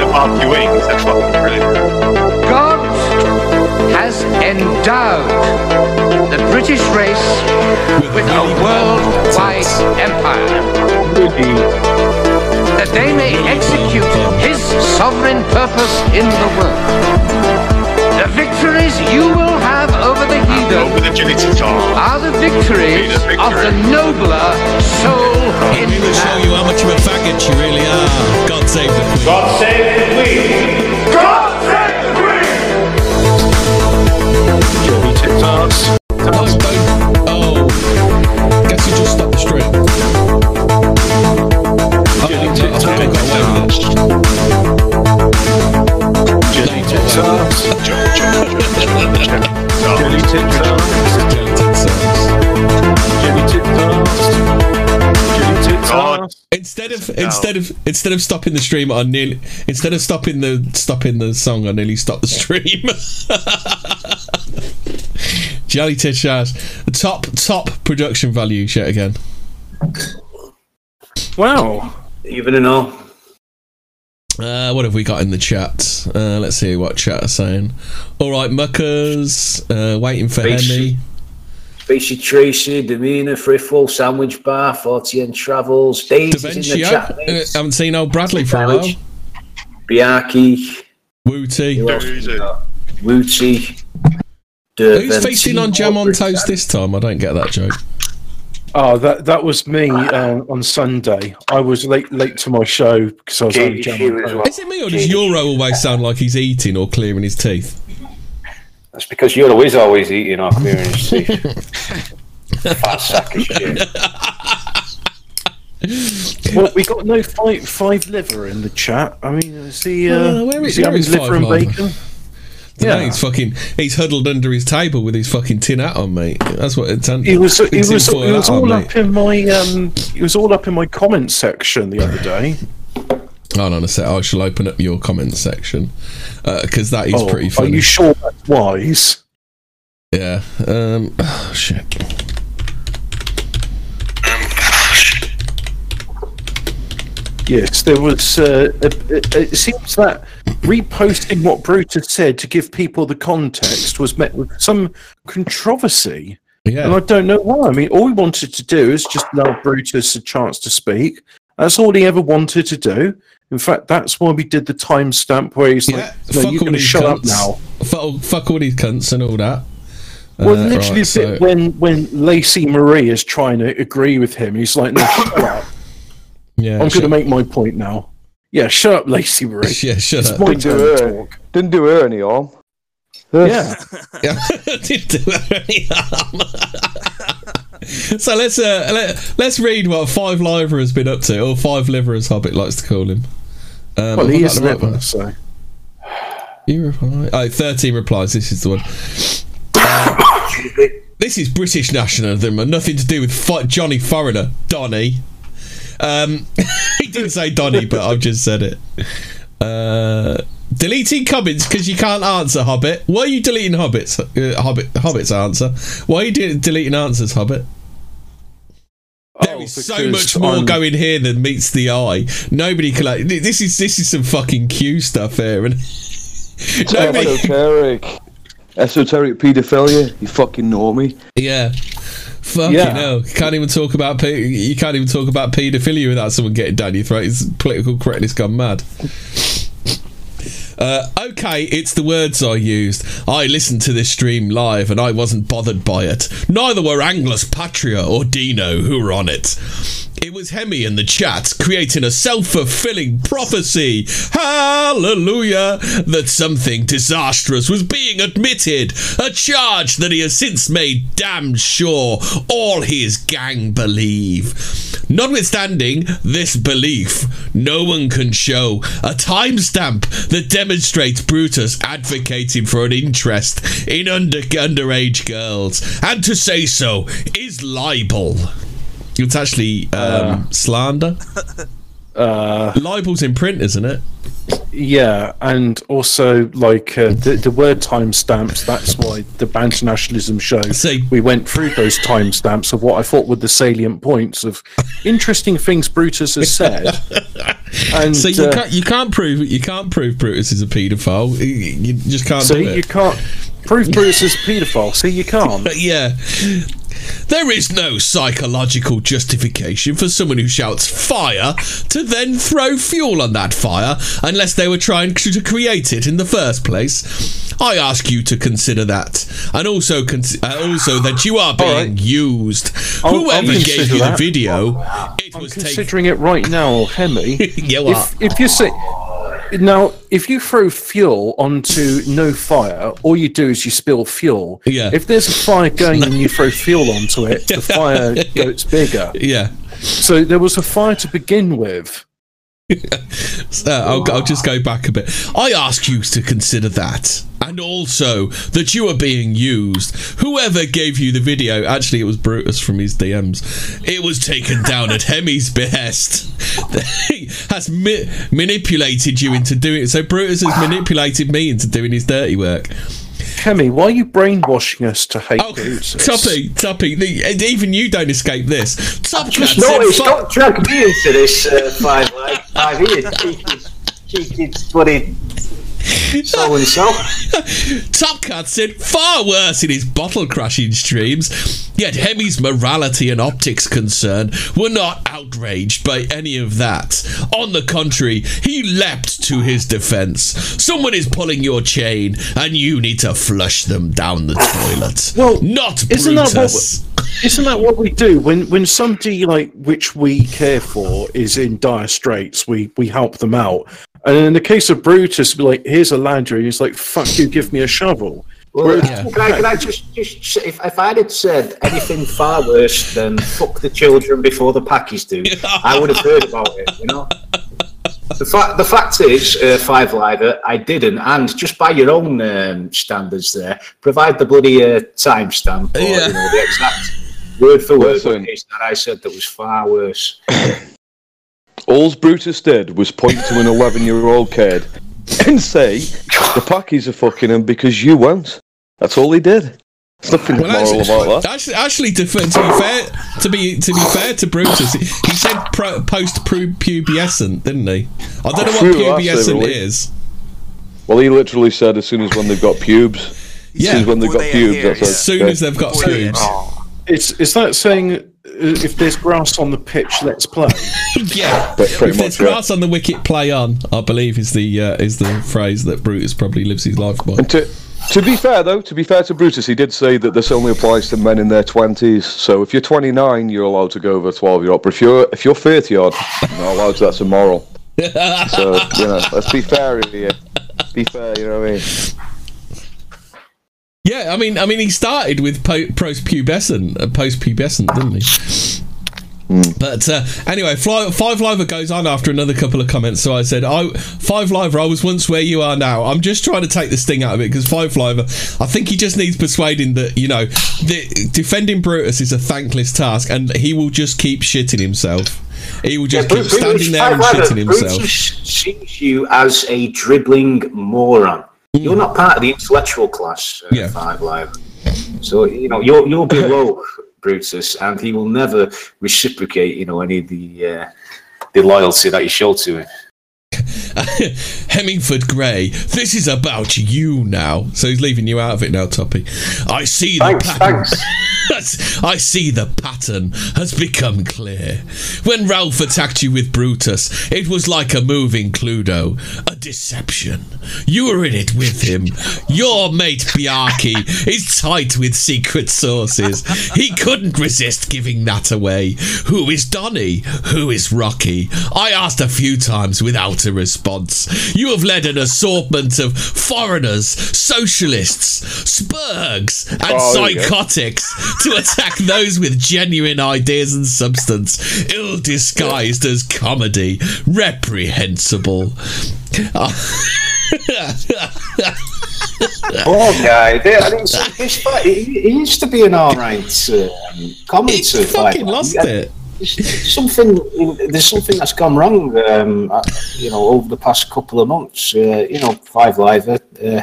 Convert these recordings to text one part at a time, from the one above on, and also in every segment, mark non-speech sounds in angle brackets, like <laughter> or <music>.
in wings. That's brilliant. God has endowed the British race with a worldwide empire that they may execute his sovereign purpose in the world. The victories you will have over the heathen Over the agility tar. are the victories Be the of the nobler soul in We will show you how much of a faggot you really are. God save the Queen. God save the Queen! God save the Queen! Johnny TikToks. Instead of instead of stopping the stream, I nearly instead of stopping the stopping the song, I nearly stopped the stream. <laughs> Jelly tit sauce, top top production value. Shit again. Wow. Even and all. Uh, what have we got in the chat? Uh, let's see what chat are saying. All right, muckers, uh, waiting for Spacey. Henry. Spacey Tracy, Demeanor, Friffle, Sandwich Bar, 40 Travels, Daisy in the chat. Uh, mate. haven't seen old Bradley for a while. Sandwich. Biaki, Wooty. who else Who's we it? got? Wooty, Who's feasting on jam on toast this time? I don't get that joke. Oh, that that was me uh, on Sunday. I was late late to my show because I was on jam. On Toast. Is it me or does Euro always sound like he's eating or clearing his teeth? That's because you're always always eating or clearing his teeth. Fat sack of shit. <laughs> Well, we got no five five liver in the chat. I mean, is he uh, Uh, where is- is he where having liver Five and Liver? bacon? Yeah, Yeah. he's fucking. He's huddled under his table with his fucking tin hat on, mate. That's what it's. He was he was tinfoil he was hat on, all mate. up in my um he was all up in my comment section the other day. Hold on a sec. I shall open up your comments section because that is Oh, pretty funny. Are you sure that's wise? yeah. Um. Oh, shit. Yes, there was. Uh, it, it- it seems that reposting what Brutus said to give people the context was met with some controversy, Yeah. and I don't know why. I mean, all we wanted to do is just allow Brutus a chance to speak. That's all he ever wanted to do. In fact, that's why we did the timestamp where he's Yeah. like, "No, Fuck you all can these shut up cunts. now." Fuck, fuck all these cunts and all that. Well, Uh, literally, right, so- when when Lacey Marie is trying to agree with him, he's like, "No, shut up. <laughs> yeah. I'm going to make my point now." Yeah, shut up, Lacey Marie. <laughs> Yeah, shut It's up. my Didn't do her. talk. Didn't do her any harm. Yeah. <laughs> Yeah. Didn't do her any harm. So let's uh, let, let's read what Five Liver has been up to, or Five Liver as Hobbit likes to call him. Um, Well, he is the liver, one? so. You reply. Oh, 13 replies. This is the one. Uh, <coughs> this is British nationalism and nothing to do with Johnny Foreigner, Donny. Um, <laughs> he didn't say Donny, but I've just said it. Uh, deleting comments because you can't answer, Hobbit. Why are you deleting Hobbits? Uh, Hobbit, Hobbit's answer. Why are you de- deleting answers, Hobbit? There Oh, is so much more I'm- going here than meets the eye. Nobody can like. This is this is some fucking Q stuff here, and <laughs> nobody. Esoteric. Esoteric paedophilia. You fucking know me. Yeah. Fucking Yeah. hell. You can't even talk about pe- you can't even talk about paedophilia without someone getting down your throat. It's political correctness gone mad. Uh, okay, it's the words I used. I listened to this stream live and I wasn't bothered by it. Neither were Anglus Patria or Dino who were on it. It was Hemi in the chat creating a self fulfilling prophecy. Hallelujah! That something disastrous was being admitted. A charge that he has since made damn sure all his gang believe. Notwithstanding this belief, no one can show a timestamp that demonstrates Brutus advocating for an interest in under underage girls, and to say so is libel. It's actually um, slander. <laughs> Uh, Libel's in print, isn't it? Yeah, and also like uh, the the word timestamps. That's why the Banter Nationalism show. See- we went through those timestamps of what I thought were the salient points of interesting things Brutus has said. <laughs> And So you uh, can't you can't prove you can't prove Brutus is a paedophile. You, you just can't it. you can't prove Brutus is a paedophile. See, you can't. But <laughs> yeah. There is no psychological justification for someone who shouts fire to then throw fuel on that fire unless they were trying to to create it in the first place. I ask you to consider that, and also cons- uh, also that you are being right. used. I'll- I'll Whoever gave consider you that. the video, it I'm was taken. considering it right now, Hemi. <laughs> You are. if, if you say now, if you throw fuel onto no fire, all you do is you spill fuel. Yeah. If there's a fire going and you throw fuel onto it, the <laughs> fire gets bigger. Yeah. So there was a fire to begin with. <laughs> I'll, I'll just go back a bit. I ask you to consider that, and also that you are being used. Whoever gave you the video, actually, it was Brutus from his DMs. It was taken down at Hemi's behest. he has mi- manipulated you into doing it. So Brutus has manipulated me into doing his dirty work. Hemi, why are you brainwashing us to hate Oh, Brutus? Toppy, Toppy, the, and even you don't escape this. Top Just noticed, fu- don't drag me into this uh, five like five years. Cheeky, cheeky, bloody so and so. <laughs> Top Cat said far worse in his bottle crashing streams, yet Hemi's morality and optics concern were not outraged by any of that. On the contrary, he leapt to his defense. Someone is pulling your chain, and you need to flush them down the toilet. <laughs> Well, not isn't that what- Brutus. Isn't that what we do when when somebody like which we care for is in dire straits? We we help them out. And in the case of Brutus, be like, here's a ladder, and he's like, "Fuck you, give me a shovel." Well, Whereas- can, I, can I just, just say, if, if I'd had said anything far worse than fuck the children before the packies do, I would have heard about it, you know? The, fa- the fact is, uh, Five Liver, I didn't, and just by your own um, standards there, provide the bloody uh, timestamp or Yeah. you know, the exact word for word Listen. what it is that I said that was far worse. <laughs> All Brutus did was point to an 11 year old kid and say, the packies are fucking him because you won't. That's all he did. There's nothing Well, moral actually, about that. actually, actually to, to be fair, to be to be fair to Brutus, he said pro, post pubescent, didn't he? I don't know True, what that's pubescent really. is. Well, he literally said as soon as when they've got pubes. As soon Yeah, as when they've got they pubes, here, that's yeah. as soon as they've got Before pubes. Is is that saying if there's grass on the pitch, let's play? <laughs> Yeah, But pretty if there's much, yeah. grass on the wicket, play on. I believe is the uh, is the phrase that Brutus probably lives his life by. And to, to be fair, though, to be fair to Brutus, he did say that this only applies to men in their 20s. So if you're 29, you're allowed to go over 12 year old. But if you're if you're 30 odd, you're not allowed to. That's immoral. <laughs> so you know, let's be fair here. Be fair, you know what I mean? Yeah, I mean, I mean, he started with po- post pubescent, uh, post pubescent, didn't he? But uh, anyway, Fly, Five Liver goes on after another couple of comments. So I said, "I Five Liver, I was once where you are now." I'm just trying to take the sting out of it because Five Liver, I think he just needs persuading that you know, the, defending Brutus is a thankless task, and he will just keep shitting himself. He will just keep Brutus- standing there and Liver, shitting himself. Brutus sees you as a dribbling moron. You're not part of the intellectual class, uh. Yeah. Five Live. So you know you're you're below <laughs> Brutus, and he will never reciprocate. You know any of the uh, the loyalty that you show to him. <laughs> Hemingford Grey, this is about you now. So he's leaving you out of it now, Toppy. I see the Thanks, pattern. thanks. <laughs> I see the pattern has become clear. When Ralph attacked you with Brutus, it was like a moving Cluedo, a deception. You were in it with him. Your mate Biarki is tight with secret sources. He couldn't resist giving that away. Who is Donny? Who is Rocky? I asked a few times without a response. You have led an assortment of foreigners, socialists, spurgs, and Oh, there you go. psychotics to attack those with genuine ideas and substance, ill disguised as comedy. Reprehensible. Poor guy. I mean, he, he used to be an all right um, commentator. He fucking lost it. something there's something that's gone wrong. Um, uh, you know, over the past couple of months. Uh, you know, Five Live. Uh,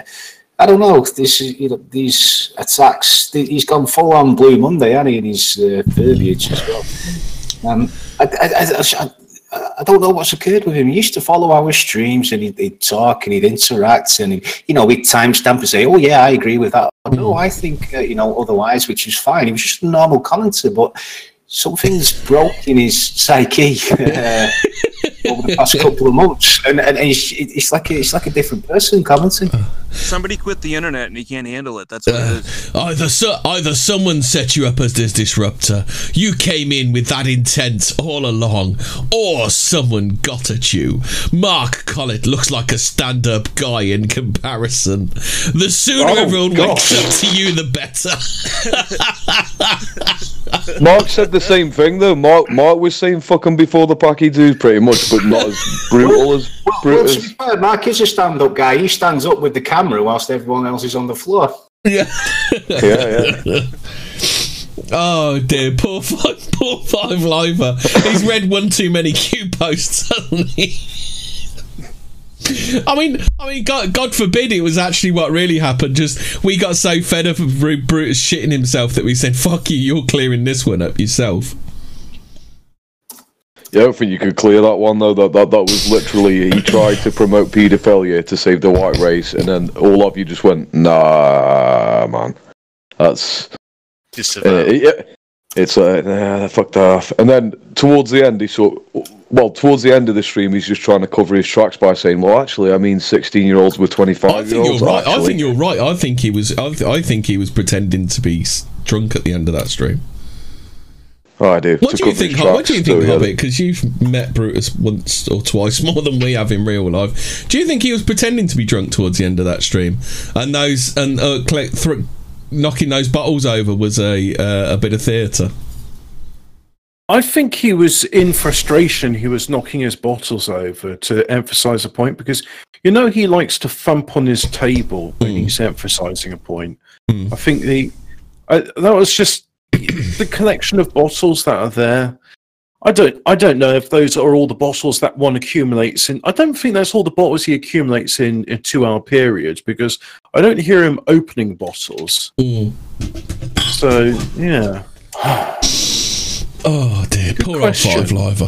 I don't know. This you know, these attacks. He's gone full on Blue Monday, hasn't he? In his uh, verbiage as well. Um, I, I, I, I, don't know what's occurred with him. He used to follow our streams and he'd, he'd talk and he'd interact and you know we'd timestamp and say, "Oh yeah, I agree with that." No, I think uh, you know otherwise, which is fine. He was just a normal commenter, but something's broke in his psyche <laughs> uh, over the past couple of months, and, and, and it's, it's like a, it's like a different person commenting. Somebody quit the internet and he can't handle it. That's what it is. Either so, either someone set you up as this disruptor, you came in with that intent all along, or someone got at you. Mark Collett looks like a stand-up guy in comparison. The sooner Oh, everyone God. wakes up to you, the better. <laughs> Mark said the same thing though. Mark Mark was saying fucking before the packy do pretty much, but not as brutal as <laughs> Well, to fair, Mark is a stand-up guy. He stands up with the camera whilst everyone else is on the floor. yeah. <laughs> Yeah, yeah. <laughs> Oh dear, poor five, poor five liver. He's read one too many Q posts, hasn't he? I mean, I mean, God, God forbid it was actually what really happened. Just we got so fed up of Bru- Brutus shitting himself that we said, "Fuck you, you're clearing this one up yourself." Yeah, I don't think you could clear that one though. That that, that was literally he tried to promote paedophilia to save the white race, and then all of you just went, "Nah, man, that's Disavow. uh, yeah." It's uh, nah, fucked off. And then towards the end, he sort well, towards the end of the stream, he's just trying to cover his tracks by saying, "Well, actually, I mean, sixteen-year-olds with I twenty-five year think you're olds." right. I think you're right. I think he was. I, th- I think he was pretending to be drunk at the end of that stream. Oh, I do. What do you think? Ho- What do you tracks, think, so, yeah. Hobbit? Because you've met Brutus once or twice <laughs> more than we have in real life. Do you think he was pretending to be drunk towards the end of that stream? And those and uh, thr knocking those bottles over was a uh, a bit of theatre. I think he was in frustration. He was knocking his bottles over to emphasize a point because you know he likes to thump on his table when hmm. he's emphasizing a point. Hmm. I think the I, that was just the collection of bottles that are there. I don't I don't know if those are all the bottles that one accumulates in. I don't think that's all the bottles he accumulates in a two hour period because I don't hear him opening bottles. Hmm. So yeah. <sighs> Oh dear, poor old five liver.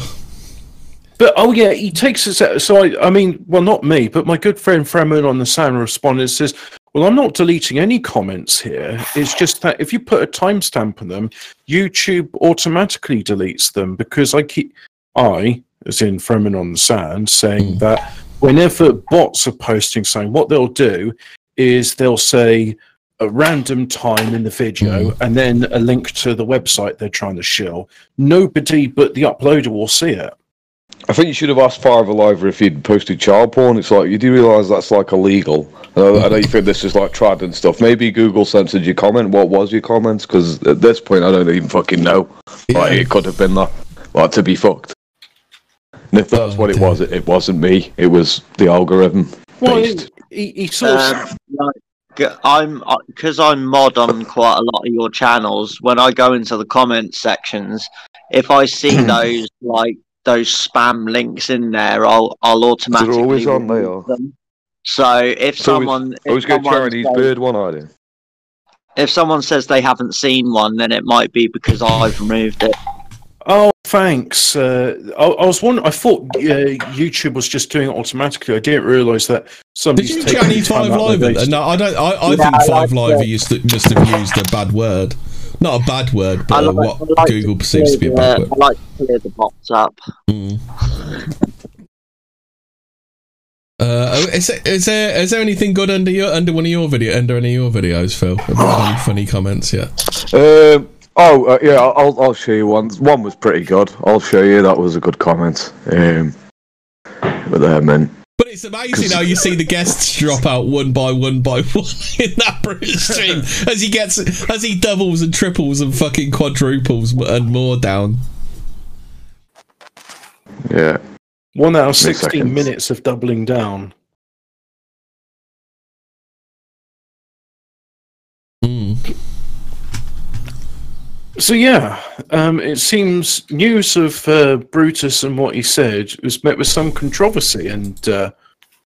But oh yeah, he takes us. out- So I, I mean, well, not me, but my good friend Fremen on the sound responded and says, "Well, I'm not deleting any comments here. It's just that if you put a timestamp on them, YouTube automatically deletes them because I keep I, as in Fremen on the sound, saying hmm. that whenever bots are posting something, what they'll do is they'll say." A random time in the video and then a link to the website they're trying to shill. Nobody but the uploader will see it. I think you should have asked Five Alive if he'd posted child porn. It's like you do realise that's like illegal. I know, I know you think this is like trad and stuff. Maybe Google censored your comment. What was your comments? Because at this point, I don't even fucking know. Like it could have been that. Like to be fucked. And if that's Oh, what it was, it, it wasn't me. It was the algorithm Well, based. he, he sort of Um, like, I'm uh, because I'm mod on quite a lot of your channels. When I go into the comment sections, if I see <clears throat> those like those spam links in there, I'll I'll automatically always on there, remove them. So if So someone if Always get someone Chinese says- bird one idea. if someone says they haven't seen one, then it might be because I've removed it. Oh, thanks. Uh, I, I was wondering. I thought uh, YouTube was just doing it automatically. I didn't realise that Did somebody's you taking Chinese time Five out of their Live? day No, I don't. I, I Yeah, think I Five like Live used to, must have used a bad word. Not a bad word, but uh, like- what like Google to perceives to be a bad the- word. I like to clear the box up. Mm. Uh, is, there, is there is there anything good under your under one of your video under any of your videos, Phil? Have you any funny comments yet? Um, oh uh, yeah, I'll I'll show you one. One was pretty good. I'll show you. That was a good comment. Um, but there, man. But it's amazing how you see the guests drop out one by one by <laughs> one in that Bruce stream as he gets as he doubles and triples and fucking quadruples and more down. Yeah. One hour, Mid sixteen seconds. minutes of doubling down. Mm. So yeah, um, it seems news of uh, Brutus and what he said was met with some controversy, and uh,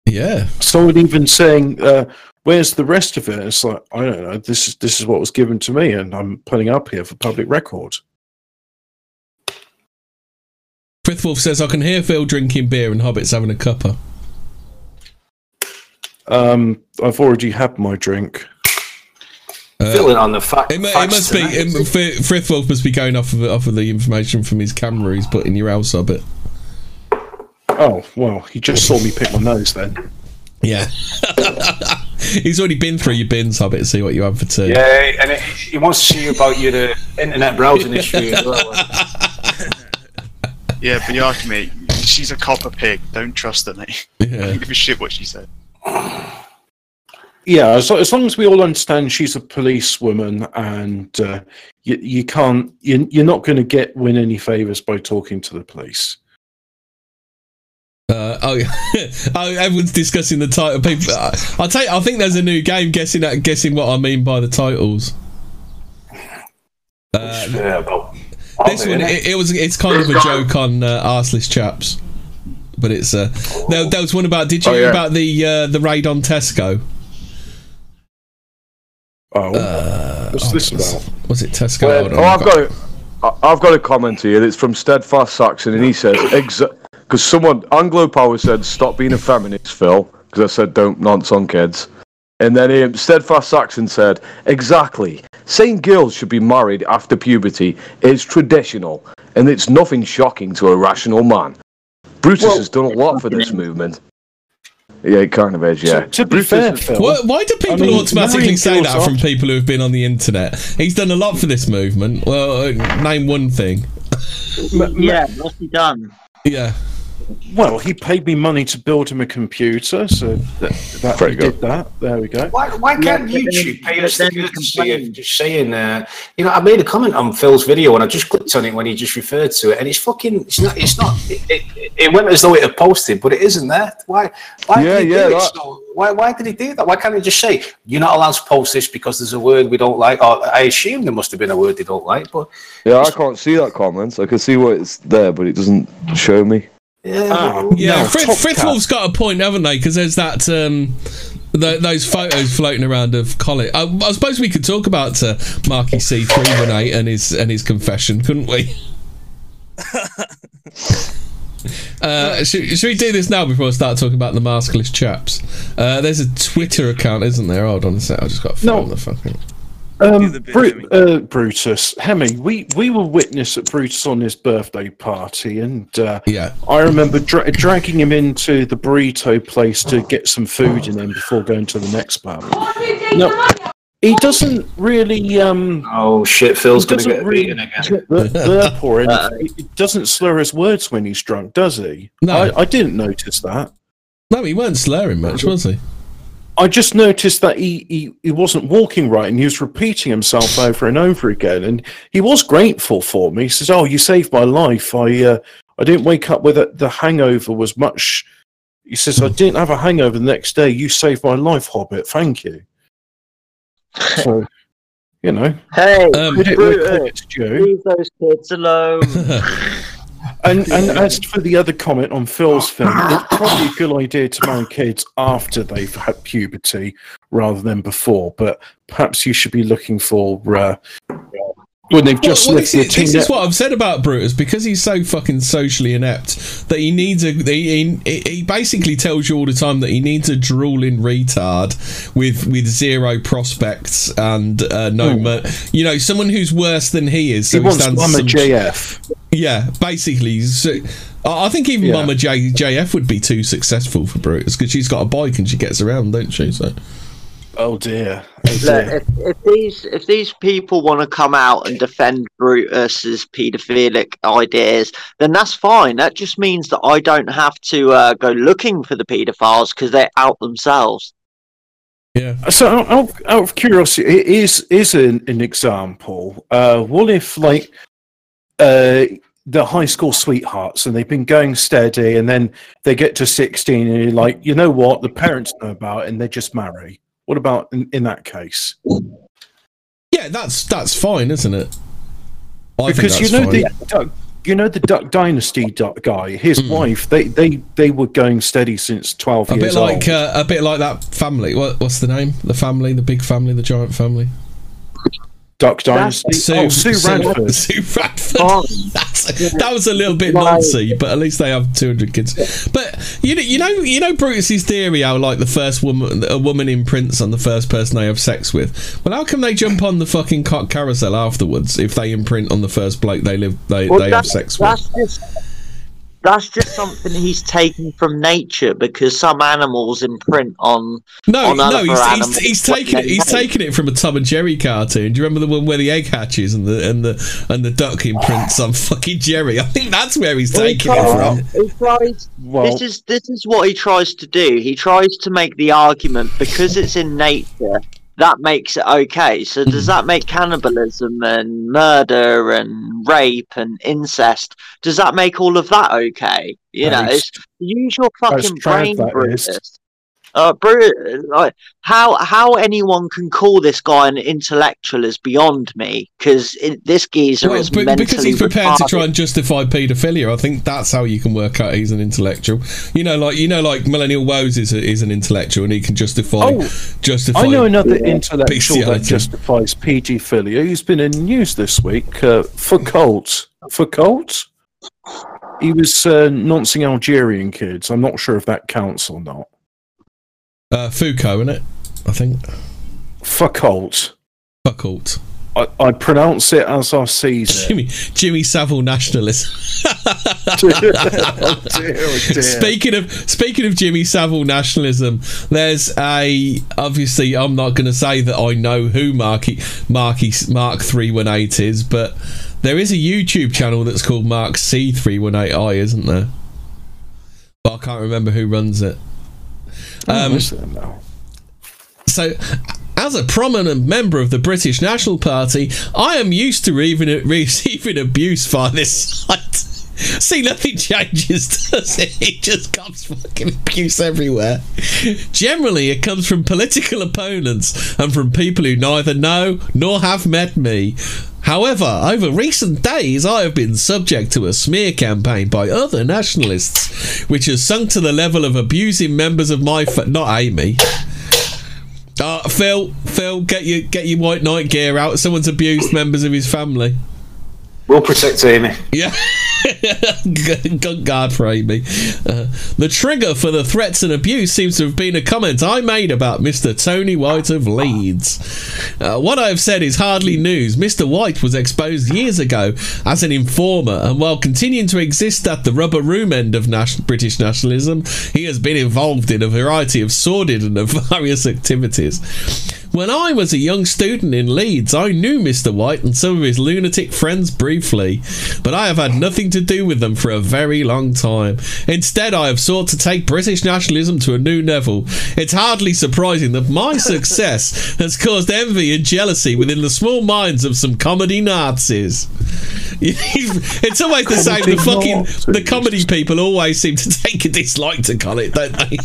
Yeah. someone even saying, uh, "Where's the rest of it?" It's like I don't know. This is this is what was given to me, and I'm putting up here for public record. Frithwolf says, I can hear Phil drinking beer and Hobbit's having a cuppa. Um, I've already had my drink. Filling on the fact. It, it must be. tonight, It, isn't it? Frithwolf must be going off of off of the information from his camera he's put in your house, Hobbit. Oh well, he just saw me pick my nose then. Yeah. <laughs> he's already been through your bins, Hobbit, to see what you have for tea. Yeah, and it, he wants to see about your uh, internet browsing history as well. <laughs> Yeah, but you asked me. She's a copper pig. Don't trust her, mate. Yeah. I <laughs> don't give a shit what she said. Yeah, as, as long as we all understand she's a policewoman, and uh, you, you can't, you, you're not going to get win any favors by talking to the police. Uh, oh, yeah. <laughs> oh, everyone's discussing the title. People, uh, I'll tell you, I think there's a new game guessing at guessing what I mean by the titles. Uh, Yeah, this one, it, it was it's kind of a joke on uh, arseless chaps, but it's uh, there, there was one about. Did you Oh, hear yeah. about the uh, the raid on Tesco? Oh, Uh, what's oh, this was- about? Was it Tesco? Well, oh, I've got it. I- I've got a comment here. It's from Steadfast Saxon, and he says, because someone Anglo Power said, "Stop being a feminist, Phil," because I said, "Don't nonce on kids." And then um, Steadfast Saxon said, "Exactly. Saying girls should be married after puberty is traditional, and it's nothing shocking to a rational man." Brutus has done a lot for this <laughs> movement. Yeah, it kind of is. Yeah. To, to be Brutus fair, Phil, Why, why do people I mean, automatically say girls that from people who have been on the internet? He's done a lot for this movement. Well, uh, name one thing. Yeah, what's he done? Yeah. Well, he paid me money to build him a computer, so that, that Very he good. did that. There we go. Why, why can't but then- YouTube pay us the then courtesy of just saying, uh, you know, I made a comment on Phil's video and I just clicked on it when he just referred to it, and it's fucking, it's not, it's not, it, it, it went as though it had posted, but it isn't there. Why? Why Yeah, did he yeah, do it? that- So, why, why did he do that? Why can't he just say you're not allowed to post this because there's a word we don't like? Or I assume there must have been a word they don't like, but Yeah, I can't see that comment. I can see what it's there, but it doesn't show me. Yeah, Ah, Yeah, no, Frith, Top Frithwolf's got a point, haven't they? Because there's that um, th- those photos floating around of Colin. I, I suppose we could talk about uh, Marky C three one eight and his and his confession, couldn't we? <laughs> Uh, should, should we do this now before I start talking about the maskless chaps? Uh, there's a Twitter account, isn't there? Hold on a sec. I just got to No. find the fucking. Um, bit, Bru- uh, Brutus, Hemi, we, we were witness at Brutus on his birthday party, and uh, Yeah. I remember dra- dragging him into the burrito place to get some food in him before going to the next pub. No, he doesn't really um, oh shit, Phil's going to doesn't get really beaten again. bur- burp or anything. He- he doesn't slur his words when he's drunk, does he? No. I, I didn't notice that. No, he weren't slurring much, was he? I just noticed that he, he, he wasn't walking right and he was repeating himself over and over again. And he was grateful for me. He says, Oh, you saved my life. I uh, I didn't wake up with it. The hangover was much. He says, I didn't have a hangover the next day. You saved my life, Hobbit. Thank you. So, you know, Hey, Um, credit where Brutus, leave those kids alone. <laughs> <laughs> And, and as for the other comment on Phil's film, it's probably a good idea to marry kids after they've had puberty rather than before. But perhaps you should be looking for uh, when they've just well, left this, the this is what I've said about Brutus because he's so fucking socially inept that he needs a. He, he, he basically tells you all the time that he needs a drooling retard with with zero prospects and uh, no, mo- you know, someone who's worse than he is. So He wants stands Mama some- JF. Yeah, basically. So, I I think even Yeah. Mama J, JF would be too successful for Brutus because she's got a bike and she gets around, don't she? So. Oh dear. Oh Look, dear. if, if these if these people want to come out and defend Brutus's paedophilic ideas, then that's fine. That just means that I don't have to uh, go looking for the paedophiles because they're out themselves. Yeah. So, out, out- out of curiosity, it is is an, an example. Uh, what if, like, uh, the high school sweethearts, and they've been going steady, and then they get to sixteen, and you're like, you know what, the parents know about, it, and they just marry. What about in, in that case? Yeah, that's that's fine, isn't it? I because you know fine. the Duck, you know the Duck Dynasty duck guy, his Hmm. wife. They they they were going steady since twelve a years bit like old. uh, a bit like that family. What, what's the name? The family, the big family, the giant family. Duck Dynasty. oh, Sue Radford. Sue Radford. That's, that was a little bit noncy, but at least they have two hundred kids. But you know, you know, you know, Brutus's theory how like the first woman, a woman imprints on the first person they have sex with. Well, how come they jump on the fucking ca- carousel afterwards if they imprint on the first bloke they live they, Well, they have sex with? That's just something he's taken from nature because some animals imprint on No, on no, he's, he's, he's when taking it. He's mate. taking it from a Tom and Jerry cartoon. Do you remember the one where the egg hatches and the and the and the duck imprints on <laughs> fucking Jerry? I think that's where he's Well, he taking it from. he tries- Well- this is this is what he tries to do. He tries to make the argument because it's in nature that makes it okay. So Hmm. does that make cannibalism and murder and rape and incest? Does that make all of that okay? You know, That's- it's, use your fucking brain, that is. Brutus. Uh, Bru- like how how anyone can call this guy an intellectual is beyond me because this geezer Well, is but mentally because he's prepared to try and justify paedophilia, I think that's how you can work out he's an intellectual. You know, like you know, like Millennial Woes is, a, is an intellectual, and he can justify Oh, justify. I know another intellectual that bestiality. justifies paedophilia. He's been in news this week uh, for cult. For cult, he was uh, noncing Algerian kids. I'm not sure if that counts or not. Uh, Foucault, isn't it? I think For cult, Foucault. I, I pronounce it as I see it. Jimmy Jimmy Savile nationalism. <laughs> oh dear, oh dear. Speaking of speaking of Jimmy Savile nationalism, there's a obviously I'm not going to say that I know who Marky Marky Mark three one eight is, but there is a YouTube channel that's called Mark C three one eight I, isn't there? But I can't remember who runs it. Um, so, as a prominent member of the British National Party, I am used to even receiving abuse via this. <laughs> See, nothing changes, does it? It just comes fucking abuse everywhere. Generally, it comes from political opponents and from people who neither know nor have met me. However, over recent days, I have been subject to a smear campaign by other nationalists, which has sunk to the level of abusing members of my fa- not Amy. Uh, Phil, Phil, get your get your white knight gear out. Someone's abused members of his family. We'll protect Amy. Yeah. <laughs> Guard for Amy. Uh, the trigger for the threats and abuse seems to have been a comment I made about Mr. Tony White of Leeds. Uh, what I have said is hardly news. Mr. White was exposed years ago as an informer, and while continuing to exist at the rubber room end of British nationalism, he has been involved in a variety of sordid and nefarious activities. When I was a young student in Leeds, I knew Mr. White and some of his lunatic friends briefly, but I have had nothing to do with them for a very long time. Instead, I have sought to take British nationalism to a new level. It's hardly surprising that my <laughs> success has caused envy and jealousy within the small minds of some comedy Nazis. <laughs> it's always the same. The fucking the comedy people always seem to take a dislike to Colin, don't they?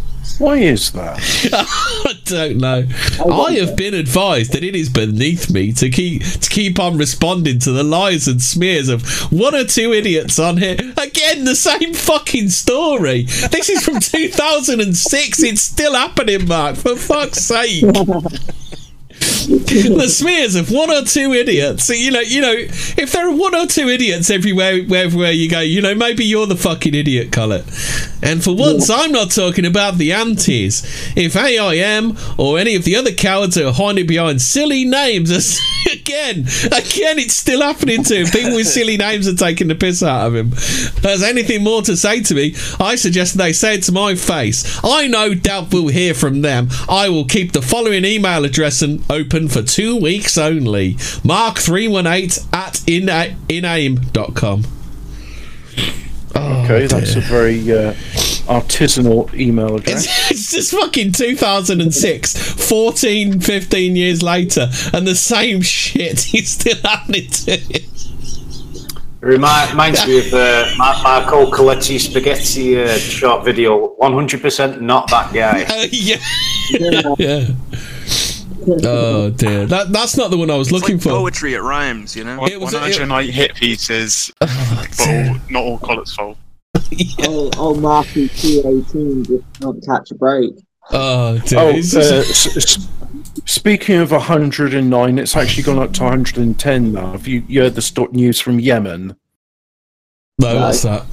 <laughs> Why is that? <laughs> I don't know. Oh, I have been advised that it is beneath me to keep to keep on responding to the lies and smears of one or two idiots on here. Again, the same fucking story. This is from <laughs> 2006. It's still happening, Mark. For fuck's sake. <laughs> <laughs> the smears of one or two idiots. You know, you know, if there are one or two idiots everywhere, everywhere you go, you know, maybe you're the fucking idiot, Colin. And for once, I'm not talking about the antis. If AIM or any of the other cowards are hiding behind silly names, <laughs> again, again, it's still happening to him. People with silly names are taking the piss out of him. Has anything more to say to me? I suggest they say it to my face. I no doubt will hear from them. I will keep the following email address and open for two weeks only. Mark318 at ina- inaim.com. Okay, that's a very uh, artisanal email address. It's, <laughs> it's just fucking 2006, 14, 15 years later, and the same shit <laughs> is still happening to it. It remi- reminds me of uh, Mar- Marco Coletti spaghetti uh, short video. One hundred percent not that guy. Uh, <laughs> yeah. yeah. Oh dear, that that's not the one I was looking for. Poetry, it rhymes, you know. It was- it- 108 hit pieces, <laughs> but all, not all Collett's fault. <laughs> Oh, oh, Marky T18 just can't catch a break. Oh dear. Oh, uh, s- s- speaking of 109, it's actually gone up to 110 now. Have you, you heard the sto- news from Yemen? no, what's that?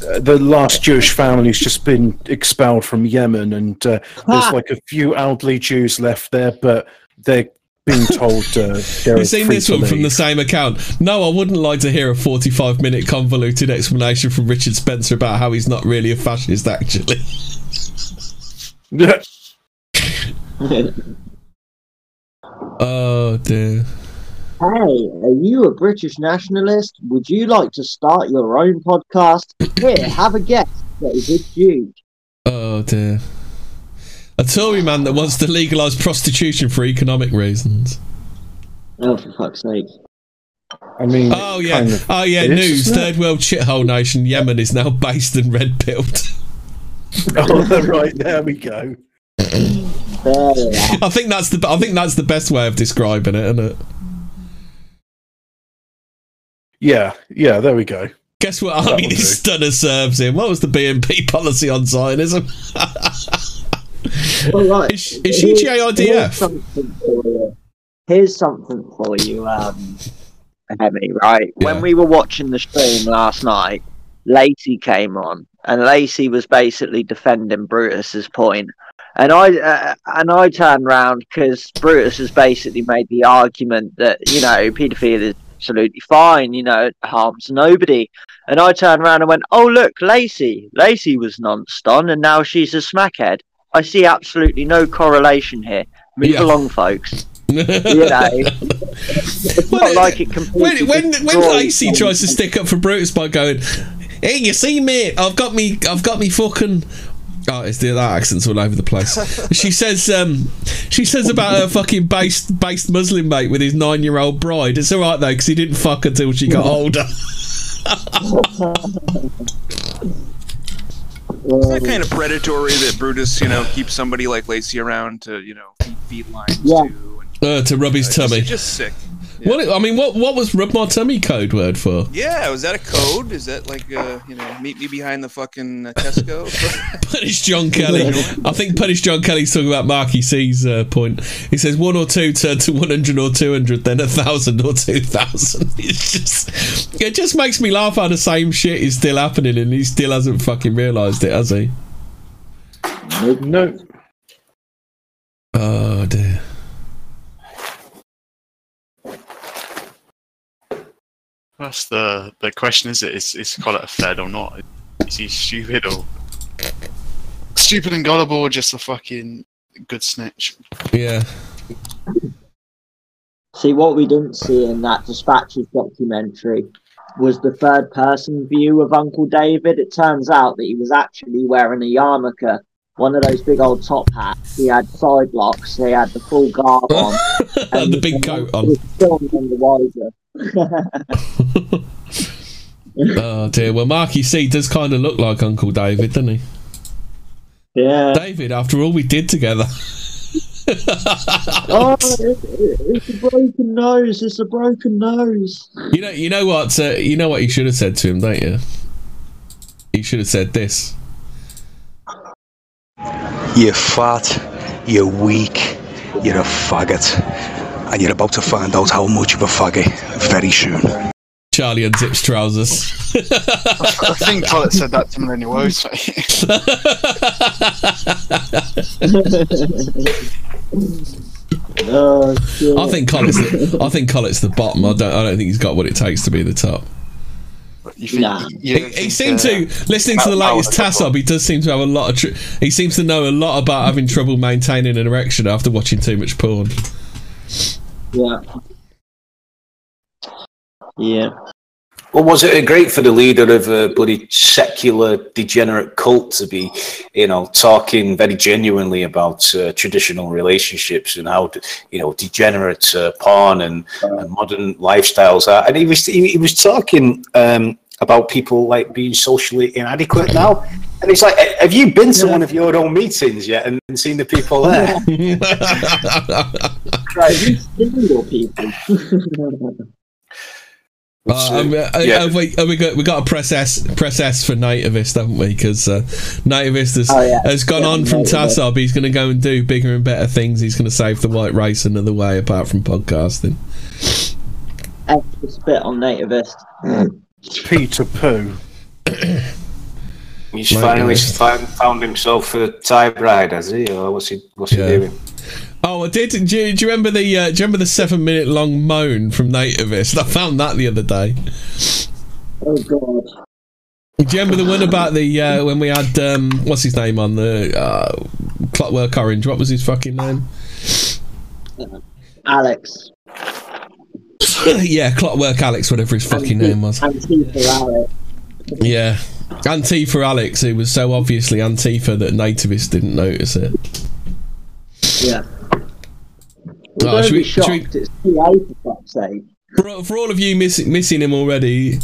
The last Jewish family's just been expelled from Yemen, and uh, there's Ah. like a few elderly Jews left there, but they're being told uh, they're You've seen this to one from the same account. No, I wouldn't like to hear a 45 minute convoluted explanation from Richard Spencer about how he's not really a fascist, actually. <laughs> <laughs> oh dear. Hey, are you a British nationalist? Would you like to start your own podcast? Here, have a guess. David Duke. Oh dear. A Tory man that wants to legalise prostitution for economic reasons. Oh, for fuck's sake. I mean, Oh yeah, kind of oh yeah. News: isn't it? Third world shithole nation Yemen is now based and red pilled. <laughs> oh, <laughs> right, there we go. There we are. I think that's the I think that's the best way of describing it, isn't it? Yeah, yeah, there we go. Guess what That army this stunner serves in? What was the BNP policy on Zionism? Well, right, Is- is she here's- GIDF? Here's something for you. Here's something for you, um, Heavy, right? Yeah. When we were watching the stream last night, Lacey came on, and Lacey was basically defending Brutus's point. And I uh, and I turned round because Brutus has basically made the argument that you know paedophilia is absolutely fine, you know, it harms nobody. And I turned around and went, "Oh look, Lacey, Lacey was non-ston, and now she's a smackhead." I see absolutely no correlation here. Move Yeah. along, folks. <laughs> You know, it's Well, not like it completely when when when Lacey tries to stick up for Brutus by going, "Hey, you see, mate, I've got me, I've got me fucking." Oh, it's the that accent's all over the place. <laughs> she says, um, she says about her fucking based based Muslim mate with his nine year old bride. It's all right though because he didn't fuck until she got <laughs> older. It's that kind of predatory that Brutus, you know, keeps somebody like Lacey around to, you know, feed, feed lines Yeah. to. uh, to rub his It's tummy. just sick. What I mean, what what was rub my tummy code word for? Yeah, was that a code? Is that like, uh, you know, meet me behind the fucking uh, Tesco? <laughs> <laughs> Punish John Kelly. I think Punish John Kelly's talking about Marky C's uh, point. He says one or two turn to 100 or 200, then a thousand or 2,000. <laughs> It's just, it just makes me laugh how the same shit is still happening and he still hasn't fucking realised it, has he? No, Oh dear. That's the the question. Is it is is Collett a fed or not? Is he stupid or stupid and gullible, or just a fucking good snitch? Yeah. See, what we didn't see in that Dispatches documentary was the third person view of Uncle David. It turns out that he was actually wearing a yarmulke, one of those big old top hats. He had side locks, he had the full garb on. and the big coat on. He still on the wiser. Oh dear. Well, Marky C does kind of look like Uncle David, doesn't he? Yeah. David, after all we did together. <laughs> Oh, it, it, it's a broken nose. It's a broken nose. You know, you know what? Uh, you know what you should have said to him, don't you? You should have said this. You're fat, you're weak, you're a faggot, and you're about to find out how much of a faggot very soon. Charlie unzips trousers. I think Collett said that to Millennial Woes. <laughs> Oh, shit. I think Collett's the, I think Collett's the bottom. I don't I don't think he's got what it takes to be the top. You think, Nah. you He, he seemed to uh, listening to the latest TASOB. He does seem to have a lot of. Tr- he seems to know a lot about having trouble maintaining an erection after watching too much porn. Yeah. Yeah. Well, was it great for the leader of a bloody secular degenerate cult to be, you know, talking very genuinely about uh, traditional relationships and how, you know, degenerate uh, porn and, and modern lifestyles are? And he was he, he was talking um, about people like being socially inadequate now. And it's like, have you been to one of your own meetings yet and, and seen the people there? <laughs> <laughs> Single people. <laughs> Uh, um, yeah. have we, have we got we got a press S press S for nativist, haven't we? Because uh, nativist has, Oh, yeah. has gone Yeah, on from nativist. TASOB. He's going to go and do bigger and better things. He's going to save the white race another way, apart from podcasting. Extra spit on nativist. Peter Pooh. He's Right, finally found, found himself a Thai bride, has he? Or what's he, what's Yeah. he doing? Oh, I did. Do you, do you remember the uh, Do you remember the seven minute long moan from nativist? I found that the other day. Oh god. Do you remember the one about the uh, when we had um, what's his name on the uh, Clockwork Orange? What was his fucking name? Alex. <laughs> yeah, Clockwork Alex, whatever his fucking name was. Antifa Alex. Yeah. Antifa Alex, it was so obviously Antifa that nativists didn't notice it. Yeah. Oh, Don't should be we- should we- shocked. It's PA for fuck's sake. For, for all of you miss, missing him already, <coughs>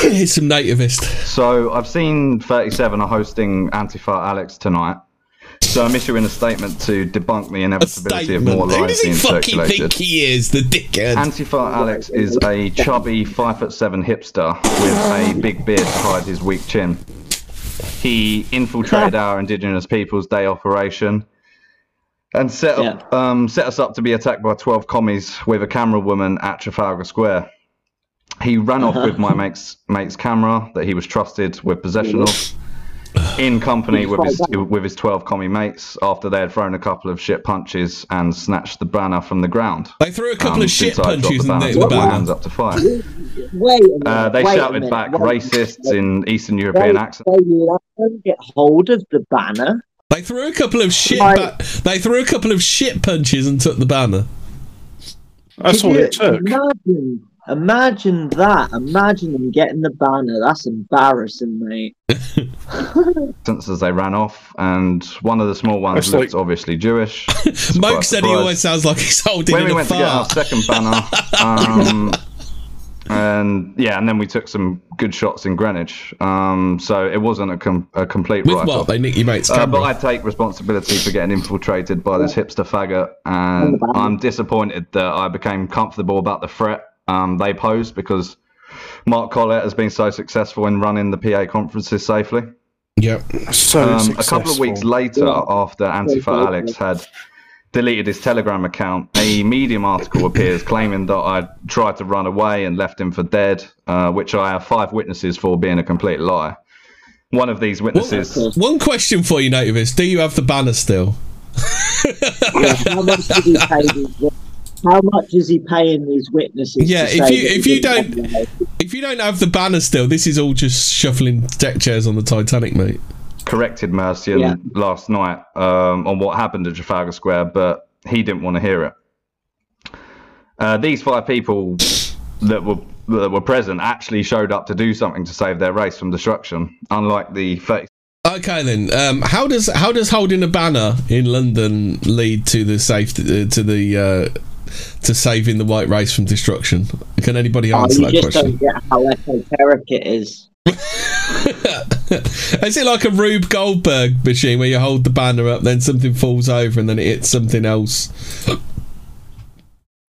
here's some nativist. So I've seen 37 are hosting Antifa Alex tonight. So I'm issuing a statement to debunk the inevitability of more lies Who lies does he being fucking circulated. think he is, the dickhead? Antifa Alex is a chubby five foot seven hipster with a big beard to hide his weak chin. He infiltrated our Indigenous Peoples Day operation and set up, um, set us up to be attacked by twelve commies with a camera woman at Trafalgar Square. He ran off with my <laughs> mate's mate's camera that he was trusted with possession of, in company with his with his twelve commie mates after they had thrown a couple of shit punches and snatched the banner from the ground. They threw a couple Um, of shit since I dropped punches the and banner, they- took the banner. hands up to fire. Wait minute. Uh, they wait shouted back Wait- racists in Eastern European wait, accents. They let them get hold of the banner. They threw a couple of shit. Right. Ba- they threw a couple of shit punches and took the banner. That's Could all it took. Imagine, imagine that. Imagine them getting the banner. That's embarrassing, mate. <laughs> Since as they ran off, and one of the small ones That's looked obviously Jewish. <laughs> Moke said he always sounds like he's holding when we a went to get our second banner, <laughs> um, and yeah, and then we took some good shots in Greenwich. Um, so it wasn't a, com- a complete With write-off. what? They nicked your mate's Uh, but. I take responsibility for getting infiltrated by this hipster faggot, and I'm disappointed that I became comfortable about the threat um, they posed because Mark Collett has been so successful in running the PA conferences safely. Yep. So um, a couple of weeks later, Yeah. after Antifa Alex had deleted his Telegram account, a Medium article appears claiming that I tried to run away and left him for dead, uh, which I have five witnesses for being a complete lie. One of these witnesses. One question for you, nativist: Do you have the banner still? <laughs> Yeah, <laughs> how much did he pay these, How much is he paying these witnesses? Yeah, if you if you don't have the- if you don't have the banner still, this is all just shuffling deck chairs on the Titanic, mate. corrected Mercian Yeah. last night um, on what happened at Trafalgar Square, but he didn't want to hear it. Uh, these five people that were that were present actually showed up to do something to save their race from destruction, unlike the 30 Okay then, um, how does how does holding a banner in London lead to the safe uh, to the uh, to saving the white race from destruction? Can anybody Oh, answer you that just question? don't get how esoteric it is. <laughs> Is it like a Rube Goldberg machine where you hold the banner up, then something falls over, and then it hits something else?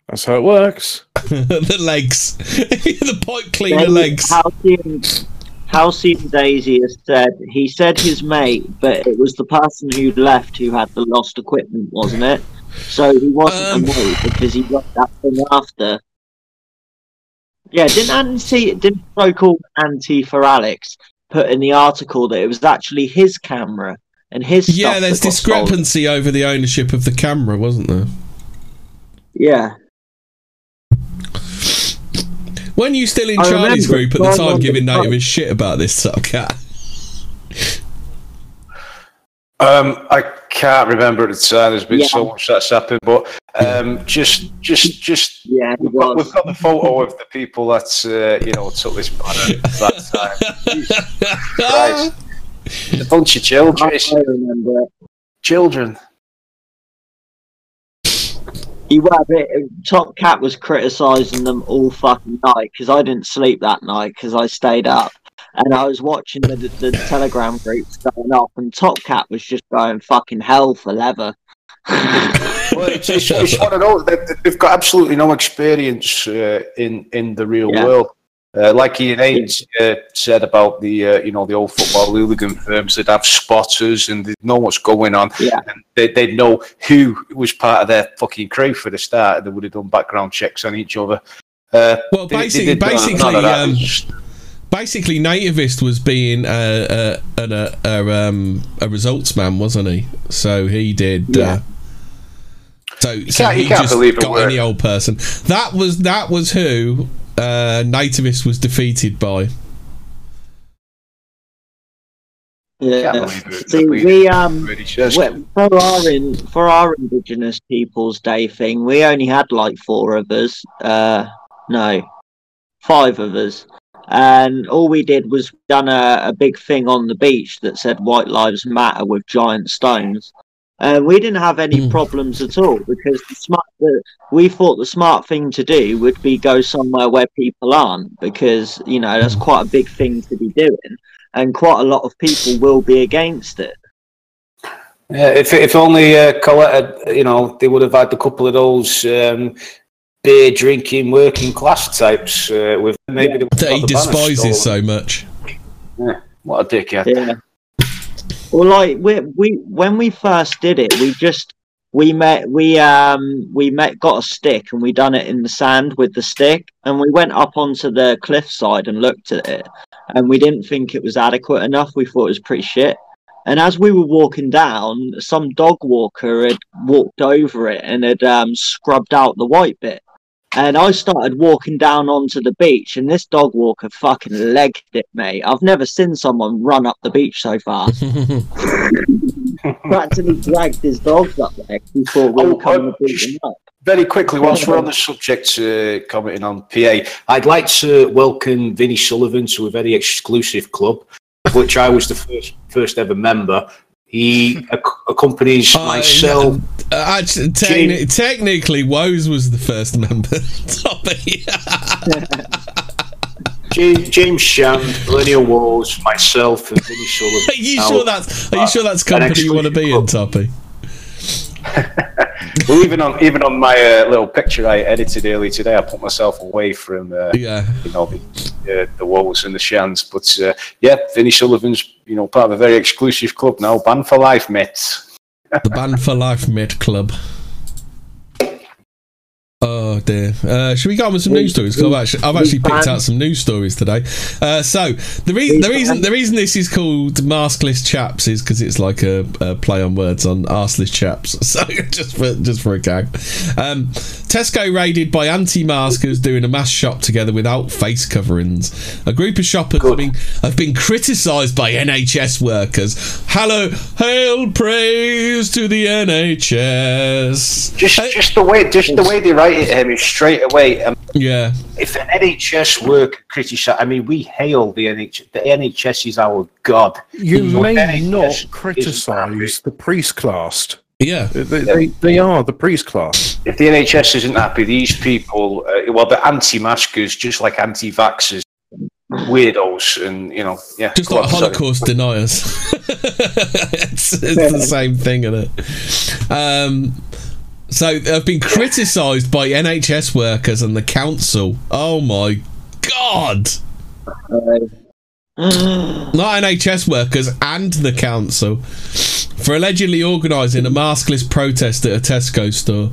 That's how it works. <laughs> the legs, <laughs> the pipe cleaner Then legs. Halcyon, Halcyon Daisy has said he said his mate, but it was the person who left who had the lost equipment, wasn't it? So he wasn't Um, a mate because he got that thing after. Yeah, didn't Anti didn't so-called Antifa Alex put in the article that it was actually his camera and his Yeah, there's that got stolen? discrepancy over the ownership of the camera, wasn't there? Yeah. When you still in I Charlie's remember group at the time on giving the native shit about this sort of? Um, I can't remember at the time. There's been Yeah. so much that's happened, but um, just, just, just. Yeah, we've got, we've got the photo of the people that uh, you know took this banner at that time. A bunch of children. I remember. Children. He were, but Top Cat was criticising them all fucking night because I didn't sleep that night because I stayed up and I was watching the, the Telegram groups going up, and Top Cat was just going fucking hell for leather. Well, <laughs> it's, it's, it's one of those. they- They've got absolutely no experience uh, in in the real Yeah. world. Uh, like Ian Hayes uh, said about the uh, you know the old football hooligan firms that have spotters and they know what's going on. Yeah. And they they know who was part of their fucking crew for the start. They would have done background checks on each other. Uh, Well, they- they basically, did basically, none of that. um, basically, Nativist was being a a, a, a, um, a results man, wasn't he? So he did. Uh, so, so he can't just believe got word. any old person. That was that was who uh, Nativist was defeated by. Yeah. See, we um Really says. we- for our in for our Indigenous Peoples Day thing, we only had like four of us. Uh, no, five of us, and all we did was done a, a big thing on the beach that said "White Lives Matter" with giant stones. And we didn't have any problems at all because the smart, the, we thought the smart thing to do would be go somewhere where people aren't because you know that's quite a big thing to be doing, and quite a lot of people will be against it. Yeah, if if only uh, Collett, had, you know, they would have had a couple of those um, beer drinking working class types uh, with maybe they would That he the despises so much. Yeah, what a dickhead! Yeah. Well, like we we when we first did it, we just we met we um we met got a stick and we done it in the sand with the stick and we went up onto the cliffside and looked at it and we didn't think it was adequate enough. We thought it was pretty shit. And as we were walking down, some dog walker had walked over it and had um, scrubbed out the white bit. And I started walking down onto the beach, and this dog walker fucking legged it, mate. I've never seen someone run up the beach so fast. <laughs> <laughs> Practically dragged his dogs up there. He thought we were coming to beat up. Very quickly, whilst we're on the subject, uh, commenting on PA, I'd like to welcome Vinnie Sullivan to a very exclusive club, of which I was the first first ever member. He ac- accompanies myself. Uh, actually, techni- technically, Woes was the first member. Toppy. James, <laughs> James Shand, Millennial Woes, myself, and Vinnie Sullivan. Are you Now, sure that's? Are you sure that's company you want to be in, Toppy? <laughs> well, even on even on my uh, little picture I edited earlier today, I put myself away from uh, yeah, you know the uh, the Wolves and the Shans. But uh, yeah, Vinnie Sullivan's you know part of a very exclusive club now, banned for life, mate. the Band for Life Mid Club. Oh dear. Uh, should we go on with some news stories? I've actually, I've actually picked out some news stories today. Uh, so the, re- the reason the reason this is called maskless chaps is because it's like a, a play on words on arseless chaps. <laughs> So just for just for a gag. Um, Tesco raided by anti-maskers doing a mass shop together without face coverings. A group of shoppers have been have been criticised by NHS workers. Hello, hail praise to the NHS. Just just the way just the way they write it, um, is straight away. Um, Yeah. if an NHS worker criticise, I mean, we hail the NHS. The NHS is our god. You So may NHS not criticise the priest class. Yeah, they, they, they are the priest class. If the NHS isn't happy, these people, uh, well, the anti-maskers, just like anti-vaxxers, weirdos, and you know, yeah, Just like on, sorry. Holocaust deniers. <laughs> it's, it's the same thing, isn't it? Um, so they've been criticised by NHS workers and the council. Oh my god! Uh, Not NHS workers and the council for allegedly organising a maskless protest at a Tesco store.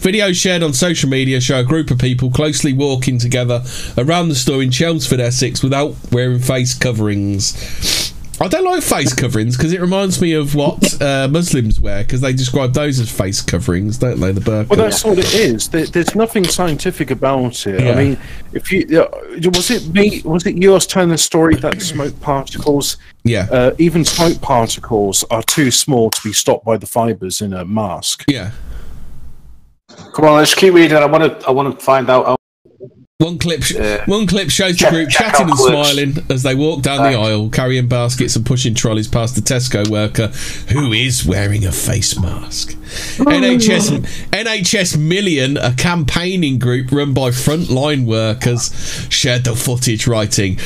Videos shared on social media show a group of people closely walking together around the store in Chelmsford, Essex, without wearing face coverings. I don't like face coverings because it reminds me of what uh, Muslims wear because they describe those as face coverings, don't they? The burqa. Well, that's what it is. There, there's nothing scientific about it. Yeah. I mean, if you uh, was it me? Was it yours telling the story that smoke particles? Yeah. Uh, even smoke particles are too small to be stopped by the fibers in a mask. Yeah. Come on, let's keep reading. I want to. I want to find out. One clip, sh- one clip shows check- the group chatting and clips. smiling as they walk down the aisle, carrying baskets and pushing trolleys past the Tesco worker who is wearing a face mask. NHS NHS Million, a campaigning group run by frontline workers, shared the footage, writing,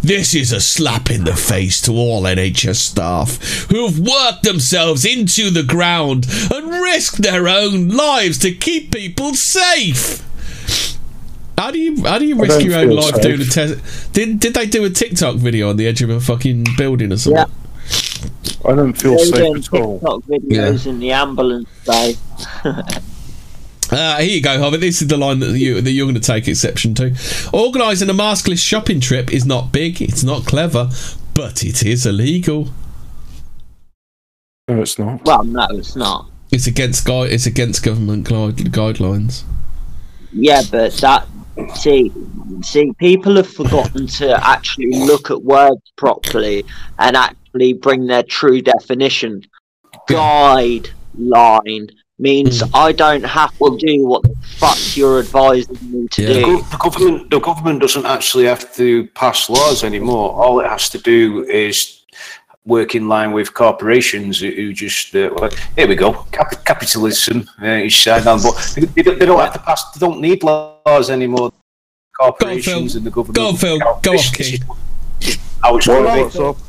"This is a slap in the face to all NHS staff who have worked themselves into the ground and risked their own lives to keep people safe." How do you how do you risk your own life safe. doing a test? Did did they do a TikTok video on the edge of a fucking building or something? I don't feel They safe doing at all. TikTok videos in the ambulance bay. Uh, <laughs> here you go, Hobbit. This is the line that you that you're going to take exception to. Organising a maskless shopping trip is not big. It's not clever, but it is illegal. No, it's not. Well, no, it's not. It's against gui- It's against government guide- guidelines. Yeah, but that see, see, people have forgotten to actually look at words properly and actually bring their true definition. Guideline means hmm. I don't have to do what the fuck you're advising me to The, do. gov- the government, the government doesn't actually have to pass laws anymore. All it has to do is work in line with corporations who- who just uh, well, here we go cap- capitalism uh, is signed on, but they, they don't, have to pass. They don't need laws anymore. Corporations and the government. Go on, Phil. Go off, key. How it's Well, working. what's?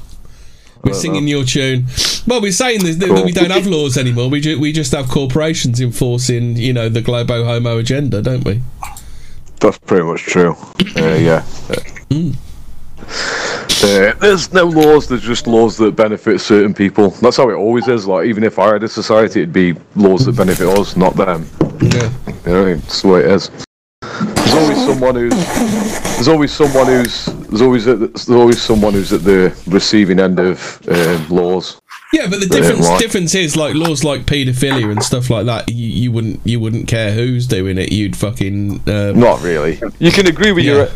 We're singing your tune. Well, we're saying this, that we don't have laws anymore. We ju- we just have corporations enforcing, you know, the globo homo agenda, don't we? That's pretty much true. Uh, yeah. Hmm. Uh, there's no laws. There's just laws that benefit certain people. That's how it always is. Like even if I had a society, it'd be laws that benefit us, not them. Yeah. You know, it's the way it is. There's always someone who's. There's always someone who's. There's always. A, there's always someone who's at the receiving end of um, laws. Yeah, but the difference right. difference is like laws like paedophilia and stuff like that. You, you wouldn't you wouldn't care who's doing it. You'd fucking um, Not really. You can agree with your.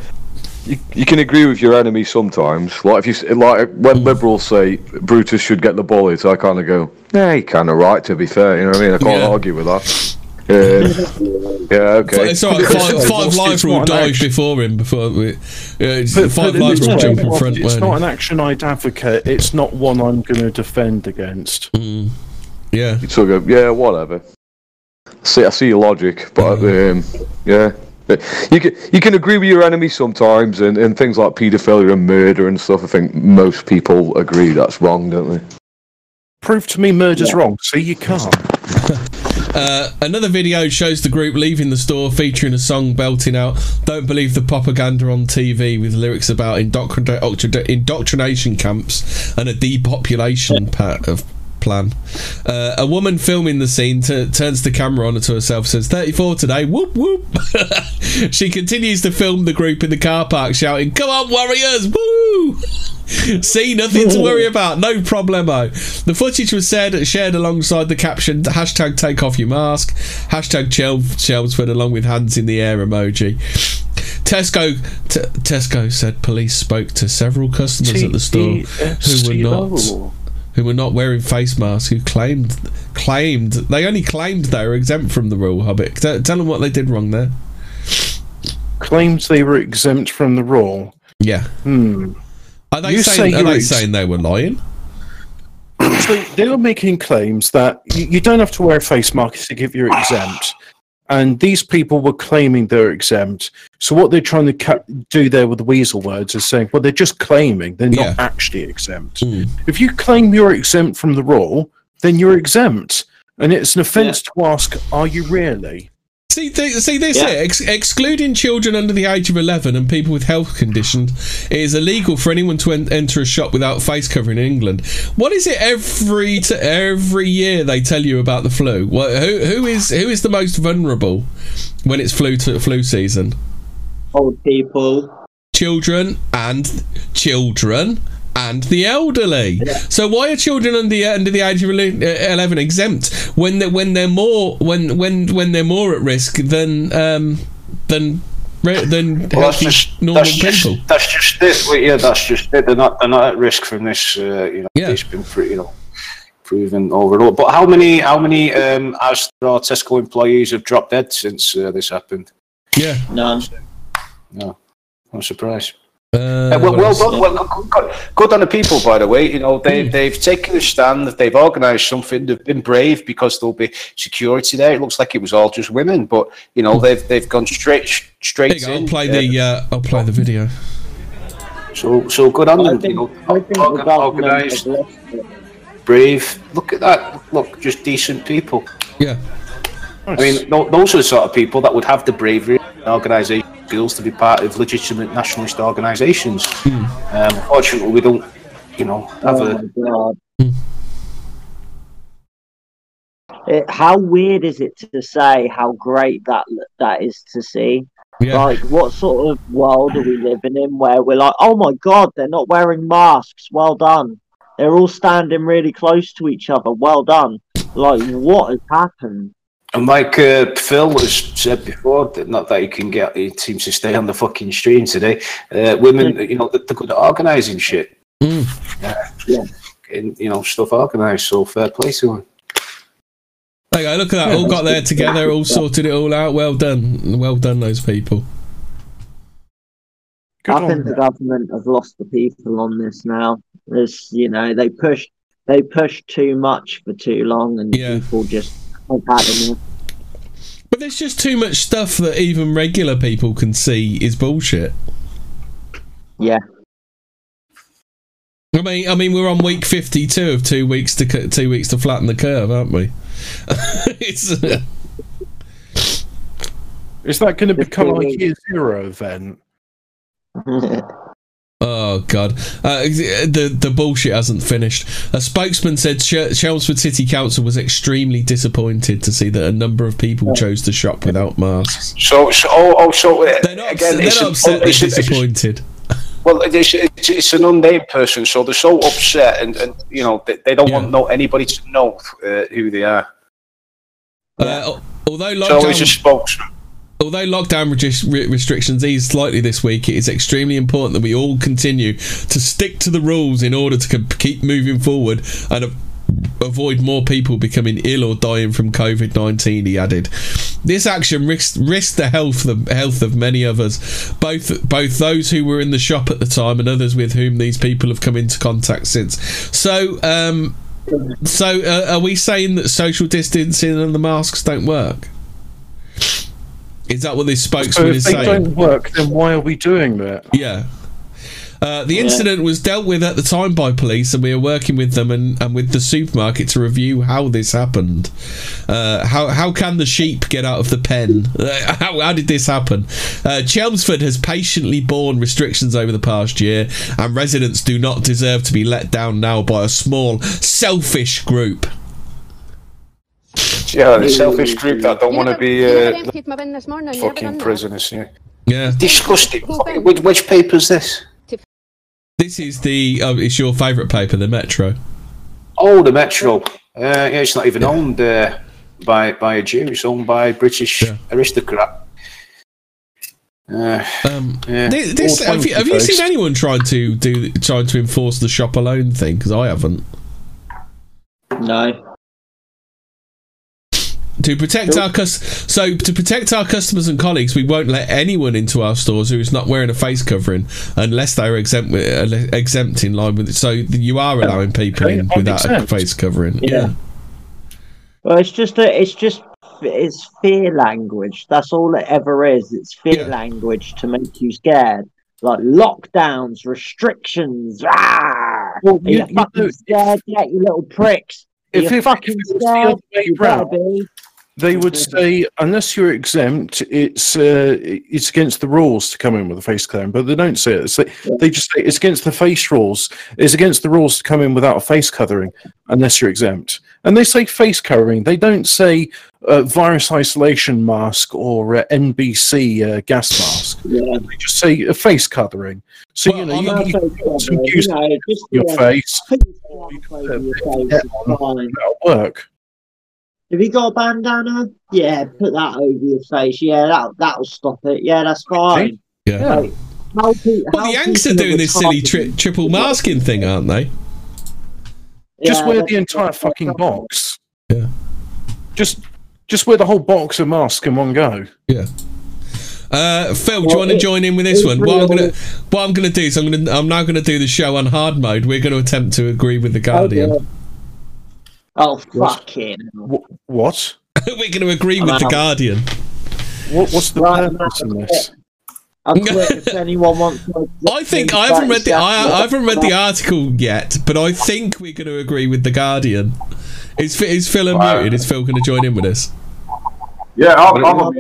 You, you can agree with your enemy sometimes. Like if you like when liberals say Brutus should get the bullet, I kind of go, yeah, he kind of right. To be fair, you know what I mean. I can't Yeah. argue with that. <laughs> Um, yeah, okay. It's all right. Five, five lives will die before him. Before we, it's- But- five lives will jump in front. It's won't an action I'd advocate. It's not one I'm going to defend against. Yeah. You sort of go, yeah, whatever. See, I see your logic, but um, yeah. You can you can agree with your enemy sometimes, and, and things like paedophilia and murder and stuff. I think most people agree that's wrong, don't they? Prove to me murder's wrong, See, you can't. <laughs> Uh, another video shows the group leaving the store featuring a song belting out Don't Believe the Propaganda on TV with lyrics about indoctrin- octri- indoctrination camps and a depopulation pa- of plan. Uh, a woman filming the scene t- turns the camera on to herself, says 34 today, whoop whoop. <laughs> she continues to film the group in the car park, shouting, Come on, warriors, woo! <laughs> See, nothing to worry about, no problemo. The footage was said, shared alongside the caption hashtag take off your mask, hashtag Chelmsford, along with hands in the air emoji. Tesco t- Tesco said police spoke to several customers at the store who were not who were not wearing face masks who claimed claimed they only claimed they were exempt from the rule hobbit T- tell them what they did wrong there Claims they were exempt from the rule. yeah Hmm. are they You saying say are they ex- saying they were lying So they were making claims that you, you don't have to wear a face mask to give you're exempt. And these people were claiming they're exempt. So what they're trying to ca- do there with the weasel words is saying, well, they're just claiming they're not actually exempt. Hmm. If you claim you're exempt from the rule, then you're exempt. And it's an offence to ask, are you really? See, th- see this Yeah. here. Ex- excluding children under the age of eleven and people with health conditions, it is illegal for anyone to en- enter a shop without face covering in England. What is it every t- every year they tell you about the flu? What, who who is who is the most vulnerable when it's flu to flu season? Old people. Children and children and the elderly. So why are children under the under the age of uh, eleven exempt when they, when they're more when when when they're more at risk than um than than Well, that's healthy just normal that's people? just that's just it. Well, yeah, that's just it. They're not they're not at risk from this. Uh, you know, it's been pretty, you know proven overall. But how many how many um, Asda or Tesco employees have dropped dead since uh, this happened? Yeah, none. No, I'm surprised. Uh, Uh, well, well, done, well, good, good on the people, by the way. You know, they, they've taken a stand, they've organised something, they've been brave because there'll be security there. It looks like it was all just women, but, you know, they've they've gone straight straight go, in. I'll play the uh, I'll play the video. So, so good on them, you know, I think the organ- government organised, has lost it. brave. Look at that. Look, just decent people. Yeah. I mean, tho- those are the sort of people that would have the bravery and organisation skills to be part of legitimate nationalist organisations. Hmm. Um, unfortunately, we don't, you know, have Oh a. my. It, how weird is it to say how great that that is to see? Yeah. Like, what sort of world are we living in where we're like, oh my god, they're not wearing masks. Well done. They're all standing really close to each other. Well done. Like, what has happened? And like uh, Phil has said before, not that he can get, he seems to stay on the fucking stream today. Uh, women, you know, they're good at organising shit. Hmm. Yeah. And, you know, stuff organised, so fair play to him. There you look at that. All got there together, all sorted it all out. Well done. Well done, those people. I think the government have lost the people on this now. This, you know, they pushed they pushed too much for too long, and people just have had enough. But there's just too much stuff that even regular people can see is bullshit. Yeah. I mean, I mean, we're on week fifty-two of two weeks to cu- two weeks to flatten the curve, aren't we? <laughs> it's uh, Is that going to become like year zero then? <laughs> oh god, uh, the the bullshit hasn't finished. A spokesman said Ch- Chelmsford City Council was extremely disappointed to see that a number of people chose to shop without masks. So, so oh, oh, so uh, They're not, again, they're it's not an- upset. They're disappointed. well, it's, it's, it's an unnamed person, so they're so upset, and, and you know, they, they don't want no anybody to know uh, who they are. Uh, although So he's a spokesman. Although lockdown re- restrictions ease slightly this week, it is extremely important that we all continue to stick to the rules in order to keep moving forward and avoid more people becoming ill or dying from COVID nineteen. He added, "This action risks risks the health of health of many of us, both both those who were in the shop at the time and others with whom these people have come into contact since." So. Um, so, uh, are we saying that social distancing and the masks don't work? Is that what this spokesman So if is they saying? don't work, then why are we doing that? Yeah. Uh, the Yeah. incident was dealt with at the time by police, and we are working with them and, and with the supermarket to review how this happened. Uh, how how can the sheep get out of the pen? Uh, <laughs> how, how did this happen? Uh, Chelmsford has patiently borne restrictions over the past year, and residents do not deserve to be let down now by a small, selfish group. Yeah, the selfish group that don't want to be uh, Heeft me binnen morgen fucking prisoners. Yeah. Yeah. Disgusting. Which, which paper's this? This is the. Oh, it's your favourite paper, the Metro. Oh, the Metro. Uh, yeah, it's not even owned uh, by by a Jew. It's owned by a British aristocrat. Uh, um, yeah. This, this- have you, have you seen anyone trying to do trying to enforce the shop alone thing? Because I haven't. No. To protect our cus- so to protect our customers and colleagues, we won't let anyone into our stores who is not wearing a face covering unless they are exempt uh, exempt in line with it. So you are allowing people in without a face covering. Yeah. Yeah. Well, it's just a, it's just it's fear language. That's all it ever is. It's fear language to make you scared. Like lockdowns, restrictions. Ah! Well, Are you, you- you fucking know- scared yet, you little pricks? Are If you it- fucking if it was the scared? other way You better be. They would say unless you're exempt, it's uh, it's against the rules to come in with a face covering. But they don't say it. It's like- they just say it's against the face rules. It's against the rules to come in without a face covering unless you're exempt. And they say face covering. They don't say uh, virus isolation mask or uh, NBC uh, gas mask. Yeah. They just say a face covering. So you know you, you not can some use you know, your face. put your face over your face, it's fine. That'll work. Have you got a bandana? Yeah, put that over your face. Yeah, that that'll stop it. Yeah, that's fine. Yeah. Like, how pe- Well, how the Yanks are doing this silly tri- triple masking thing, aren't they? Just Yeah, wear the entire fucking box. Yeah. Just just wear the whole box of masks in one go. Yeah. Uh, Phil, do you Well, want to join in with this it's one? What I'm gonna, what I'm gonna do is I'm gonna, I'm now gonna do the show on hard mode. We're gonna attempt to agree with the Guardian. Oh, fucking. What? <laughs> We're gonna agree with the Guardian. What, what's the purpose in this? I'll quit if anyone wants. <laughs> I think I haven't read the I, I haven't read the article yet, but I think we're going to agree with the Guardian. Is Phil- is Phil unmuted? Is Phil going to join in with us? Yeah, I'm, I'm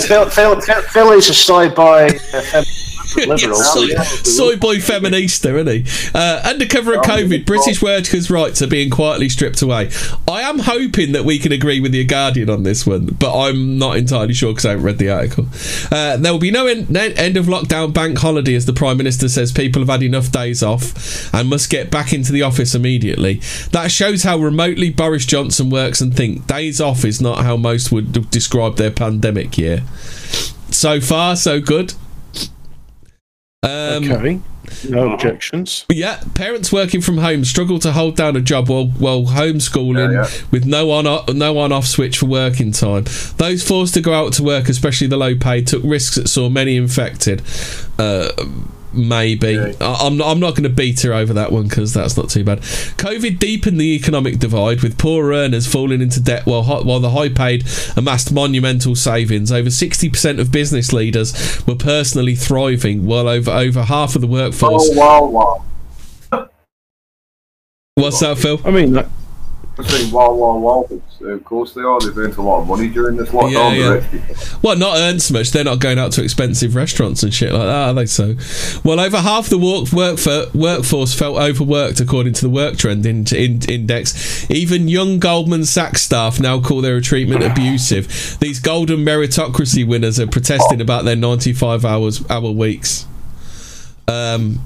Phil, Phil, Phil, Phil is a soy boy uh, fem- <laughs> liberal. so soy, soy boy feminista, isn't he? Uh, under cover of COVID, British workers' rights are being quietly stripped away. I am hoping that we can agree with the Guardian on this one, but I'm not entirely sure because I haven't read the article. Uh, there will be no end, end of lockdown bank holiday as the Prime Minister says people have had enough days off and must get back into the office immediately. That shows how remotely Boris Johnson works and think days off is not how most would describe their pandemic year. So far, so good. Um, okay. No objections. yeah, parents working from home struggle to hold down a job while, while homeschooling with no on no on off switch for working time. Those forced to go out to work, especially the low paid, took risks that saw many infected. Uh, maybe I, I'm not, I'm not going to beat her over that one because that's not too bad. COVID deepened the economic divide with poor earners falling into debt while hi- while the high paid amassed monumental savings. Over 60% of business leaders were personally thriving, while over over half of the workforce. Oh, wow, wow. What's that, Phil? I mean, that, Wow, wow, wow. Uh, of course they are. They've earned a lot of money during this lockdown. Yeah, yeah. Well, not earned so much. They're not going out to expensive restaurants and shit like that, are they? So, well, over half the work, work for, workforce felt overworked, according to the Work Trend in, in, Index. Even young Goldman Sachs staff now call their treatment abusive. These golden meritocracy winners are protesting about their 95 hours hour weeks. Um,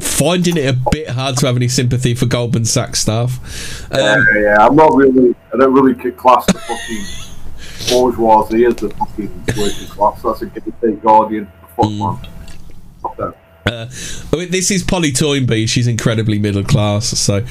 finding it a bit hard to have any sympathy for Goldman Sachs staff. Um, yeah. I'm not really. I don't really class the fucking bourgeoisie as the fucking working class. That's a big guardian. Fuck man. Fuck them. Uh, I mean, this is Polly Toynbee. She's incredibly middle class. So,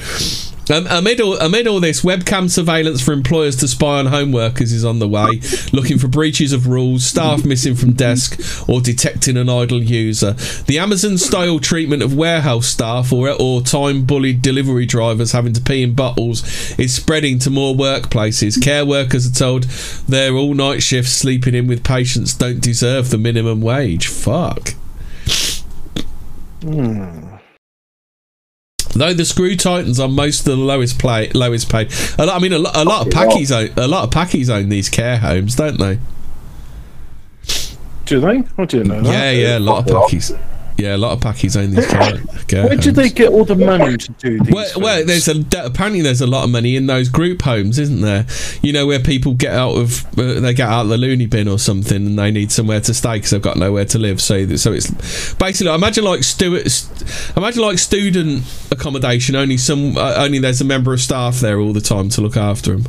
um, amid all amid all this, webcam surveillance for employers to spy on home workers is on the way. Looking for breaches of rules, staff missing from desk, or detecting an idle user. The Amazon-style treatment of warehouse staff or or time-bullied delivery drivers having to pee in bottles is spreading to more workplaces. Care workers are told their all-night shifts sleeping in with patients don't deserve the minimum wage. Fuck. Hmm. Though the screw titans are most of the lowest play, lowest paid. A lot, I mean, a, lot- a lot of packies own a lot of packies own these care homes, don't they? Do they? I didn't know that. Yeah, yeah, a lot of packies. Yeah, a lot of packies own these <laughs> Where homes. did they get all the money to do these? Well, well, there's a apparently there's a lot of money in those group homes, isn't there? You know where people get out of uh, they get out of the loony bin or something, and they need somewhere to stay because they've got nowhere to live. So, so it's basically imagine like stu- imagine like student accommodation. Only some uh, only there's a member of staff there all the time to look after them.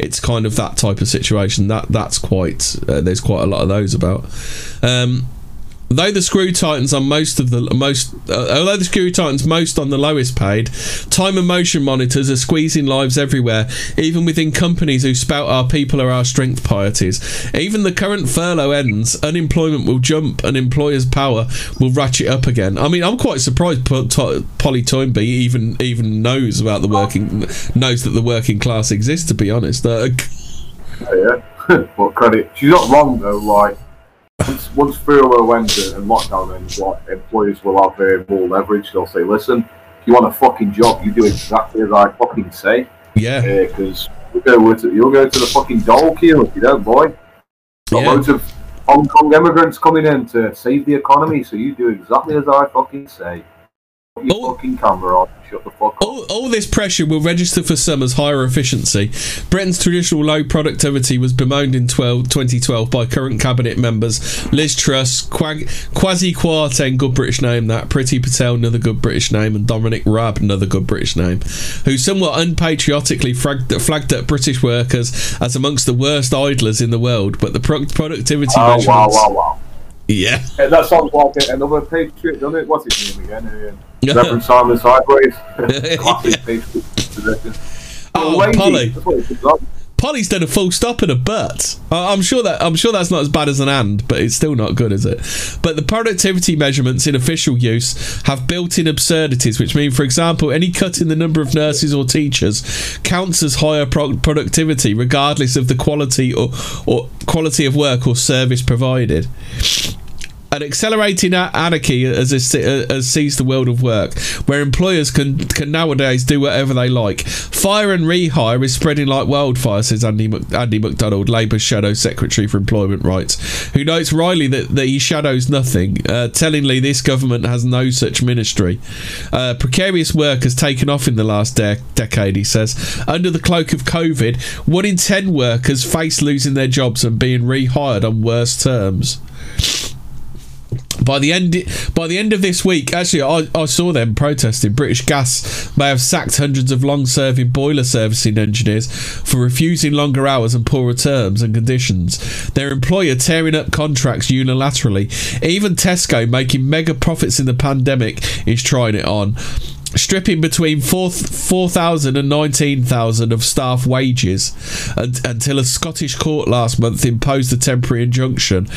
It's kind of that type of situation. That that's quite uh, there's quite a lot of those about. Um, Though the screw titans on most of the most, uh, although the screw titans most on the lowest paid, time and motion monitors are squeezing lives everywhere, even within companies who spout our people are our strength pieties. Even the current furlough ends, unemployment will jump, and employers' power will ratchet up again. I mean, I'm quite surprised Polly Toynbee even even knows about the working knows that the working class exists. To be honest, uh, Yeah, <laughs> but credit. She's not wrong though. Like once, once furlough ends and lockdown ends, like employers will have uh, more leverage. They'll say, "Listen, if you want a fucking job, you do exactly as I fucking say." Yeah. Because you'll go to you'll go to the fucking dole queue if you don't, boy. Got Yeah. loads of Hong Kong immigrants coming in to save the economy, so you do exactly as I fucking say. Put your oh. fucking camera on. Shut the fuck. All, all this pressure will register for some as higher efficiency. Britain's traditional low productivity was bemoaned in 12, 2012 by current cabinet members Liz Truss, Quag, Kwasi Kwarteng, good British name that, Priti Patel, another good British name, and Dominic Raab, another good British name, who somewhat unpatriotically flagged, flagged up British workers as amongst the worst idlers in the world. But the pro- productivity Oh wow, wow, wow. Yeah. Yeah, that sounds like another patriot, doesn't it? What's his name again? Uh, Yeah. Reverend Simon Sideways. <laughs> Classic patriot position. Oh, Lady, Polly. that's what it's called. Polly's done a full stop and a but. I'm sure that I'm sure that's not as bad as an and, but it's still not good, is it? But the productivity measurements in official use have built-in absurdities, which mean, for example, any cut in the number of nurses or teachers counts as higher pro- productivity, regardless of the quality or, or quality of work or service provided. An accelerating anarchy as, a, as sees the world of work, where employers can can nowadays do whatever they like. Fire and rehire is spreading like wildfire, says Andy Mc, Andy McDonald, Labour's shadow secretary for employment rights, who notes wryly that, that he shadows nothing. Uh, tellingly, this government has no such ministry. Uh, precarious work has taken off in the last de- decade, he says. Under the cloak of COVID, one in ten workers face losing their jobs and being rehired on worse terms by the end by the end of this week actually I, I saw them protesting. British gas may have sacked hundreds of long-serving boiler servicing engineers for refusing longer hours and poorer terms and conditions. Their employer tearing up contracts unilaterally. Even tesco making mega profits in the pandemic is trying it on. Stripping between 4,000 and 19,000 of staff wages un- until a Scottish court last month imposed a temporary injunction.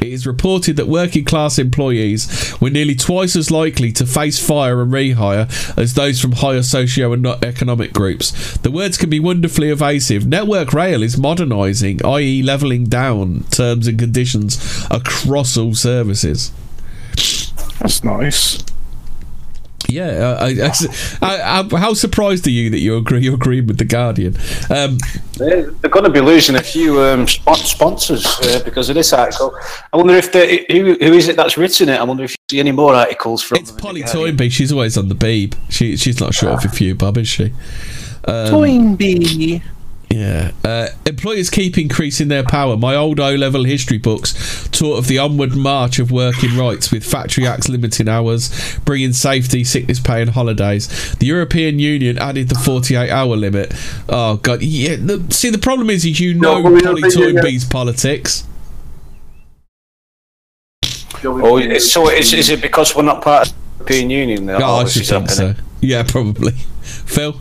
It is reported that working class employees were nearly twice as likely to face fire and rehire as those from higher socio and economic groups. The words can be wonderfully evasive. Network Rail is modernising, i.e., levelling down terms and conditions across all services. That's nice. Yeah, I, I, I, how surprised are you that you agree? You agree with the Guardian. Um, They're, they're going to be losing a few um, sponsors uh, because of this article. I wonder if they, who, who is it that's written it. I wonder if you see any more articles from. It's Polly Toynbee. She's always on the beeb. She she's not short of a few bob, is she? Um, Toynbee. Yeah. Uh, employers keep increasing their power. My old O level history books taught of the onward march of working rights, with factory acts limiting hours, bringing safety, sickness pay, and holidays. The European Union added the 48 hour limit. Oh, God. Yeah. The, see, the problem is, is you know but we Polly think Toynbee's politics. Oh, it's, so is, is it because we're not part of the European Union? That Oh, I should think so. Yeah, probably. <laughs> Phil?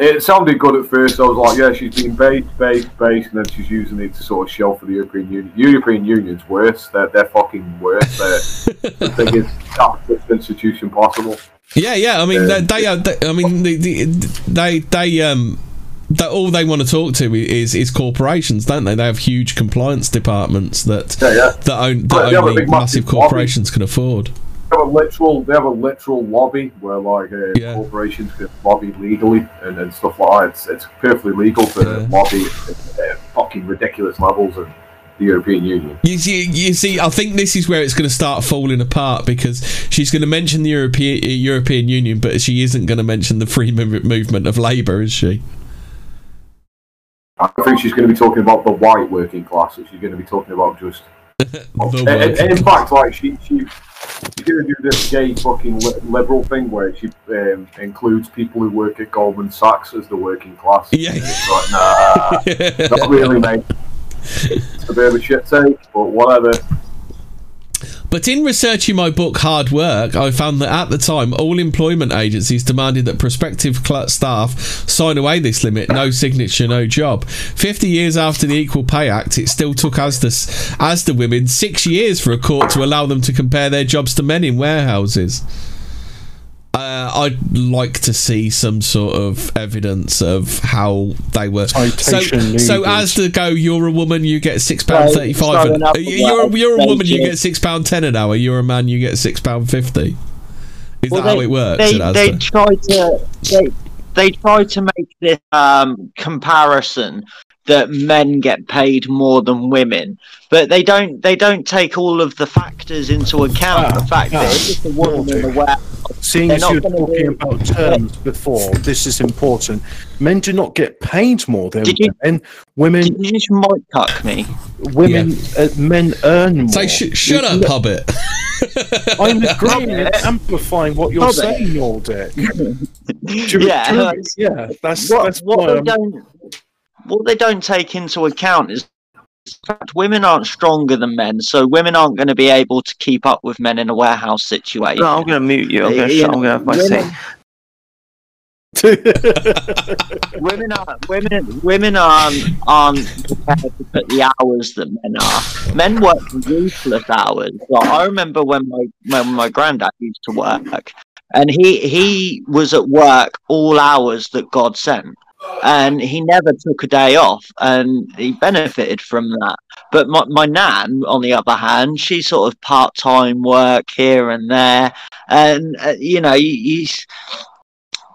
It sounded good at first. I was like, yeah, she's being based, based, based, and then she's using it to sort of shell for the European Union. European Union's worse. They're, they're fucking worse. They're <laughs> the biggest institution possible. Yeah, yeah. I mean, they, they are. They, I mean, the, the, they they um. That all they want to talk to is is corporations, don't they? They have huge compliance departments that Yeah, yeah. that, own, that they only massive massive lobby. corporations can afford. They have a literal, they have a literal lobby where like uh, corporations can lobby legally and, and stuff like that. It's, it's perfectly legal to lobby at uh, fucking ridiculous levels in the European Union. You see, you see, I think this is where it's going to start falling apart because she's going to mention the European European Union, but she isn't going to mention the free mov- movement of labour, is she? I think she's going to be talking about the white working class. She's going to be talking about just. and, and- and in fact, like she, she she's going to do this gay fucking li- liberal thing where she um, includes people who work at Goldman Sachs as the working class. Yeah. It's like, nah, <laughs> not really, mate. It's a bit of a shit take, but whatever. But in researching my book Hard Work, I found that at the time, all employment agencies demanded that prospective staff sign away this limit no signature, no job. 50 years after the Equal Pay Act, it still took Asda, Asda women six years for a court to allow them to compare their jobs to men in warehouses. Uh, I'd like to see some sort of evidence of how they were. So, Citation so needed. Asda go, you're a woman, you get six pound thirty five. starting an- up You're, that, you're a woman, you get six pound ten an hour. You're a man, you get six pound fifty. Is Well, that how it works? They, they to they, they try to make this um, comparison that men get paid more than women, but they don't they don't take all of the factors into account. the fact that if it's a woman in a warehouse, Seeing they're as you're talking do- about terms before, this is important. Men do not get paid more than Did you- women. Women. Did you just mic cuck me? Women, uh, men earn more. Say, sh- shut up, You- Hobbit. <laughs> I'm agreeing and amplifying what you're Hobbit. saying, all dick. <laughs> yeah, yeah, that's what, that's what why they I'm- don't what they don't take into account is the fact women aren't stronger than men, so women aren't going to be able to keep up with men in a warehouse situation. No, I'm going to mute you. I'm going to shut. I'm going to have my women- seat. <laughs> women are women women aren't aren't prepared to put the hours that men are. Men work ruthless hours. Like, I remember when my when my granddad used to work, and he he was at work all hours that God sent, and he never took a day off, and he benefited from that. But my my nan, on the other hand, she sort of part time work here and there, and uh, you know, you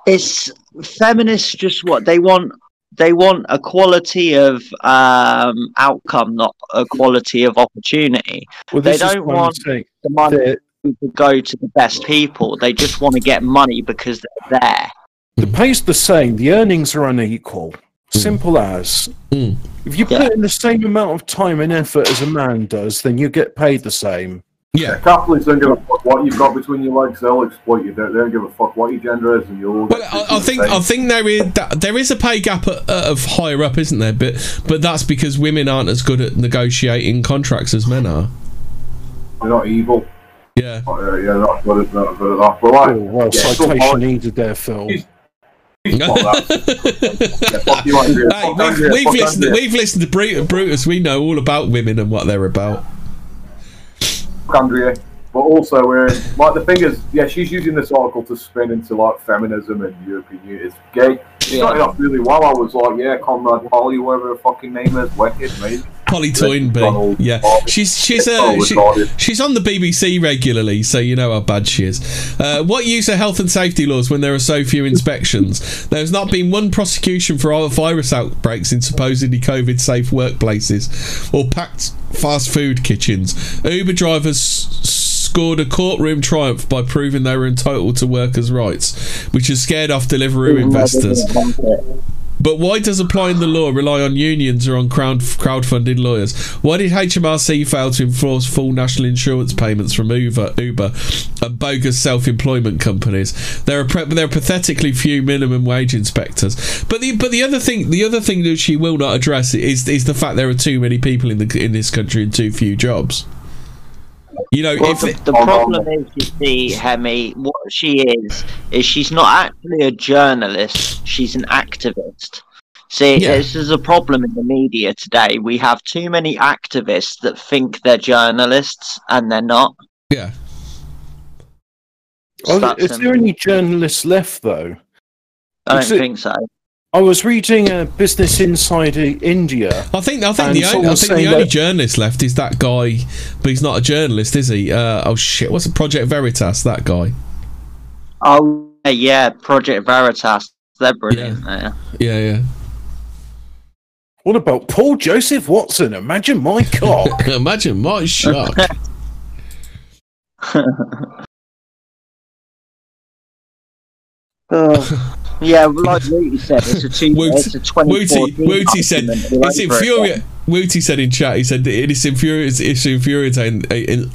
it's feminists just what they want they want a quality of um, outcome not a quality of opportunity. Well, they don't want the money to go to the best people. They just want to get money because they're there The pay's the same. The earnings are unequal. Simple as. If you put in the same amount of time and effort as a man does, then you get paid the same. Yeah. Capitalists don't give a fuck what you've got between your legs. They'll exploit you. They don't give a fuck what your gender is, and you'll. I, I think I think there is that, there is a pay gap uh, of higher up, isn't there? But but that's because women aren't as good at negotiating contracts as men are. They're not evil. Yeah. Uh, yeah, not good at not good at that. But like, Oh, well, yeah, citation point- needed there, Phil. Hey, fuck you, Andrea. Fuck we've, listened. We've listened to Brutus. We know all about women and what they're about. Andrea. But also, uh, like the thing is, yeah, she's using this article to spin into like feminism and European Union. It's gay. She started off really well. I was like, yeah, Conrad Polly, whatever her fucking name is, wicked, mate. Polly Toynbee. Yeah, she's she's uh, she, she's on the BBC regularly, so you know how bad she is. Uh, what use are health and safety laws when there are so few inspections? There has not been one prosecution for other virus outbreaks in supposedly COVID-safe workplaces or packed fast food kitchens. Uber drivers s- scored a courtroom triumph by proving they were entitled to workers' rights, which has scared off Deliveroo investors. But why does applying the law rely on unions or on crowd crowdfunded lawyers? Why did HMRC fail to enforce full national insurance payments from Uber, Uber and bogus self-employment companies? There are pre- there are pathetically few minimum wage inspectors. But the but the other thing the other thing that she will not address is is the fact there are too many people in the in this country and too few jobs. You know, Well, if the, it- the problem is, you see, Hemi, what she is, is she's not actually a journalist, she's an activist. See, Yeah. this is a problem in the media today. We have too many activists that think they're journalists and they're not. Yeah. Are, That's is there any journalists left, though? I don't it- think so. I was reading a Business Insider India. I think I think the only, I think the only journalist left is that guy, but he's not a journalist, is he? Uh, oh shit! What's it? Project Veritas? That guy. Oh, yeah, Project Veritas. They're brilliant there. Yeah, yeah. What about Paul Joseph Watson? Imagine my cock. <laughs> Imagine my shock. Uh, <laughs> <laughs> yeah, like Wooty said, it's a two, it's a Wooty, 2014 Wooty said it's infuriating. Wooty said in chat, he said it is infuriating. It's infuriating.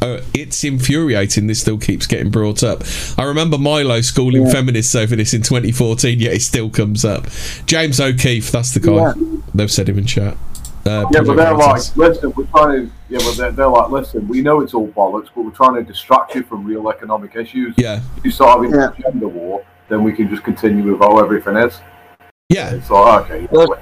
Uh, it's infuriating. This still keeps getting brought up. I remember Milo schooling Yeah. feminists over this in 2014. Yet it still comes up. James O'Keefe, that's the guy. Yeah. They've said him in chat. Uh, Yeah, but they're Veritas. like, listen, we're trying to. Yeah, but they're, they're like, listen, we know it's all bollocks, but we're trying to distract you from real economic issues. Yeah. If you start having a gender war, then we can just continue with how everything is. Yeah. It's like, oh, okay. Well,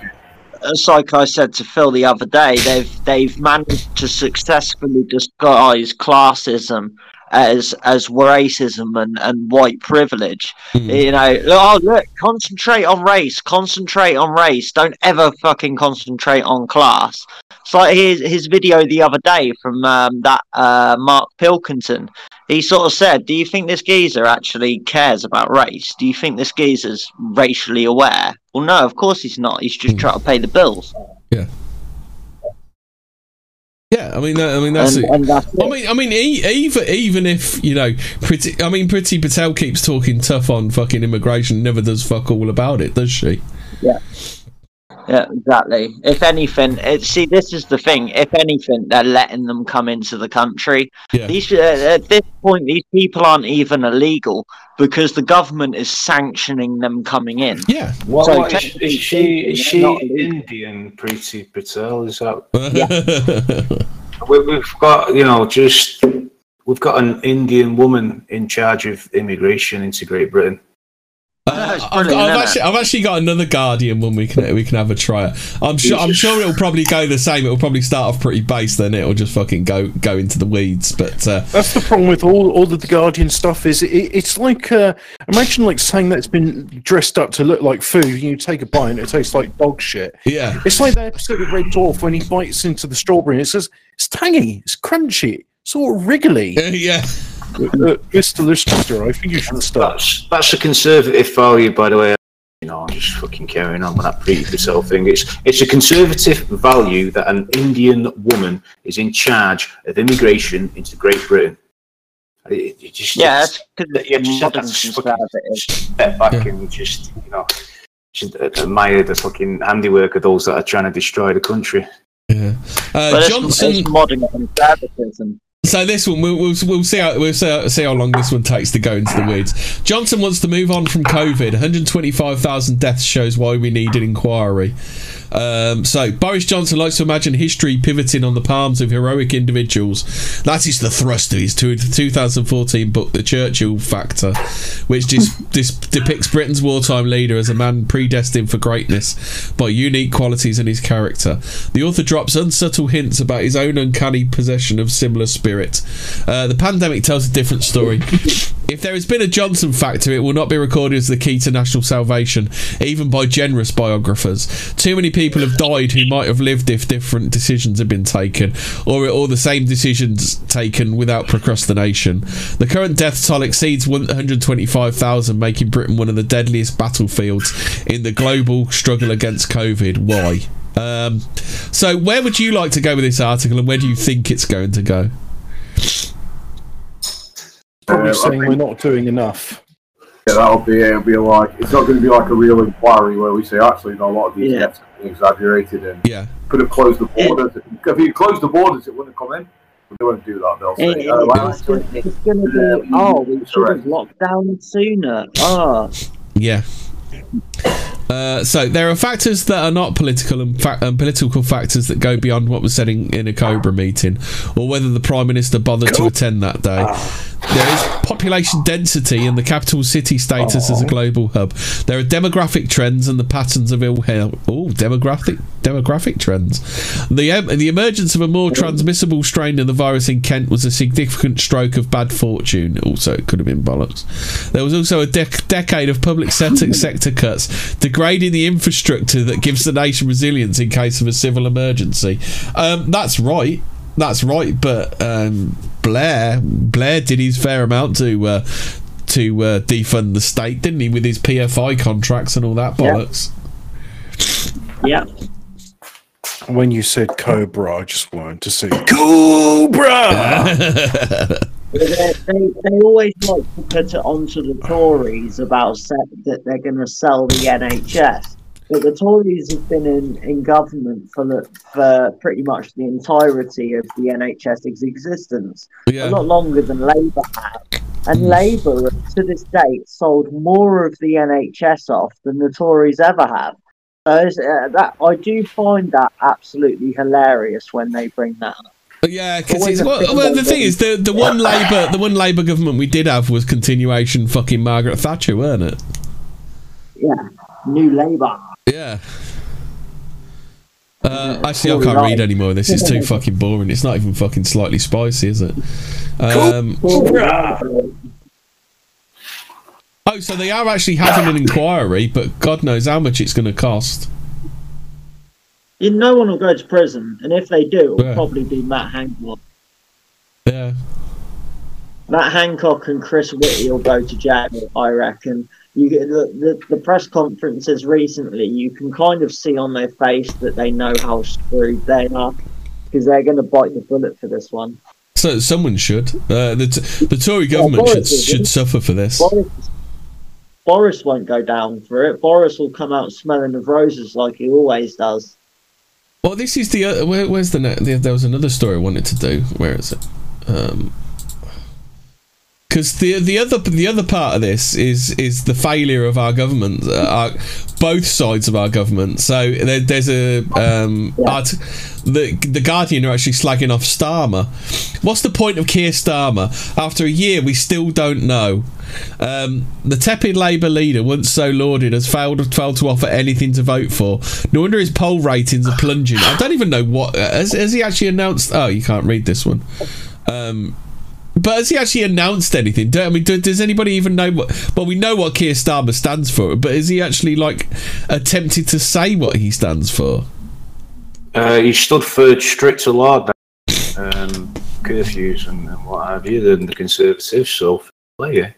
it's like I said to Phil the other day, they've they've managed to successfully disguise classism as as racism and, and white privilege. You know, oh look, concentrate on race, concentrate on race. Don't ever fucking concentrate on class. It's like his his video the other day from um, that uh, Mark Pilkington. He sort of said, "Do you think this geezer actually cares about race? Do you think this geezer's racially aware?" Well, no, of course he's not. He's just trying to pay the bills. Yeah. Yeah, I mean, that, I mean that's. And- it. and that's I mean, I mean, even even if you know, pretty. I mean, Priti Patel keeps talking tough on fucking immigration, never does fuck all about it, does she? Yeah. Yeah, exactly. If anything, it, see, this is the thing. If anything, they're letting them come into the country. Yeah. These uh, at this point, these people aren't even illegal because the government is sanctioning them coming in. Yeah. What, So what is, is she? Is she they're not illegal. Indian? Priti Patel is that? <laughs> we, we've got you know just we've got an Indian woman in charge of immigration into Great Britain. Uh, it's I've, brilliant, I've actually. I've actually got another Guardian one we can we can have a try. at. I'm sure I'm sure it'll probably go the same. It'll probably start off pretty base, then it'll just fucking go go into the weeds. But uh, That's the problem with all all of the Guardian stuff. Is it, it's like uh, imagine like saying that it's been dressed up to look like food. and You take a bite and it tastes like dog shit. Yeah, it's like that episode of Red Dwarf when he bites into the strawberry. and It says it's tangy, it's crunchy, it's all wriggly. <laughs> yeah. Uh, Mr. Lister, I think you should start. That's, that's a conservative value, by the way. You know, I'm just fucking carrying on with that pretty yourself thing. It's it's a conservative value that an Indian woman is in charge of immigration into Great Britain. It, it just, Yeah, it's- you just have to fucking step back and just you know just admire the fucking handiwork of those that are trying to destroy the country. Yeah. Uh, but it's, Johnson- it's modern conservatism. So this one, we'll, we'll, we'll see how we'll see how, long this one takes to go into the weeds. Johnson wants to move on from COVID. 125,000 deaths shows why we need an inquiry. Um, so Boris Johnson likes to imagine history pivoting on the palms of heroic individuals. That is the thrust of his 2014 book, The Churchill Factor, which dis- <laughs> dis- depicts Britain's wartime leader as a man predestined for greatness by unique qualities in his character. The author drops unsubtle hints about his own uncanny possession of similar spirit. Uh, the pandemic tells a different story. <laughs> If there has been a Johnson factor, it will not be recorded as the key to national salvation, even by generous biographers. Too many people have died who might have lived if different decisions had been taken, or or the same decisions taken without procrastination. The current death toll exceeds 125,000, making Britain one of the deadliest battlefields in the global struggle against COVID. Why? Um, so, where would you like to go with this article, and where do you think it's going to go? Probably Uh, saying think- we're not doing enough. Yeah, that'll be it'll be like it's not going to be like a real inquiry where we say actually no, a lot of these Yeah. deaths are being exaggerated and yeah. could have closed the borders. If you closed the borders, it wouldn't come in. They won't do that. They'll It- say, oh, well, it's, it's going to be, oh, we should have locked down sooner. Oh, Yeah. Uh, so there are factors that are not political and, fa- and political factors that go beyond what was said in, in a Cobra meeting, or whether the Prime Minister bothered to attend that day. There is population density and the capital city status as a global hub. There are demographic trends and the patterns of ill health. Oh, demographic demographic trends. The the emergence of a more transmissible strain of the virus in Kent was a significant stroke of bad fortune. Also, it could have been bollocks. There was also a dec- decade of public sector, <laughs> sector cuts, degrading the infrastructure that gives the nation resilience in case of a civil emergency. Um, that's right. That's right. But um, Blair, Blair did his fair amount to uh, to uh, defund the state, didn't he, with his PFI contracts and all that Yeah. bollocks? yeah. When you said Cobra, I just wanted to say Cobra. they, they, they always like to put it onto the Tories about se- that they're going to sell the NHS. But the Tories have been in, in government for the, for pretty much the entirety of the NHS's existence, Yeah. a lot longer than Labour had. And mm. Labour, to this date, sold more of the NHS off than the Tories ever have. So it's, uh, that I do find that absolutely hilarious when they bring that up. Yeah, because Always it's a well, well, the thing is, the the <laughs> one Labour the one Labour government we did have was continuation fucking Margaret Thatcher, weren't it? Yeah, New Labour. Yeah. Uh, actually, I can't read anymore. This is too fucking boring. It's not even fucking slightly spicy, is it? Um, oh, so they are actually having an inquiry, but God knows how much it's going to cost. No one will go to prison, and if they do, it'll Yeah. probably be Matt Hancock. Yeah. Matt Hancock and Chris Whitty will go to jail, I reckon. You get the, the, the press conferences recently, you can kind of see on their face that they know how screwed they are because they're going to bite the bullet for this one. So someone should. Uh, the t- the Tory government Boris should should suffer for this. Boris, Boris won't go down for it. Boris will come out smelling of roses like he always does. Well, this is the uh, where, where's the, the there was another story I wanted to do. Where is it? Um, because the the other the other part of this is is the failure of our government, uh, our, both sides of our government. So there, there's a um, art, the the Guardian are actually slagging off Starmer. What's the point of Keir Starmer? After a year, we still don't know. Um, the tepid Labour leader, once so lauded, has failed failed to offer anything to vote for. No wonder his poll ratings are plunging. I don't even know what has, has he actually announced. Oh, you can't read this one. Um, but has he actually announced anything? Do, I mean, do, does anybody even know what? Well, we know what Keir Starmer stands for, but is he actually like attempted to say what he stands for? Uh, he stood for stricter law, um, curfews and, and what have you, than the Conservatives. So, yeah,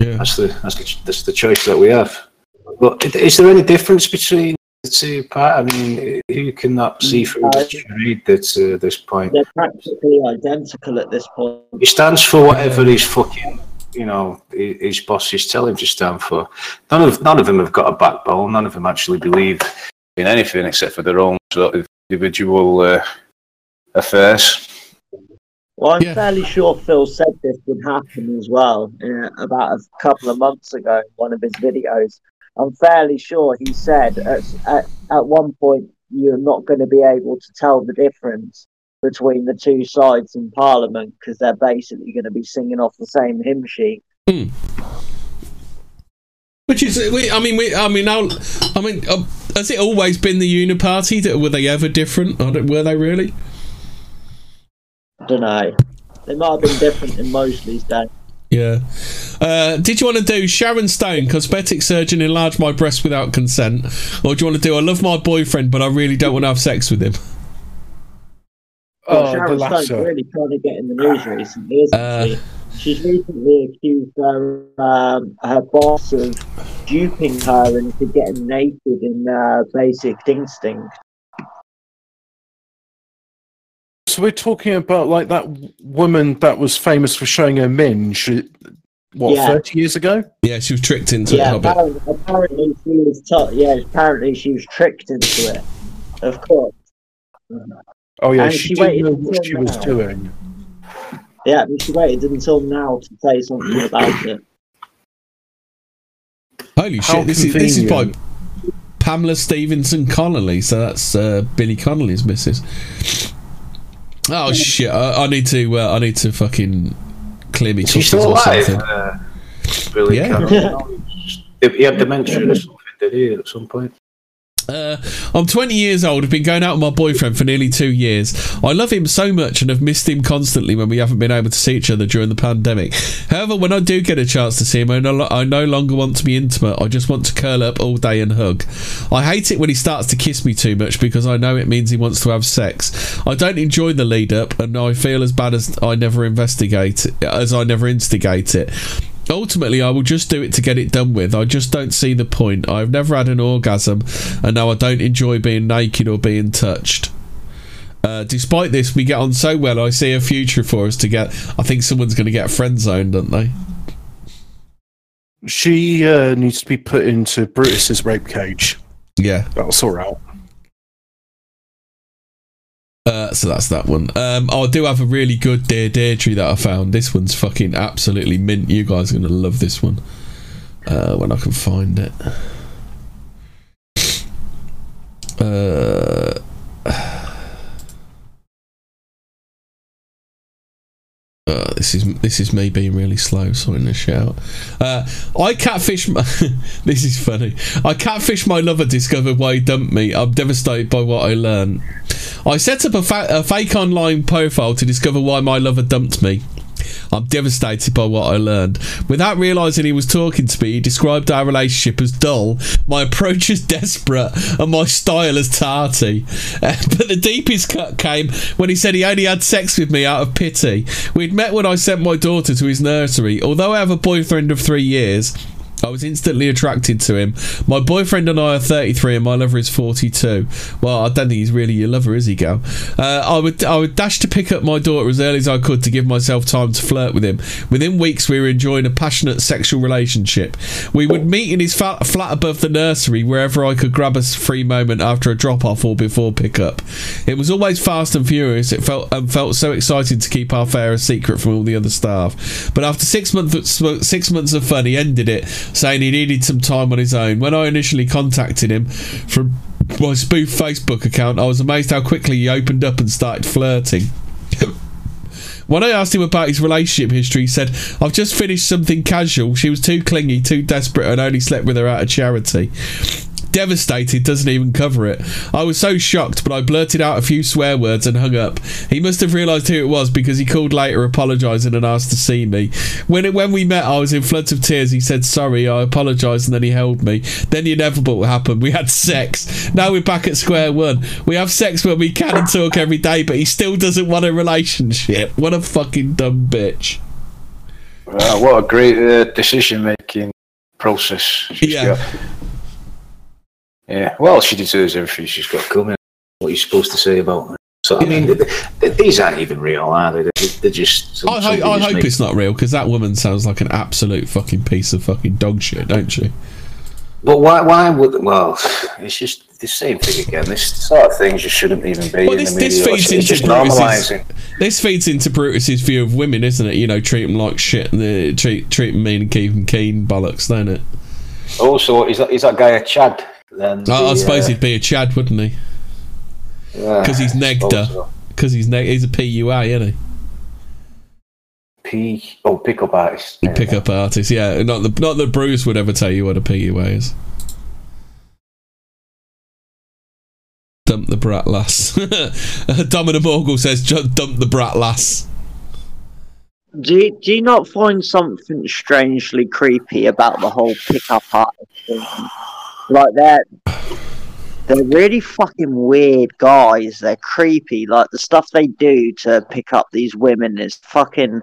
yeah, that's the that's the, that's the choice that we have. But is there any difference between the two parts? I mean, who can that see through the charade at uh, this point? They're practically identical at this point. He stands for whatever his fucking, you know, his bosses tell him to stand for. None of none of them have got a backbone. None of them actually believe in anything except for their own sort of individual uh, affairs. Well, I'm fairly sure Phil said this would happen as well uh, about a couple of months ago in one of his videos. I'm fairly sure he said at, at, at one point you're not going to be able to tell the difference between the two sides in Parliament because they're basically going to be singing off the same hymn sheet. Hmm. Which is, we, I mean, we, I mean, now, I mean, uh, has it always been the Uniparty? That were they ever different? Or were they really? I don't know. They might have been different in Mosley's day. Yeah. Uh, did you want to do Sharon Stone, cosmetic surgeon, enlarge my breast without consent, or do you want to do I love my boyfriend, but I really don't want to have sex with him? Well, Oh, Sharon Stone's really trying to get in the news recently, isn't Uh, she? She's recently accused her, um, her boss of duping her into getting naked in uh, Basic Instinct. So we're talking about like that woman that was famous for showing her minge. What Yeah. thirty years ago? Yeah, she was tricked into yeah, it. apparently, apparently she was. T- yeah, apparently she was tricked into it. Of course. Oh yeah, And she, she didn't waited know what until she was doing. Yeah, but she waited until now to say something about it. Holy How shit! This is this is by. Pamela Stephenson Connolly. So that's uh, Billy Connolly's missus. Oh shit! I, I need to. Uh, I need to fucking clear me. Is he still or alive? something. Uh, Billy Yeah. Connolly? he had dementia or something, did he, at some point? Uh, I'm 20 years old. I've been going out with my boyfriend for nearly two years. I love him so much and have missed him constantly when we haven't been able to see each other during the pandemic. However, when I do get a chance to see him, I no, I no longer want to be intimate. I just want to curl up all day and hug. I hate it when he starts to kiss me too much because I know it means he wants to have sex. I don't enjoy the lead up, and I feel as bad as I never investigate as I never instigate it. Ultimately, I will just do it to get it done with. I just don't see the point. I've never had an orgasm, and now I don't enjoy being naked or being touched. Uh, despite this, we get on so well. I see a future for us to get. I think someone's going to get friend zoned, don't they? She uh, needs to be put into Brutus's rape cage. Yeah, that'll sort out. Uh, so that's that one. Um, oh, I do have a really good Dear Deirdre that I found. This one's fucking absolutely mint. You guys are going to love this one uh, when I can find it. Uh, uh, this is this is me being really slow. Sorry to shout. Uh, I catfish. My, <laughs> this is funny. I catfish my lover. Discovered why he dumped me. I'm devastated by what I learned. I set up a, fa- a fake online profile to discover why my lover dumped me. I'm devastated by what I learned. Without realising he was talking to me, he described our relationship as dull, my approach as desperate, and my style as tarty. Uh, <laughs> but the deepest cut came when he said he only had sex with me out of pity. We'd met when I sent my daughter to his nursery. Although I have a boyfriend of three years, I was instantly attracted to him. My boyfriend and I are 33 and my lover is 42. Well, I don't think he's really your lover, is he, girl? Uh, I would I would dash to pick up my daughter as early as I could to give myself time to flirt with him. Within weeks, we were enjoying a passionate sexual relationship. We would meet in his flat, flat above the nursery wherever I could grab a free moment after a drop off or before pickup. It was always fast and furious. It felt and felt so exciting to keep our affair a secret from all the other staff. But after six months six months of fun, he ended it, saying he needed some time on his own. When I initially contacted him from my spoof Facebook account, I was amazed how quickly he opened up and started flirting. <laughs> When I asked him about his relationship history, he said, I've just finished something casual. She was too clingy, too desperate, and only slept with her out of charity. Devastated doesn't even cover it. I was so shocked, but I blurted out a few swear words and hung up. He must have realised who it was because he called later apologising and asked to see me. When it, when we met, I was in floods of tears. He said sorry, I apologised, and then he held me. Then the inevitable happened. We had sex. Now we're back at square one. We have sex when we can and talk every day, but he still doesn't want a relationship. What a fucking dumb bitch. Wow, what a great uh, decision making process. She's Yeah. got. Yeah, well, she deserves everything she's got coming. What are you supposed to say about her? So, I mean, th- th- these aren't even real, are they? They're, they're just. I, ho- somebody I hope made- it's not real because that woman sounds like an absolute fucking piece of fucking dog shit, don't she? But why? Why would? Well, it's just the same thing again. This sort of things just shouldn't even be Well, in this, the this feeds It's, into Brutus's, normalising. this feeds into Brutus's view of women, isn't it? You know, treat them like shit and uh, treat treat them mean and keep them keen bollocks, don't it? Also, is that is that guy a Chad? Then I, I suppose uh, he'd be a Chad, wouldn't he? yeah, Because he's I negged so. Because he's neg- he's a PUA, isn't he? P. Oh, pickup artist. He pick up artist, yeah. Not the not that Bruce would ever tell you what a PUA is. Dump the brat lass. <laughs> Dominic Morgul says, "Dump the brat lass." Do you, do you not find something strangely creepy about the whole pickup artist thing? Like they're they're really fucking weird guys. They're creepy. Like the stuff they do to pick up these women is fucking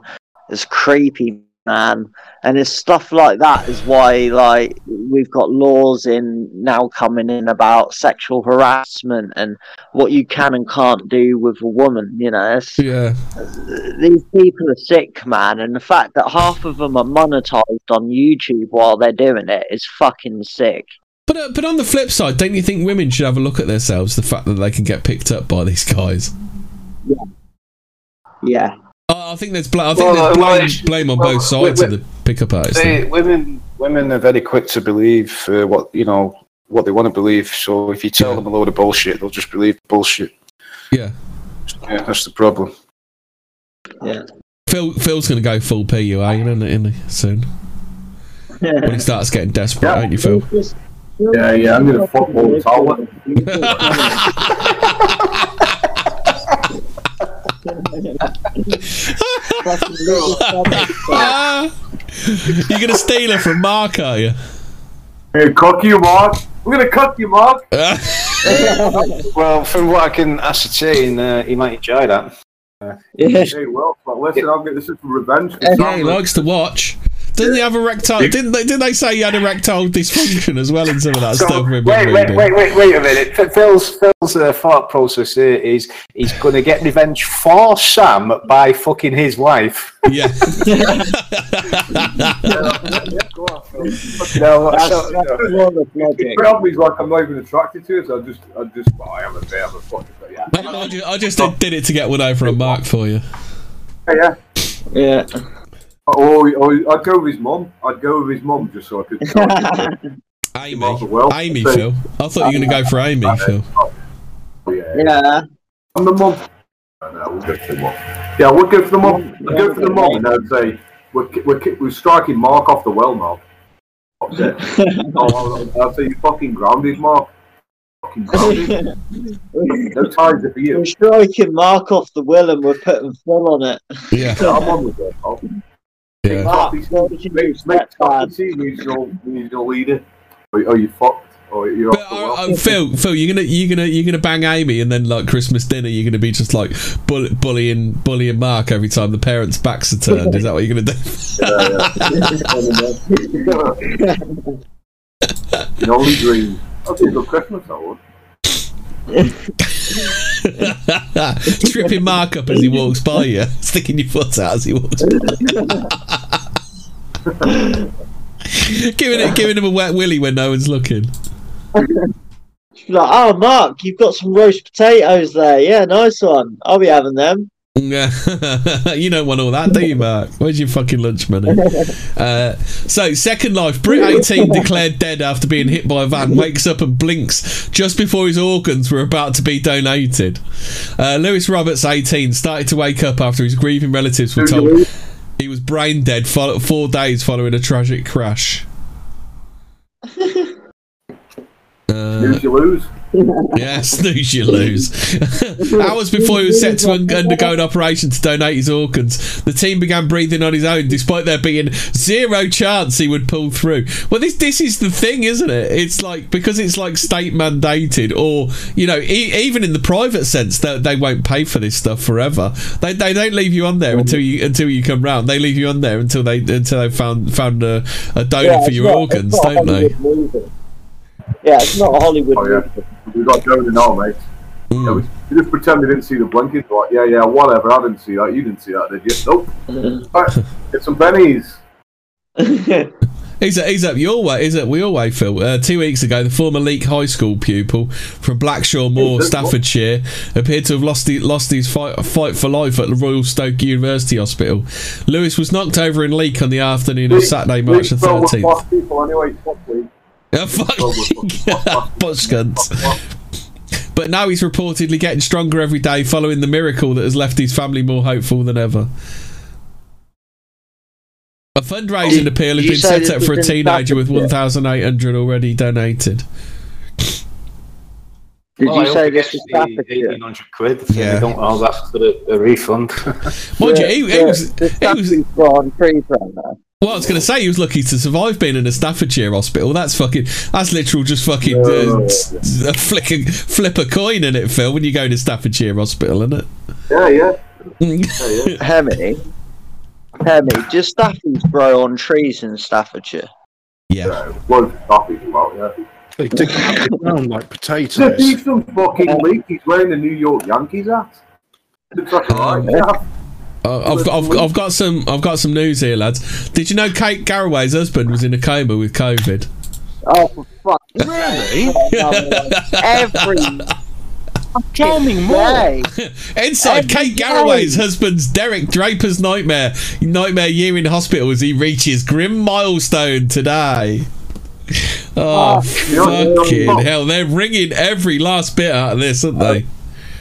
is creepy, man. And it's stuff like that is why like we've got laws in now coming in about sexual harassment and what you can and can't do with a woman. You know, it's, Yeah. these people are sick, man, and the fact that half of them are monetized on YouTube while they're doing it is fucking sick. But uh, but on the flip side, don't you think women should have a look at themselves? The fact that they can get picked up by these guys. Yeah. I I think there's bl- I think Well, there's uh, well, blame, on well, both sides we- of the pickup artist. They, women, women are very quick to believe uh, what you know what they want to believe. So if you tell them a load of bullshit, they'll just believe bullshit. Yeah. Yeah, that's the problem. Yeah. Phil Phil's going to go full PUA, isn't he, isn't soon? <laughs> When he starts getting desperate, ain't you, Phil? Yeah, yeah, I'm gonna fuck football tower. <laughs> You're going to steal her from Mark, are you? Hey, cook you, Mark. We're gonna cook you, Mark. <laughs> well, from what I can ascertain, uh, he might enjoy that. Uh, Hey, well, but listen, I'll get this is for revenge. for Yeah, he likes to watch. Doesn't he have erectile? Didn't they? Didn't they say he had erectile dysfunction as well in some of that So, stuff? we've been wait, wait, reading? wait, wait, wait a minute. Phil's Phil's uh, thought process here is he's going to get revenge for Sam by fucking his wife. Yeah. <laughs> <laughs> no, That's- so- that's more the probably like I'm not even attracted to it. So I just, I just, well, I am a bit of a fucking, but yeah. I ju- I just did, did it to get one over on Mark for you. Yeah. Yeah. Or, or I'd go with his mum. I'd go with his mum just so I could. So I could Amy, well, Amy, so- Phil. I thought you were going to go for Amy, Phil. yeah. Yeah. I'm the mum. No, no, we'll go for the mum. Yeah, we'll go for the mum. I'll go for the mum and I'd say we're, we're, we're striking Mark off the well, Mark. <laughs> That's oh, I'll, I'll say you fucking grounded, Mark. Fucking grounded. <laughs> no ties are for you. We're striking Mark off the will and we're putting Phil on it. Yeah. Yeah, I'm on with it. Mark. Yeah. Mark, what did you do? Make Scotty see me as your, me as your leader. Are, are you fucked? or you're the well. Uh, Phil, Phil, you're gonna you're gonna you're gonna bang Amy, and then like Christmas dinner, you're gonna be just like bull- bullying bullying Mark every time the parents' backs are turned. Is that what you're gonna do? <laughs> You <laughs> <laughs> only dream. That'd be a good Christmas, that would. <laughs> Tripping Mark up as he walks by you, <laughs> sticking your foot out as he walks. <laughs> giving it, giving him a wet willy when no one's looking. She's like, oh, Mark, you've got some roast potatoes there. Yeah, nice one. I'll be having them. Yeah, <laughs> you don't want all that, do you, Mark? Where's your fucking lunch money? <laughs> Uh, so, Second Life, Brit 18 declared dead after being hit by a van, wakes up and blinks just before his organs were about to be donated. Uh, Lewis Roberts, 18, started to wake up after his grieving relatives were told he was brain dead fo- four days following a tragic crash. <laughs> Uh, Lose, you lose. <laughs> yeah, snooze, you lose. <laughs> Hours before he was set to undergo an operation to donate his organs, the team began breathing on his own, despite there being zero chance he would pull through. Well, this this is the thing, isn't it? It's like because it's like state mandated, or you know, e- even in the private sense, that they, won't pay for this stuff forever. They, they don't leave you on there until you until you come round. They leave you on there until they until they found found a, a donor Yeah, for your not- organs, don't they? Movie. Yeah, it's not a Hollywood Oh, yeah. movie. We've got Joe now, mate. Hmm. Yeah, we, we just pretend we didn't see the blinking. Like, yeah, yeah, whatever. I didn't see that. You didn't see that, did you? Nope. <laughs> right, get some bennies. <laughs> He's up, he's up your way. He's up your way, Phil. Uh, two weeks ago, the former Leek High School pupil from Blackshaw Moor, Staffordshire, appeared to have lost the, lost his fight, fight for life at the Royal Stoke University Hospital. Lewis was knocked over in Leek on the afternoon of Saturday, March the League filled with thirteenth. boss people anyway. <laughs> Fuck oh, league. Yeah, fuck. <laughs> Bush cunts. But now he's reportedly getting stronger every day following the miracle that has left his family more hopeful than ever. A fundraising Did appeal has been set up for a teenager with Staffordshire? 1,800 already donated. Did Well, you hope say he this was the Staffordshire? 1800 quid if Yeah. they don't all ask for a, a refund. Mind you, he, he was, he was Stafford's gone trees around there. Well, I was going to say he was lucky to survive being in a Staffordshire hospital. That's fucking. That's literal, just fucking uh, s- s- flick a, flip a coin in it, Phil. When you go to Staffordshire hospital, isn't it? Yeah, yeah. <laughs> yeah, yeah. Hemi, Hemi, do staffies grow on trees in Staffordshire? Yeah. Loads of coffee about, yeah. They dig it down like It's a potatoes. decent fucking leak. He's wearing the New York Yankees hat. It's like, alright, yeah. Uh, I've, I've, I've got some I've got some news here, lads. Did you know Kate Garraway's husband was in a coma with COVID? Oh, for fuck. Really? <laughs> Every Charming day. <laughs> Inside Every Kate day. Garraway's husband's Derek Draper's nightmare nightmare year in hospital as he reaches grim milestone today. Oh, fucking hell! They're wringing every last bit out of this, aren't they?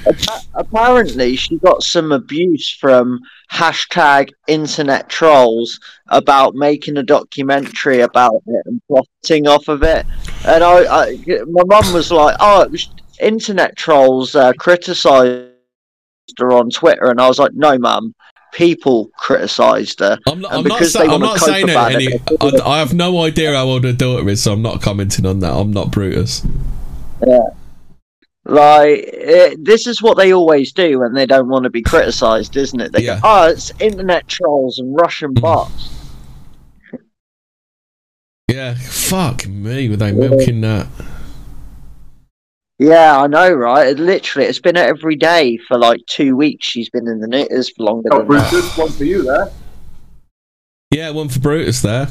Appa- Apparently, she got some abuse from hashtag internet trolls about making a documentary about it and profiting off of it. And I, I my mum was like, "Oh, it was internet trolls uh, criticised her on Twitter," and I was like, "No, mum." People criticised her, I'm not, and I'm not, sa- I'm not saying about any. it, I, I have no idea how old her daughter is, so I'm not commenting on that. I'm not Brutus. Yeah. Like it, this is what they always do when they don't want to be criticised, isn't it? They Yeah. go, "Oh, it's internet trolls and Russian bots." Yeah, fuck me, were they milking that? Yeah, I know, right? It, literally, it's been every day for like two weeks. She's been in the news for longer Oh, than that. Brutus, one for you there. Yeah, one for Brutus there.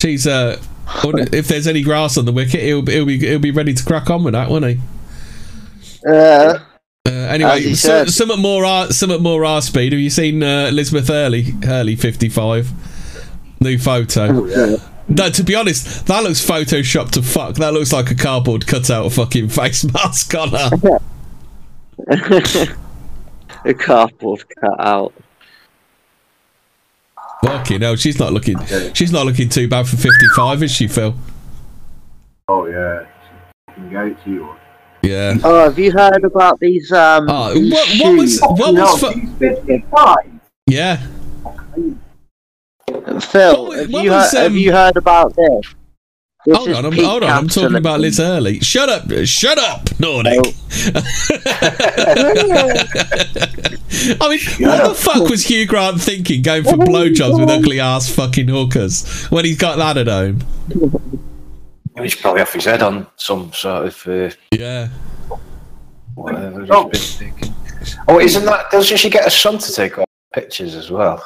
She's uh, <laughs> if there's any grass on the wicket, he'll he'll be he'll be ready to crack on with that, won't he? Uh, Uh, anyway, As he so, somewhat more R, somewhat more R speed. Have you seen uh, Elizabeth Hurley? Hurley fifty five. New photo. No, to be honest, that looks photoshopped to fuck. That looks like a cardboard cutout of fucking <laughs> face mask on her. <laughs> a cardboard cut out. Fucking hell, she's not looking. She's not looking too bad for fifty five, is she, Phil? Oh, yeah. Fucking gate, she was. Yeah. Oh, have you heard about these? Um, Oh, these what, what was what was fu- 55. yeah? Phil? what was- have you was, heard, have um, you heard about this? This Hold on, I'm, hold on. I'm talking about. Liz Early. Shut up, shut up, Nordic. <laughs> I mean, what the fuck was Hugh Grant thinking going for blowjobs with ugly ass fucking hookers when he's got that at home? He's probably off his head on some sort of uh, yeah. Whatever he's been thinking. Oh, isn't that? Doesn't she get a son to take all pictures as well?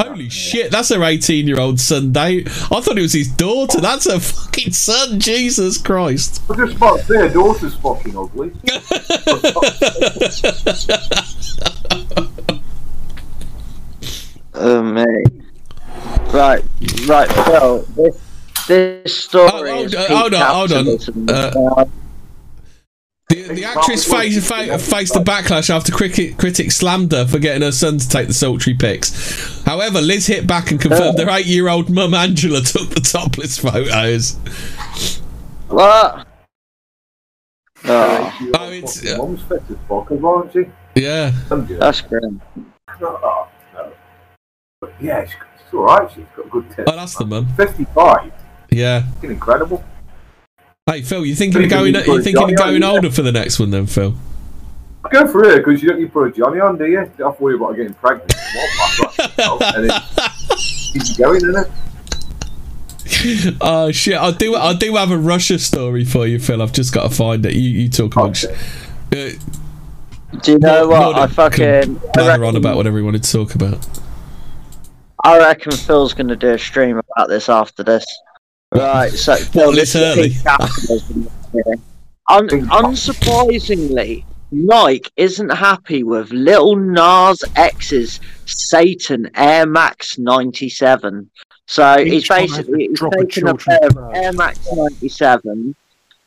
Holy shit, that's her 18 year old son, Dave. I thought it was his daughter. That's her fucking son, Jesus Christ. I was just about to say, her daughter's fucking ugly. <laughs> Oh mate. Right, right, Phil. This this story Oh, is hold, peak hold on, hold on. Uh, the, the actress faced, fa- faced the backlash after cricket, critics slammed her for getting her son to take the sultry pics. However, Liz hit back and confirmed her eight year old mum Angela took the topless photos. What? Oh, Oh, it's, uh, fit as fuck, aren't she? yeah. that's grim. Oh, no. But yeah, she's, she's alright. She's got good tits. Oh, that's the mum. 55. Yeah. Fucking incredible. Hey, Phil, you thinking of going? good You thinking of going older for the next one, then, Phil? Go for it, because you don't need to put a Johnny on, do you? You don't have to worry about getting pregnant. <laughs> Well, and it's keep going, isn't it? oh shit! I do. I do have a Russia story for you, Phil. I've just got to find it. You, you talk amongst. Uh, Do you know what? I Nordic fucking. blather on about whatever he wanted to talk about. I reckon Phil's going to do a stream about this after this. Right, so well, this this is early? <laughs> Un- unsurprisingly, Nike isn't happy with Little Nas X's Satan Air Max 97. So he's Each one basically he's taken a children's pair of. Air Max 97.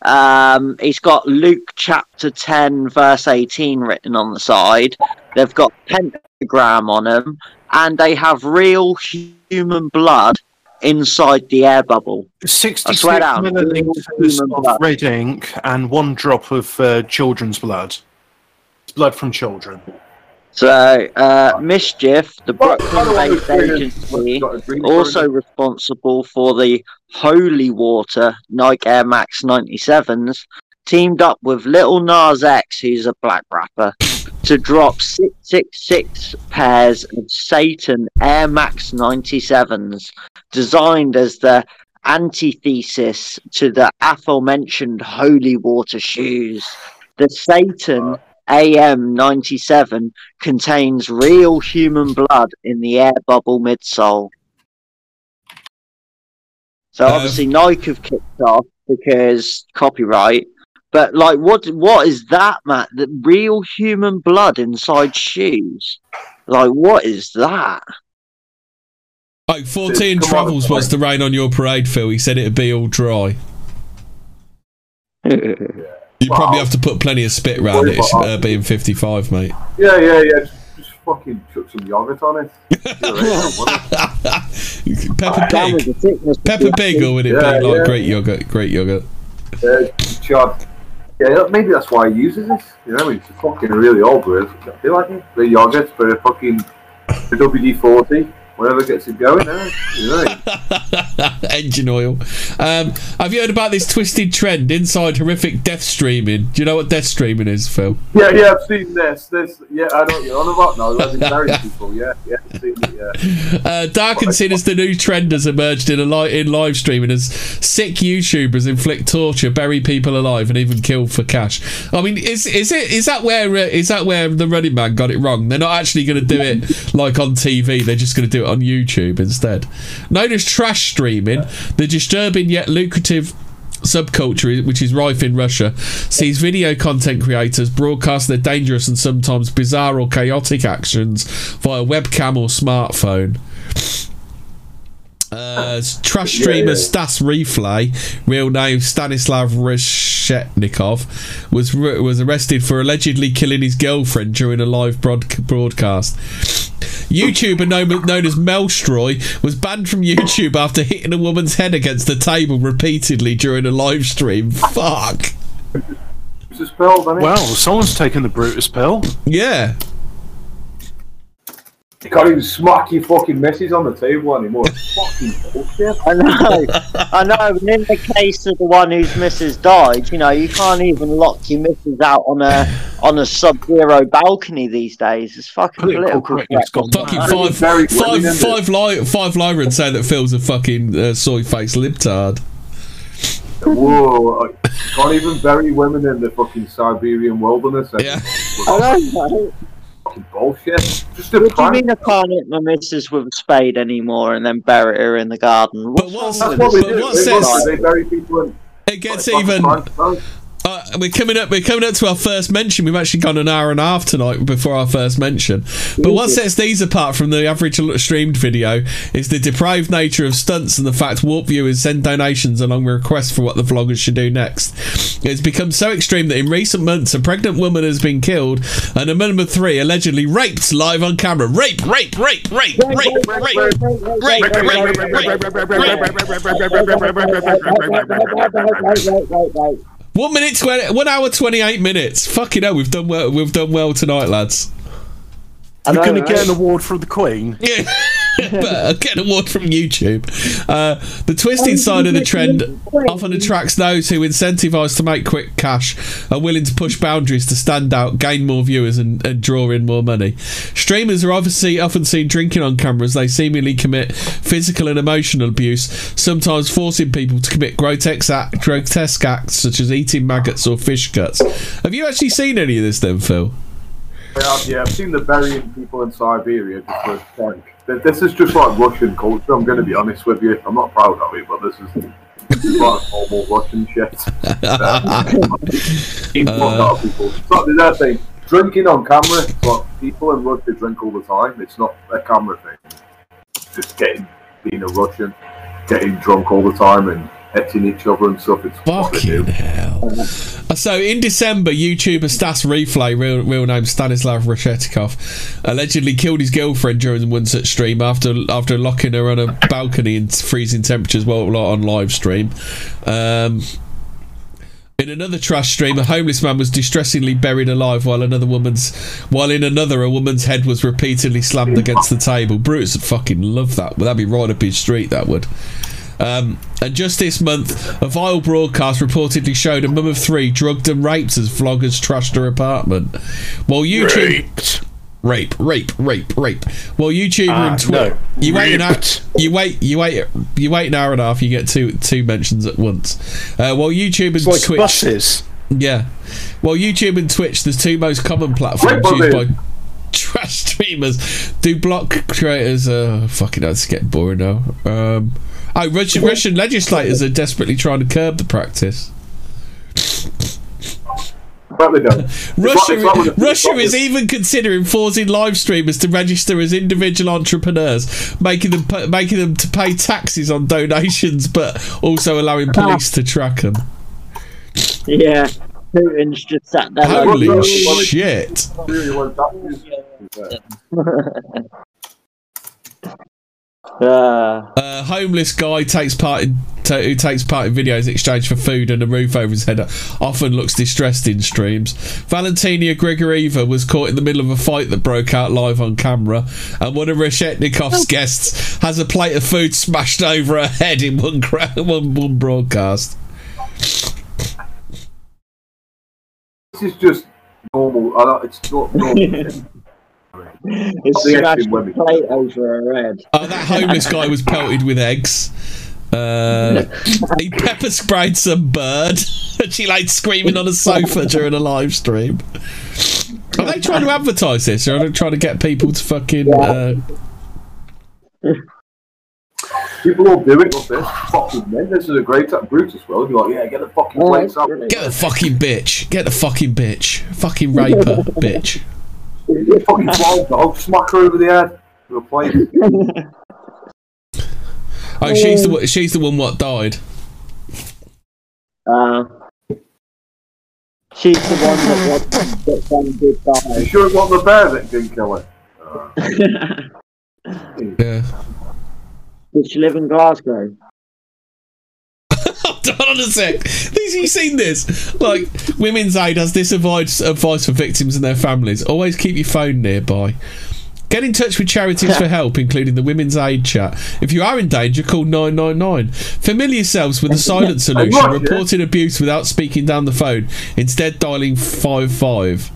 Um, he's got Luke chapter 10, verse 18 written on the side. They've got pentagram on them, and they have real human blood inside the air bubble. I 66 swear milliliters of red ink and one drop of uh, children's blood. It's blood from children. So, uh, Mischief, the Brooklyn-based agency, also responsible for the Holy Water Nike Air Max 97s, teamed up with Little Nas X, who's a black rapper, to drop 666 pairs of Satan Air Max 97s, designed as the antithesis to the aforementioned Holy Water shoes. The Satan AM 97 contains real human blood in the air bubble midsole. So Um, obviously Nike have kicked off because copyright. But like, what what is that, Matt? The real human blood inside shoes? Like, what is that? Oh, 14 Come travels sorry. wants to rain on your parade, Phil. He said it'd be all dry. <laughs> You probably have to put plenty of spit round it, it's, uh, being 55, mate. Yeah, yeah, yeah. Just, just fucking chuck some yogurt on it. <laughs> You're right, wouldn't Peppa Pig. Peppa Pig, or would it Yeah, be like yeah. great yogurt? Great yogurt. it? Uh, Chad. Yeah, maybe that's why he uses this. You know, he's fucking really old it. I feel like. The yogurt for a fucking WD forty, whatever gets it going. Eh? Engine oil. Um, have you heard about this twisted trend inside horrific death streaming? Do you know what death streaming is, Phil? yeah, yeah, I've seen this. This, yeah, I know what you're on about now. Legendary people, yeah, yeah, I've seen it, yeah. Uh, Dark and Sinister new trend has emerged in a li- in live streaming as sick YouTubers inflict torture, bury people alive, and even kill for cash. I mean, is is it is that where uh, is that where the Running Man got it wrong? They're not actually going to do it like on TV. They're just going to do it on YouTube instead. Known as trash streaming, the disturbing yet lucrative subculture which is rife in Russia sees video content creators broadcast their dangerous and sometimes bizarre or chaotic actions via webcam or smartphone. Uh, trash streamer Stas Reeflay, real name Stanislav Reshetnikov, was was arrested for allegedly killing his girlfriend during a live broad- broadcast. YouTuber known, known as Mellstroy was banned from YouTube after hitting a woman's head against the table repeatedly during a live stream. Fuck. It's a spell. Well, someone's taken the Brutus pill. Yeah. You can't even smack your fucking missus on the table anymore. Fucking bullshit. I know, I know. And in the case of the one whose missus died, you know, you can't even lock your missus out on a on a sub-zero balcony these days. It's fucking Political political. correctness correct. gone Fucking mad. five, Very five, women, isn't five, li- five Lyran say that Phil's a fucking uh, soy face libtard. Whoa! I can't even bury women in the fucking Siberian wilderness. Yeah. I know, mate. Fucking bullshit. Just a What do you mean I can't hit my missus with a spade anymore and then bury her in the garden? But What's what's, That's with what they but this? do. what They, says they bury people in. it gets like, even? Uh, we're coming up. We're coming up to our first mention. We've actually gone an hour and a half tonight before our first mention. But what sets these apart from the average streamed video is the depraved nature of stunts and the fact warp viewers send donations along with requests for what the vloggers should do next. It's become so extreme that in recent months a pregnant woman has been killed and a minimum of three allegedly raped live on camera. Rape! Rape, rape, rape, rape, rape, rape, rape, rape, rape, rape, rape, rape. One minute twenty, one hour twenty eight minutes. Fucking hell, we've done well. We've done well tonight, lads. You're going to get an award from the Queen. Yeah. <laughs> <laughs> but I'll get an award from YouTube. Uh, the twisted side of the trend often attracts those who, incentivized to make quick cash, are willing to push boundaries to stand out, gain more viewers, and, and draw in more money. Streamers are obviously often seen drinking on camera as they seemingly commit physical and emotional abuse, sometimes forcing people to commit grotesque, act, grotesque acts such as eating maggots or fish guts. Have you actually seen any of this, then, Phil? Yeah, yeah, I've seen the burying people in Siberia just for a prank. Th- This is just like Russian culture. I'm going to be honest with you. I'm not proud of it, but this is, this is like normal Russian shit. <laughs> Of uh, people. It's not the thing. Drinking on camera, but people in Russia drink all the time. It's not a camera thing. It's just getting, being a Russian, getting drunk all the time and hitting each other and stuff. It's what they do. Fucking hell. So in December, YouTuber Stas Reeflay, real, real name Stanislav Reshetnikov, allegedly killed his girlfriend during one such stream after after locking her on a balcony in freezing temperatures while on live stream. Um, in another trash stream, a homeless man was distressingly buried alive while another woman's, while in another a woman's head was repeatedly slammed against the table. Brutus would fucking love that. That'd be right up his street. That would. Um, and just this month, a vile broadcast reportedly showed a mum of three drugged and raped as vloggers trashed her apartment. While YouTube. Rape, rape, rape, rape. While YouTuber Ah, and Twitter, no. you wait an hour, you wait, you wait, you wait an hour and a half. You get two two mentions at once. Uh, while YouTube and like Twitch, buses. yeah. Well, YouTube and Twitch, the two most common platforms used by <laughs> trash streamers, do block creators. Uh, fucking, it's getting boring now. Um, oh, Russian, Russian legislators are desperately trying to curb the practice. But they don't. <laughs> It's like- Russia, it's like with the- Russia is even considering forcing live streamers to register as individual entrepreneurs, making them making them to pay taxes on donations, but also allowing ah. police to track them. Yeah, Putin's just sat there. Holy "Oh, shit! <laughs> Really well, that is- Uh, A homeless guy takes part in ta who takes part in videos in exchange for food and a roof over his head. Often looks distressed in streams. Valentina Grigorieva was caught in the middle of a fight that broke out live on camera, and one of Reshetnikov's guests has a plate of food smashed over her head in one gra- <laughs> one, one broadcast. This is just normal. I don't, it's not normal. <laughs> it's The smashed acting the women. plate over her head. <laughs> Oh, that homeless guy was pelted with eggs. Uh, he pepper sprayed some bird, <laughs> and she laid screaming on a sofa during a live stream. Are they trying to advertise this, or are they trying to get people to fucking? Uh, People all do it with this. Fucking men. This is a great time. Brutus will. You're like, yeah, get the fucking Oh, plates up. get the fucking bitch! Get the fucking bitch! Fucking raper, <laughs> bitch! Fucking wild dog. Smack her over the head with a plate. Oh, she's the one- she's the one what died. Uh, she's the one that was that then did You sure it wasn't the bear that didn't kill her? <laughs> Yeah. Did she live in Glasgow? <laughs> Hold on a sec. These, you seen this? Like, Women's Aid has this advice, advice for victims and their families. Always keep your phone nearby. Get in touch with charities for <laughs> help, including the Women's Aid Chat. If you are in danger, call 999. Familiar yourselves with the silent solution, reporting abuse without speaking down the phone, instead dialing 55.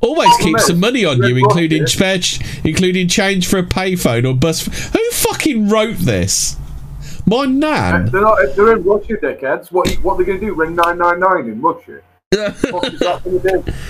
Always keep some money on you, including spare including change for a payphone or bus. Who fucking wrote this? My nan. They're, not, they're in Russia, dickheads. What, what are they going to do? Ring 999 in Russia? what is that going to do? <laughs>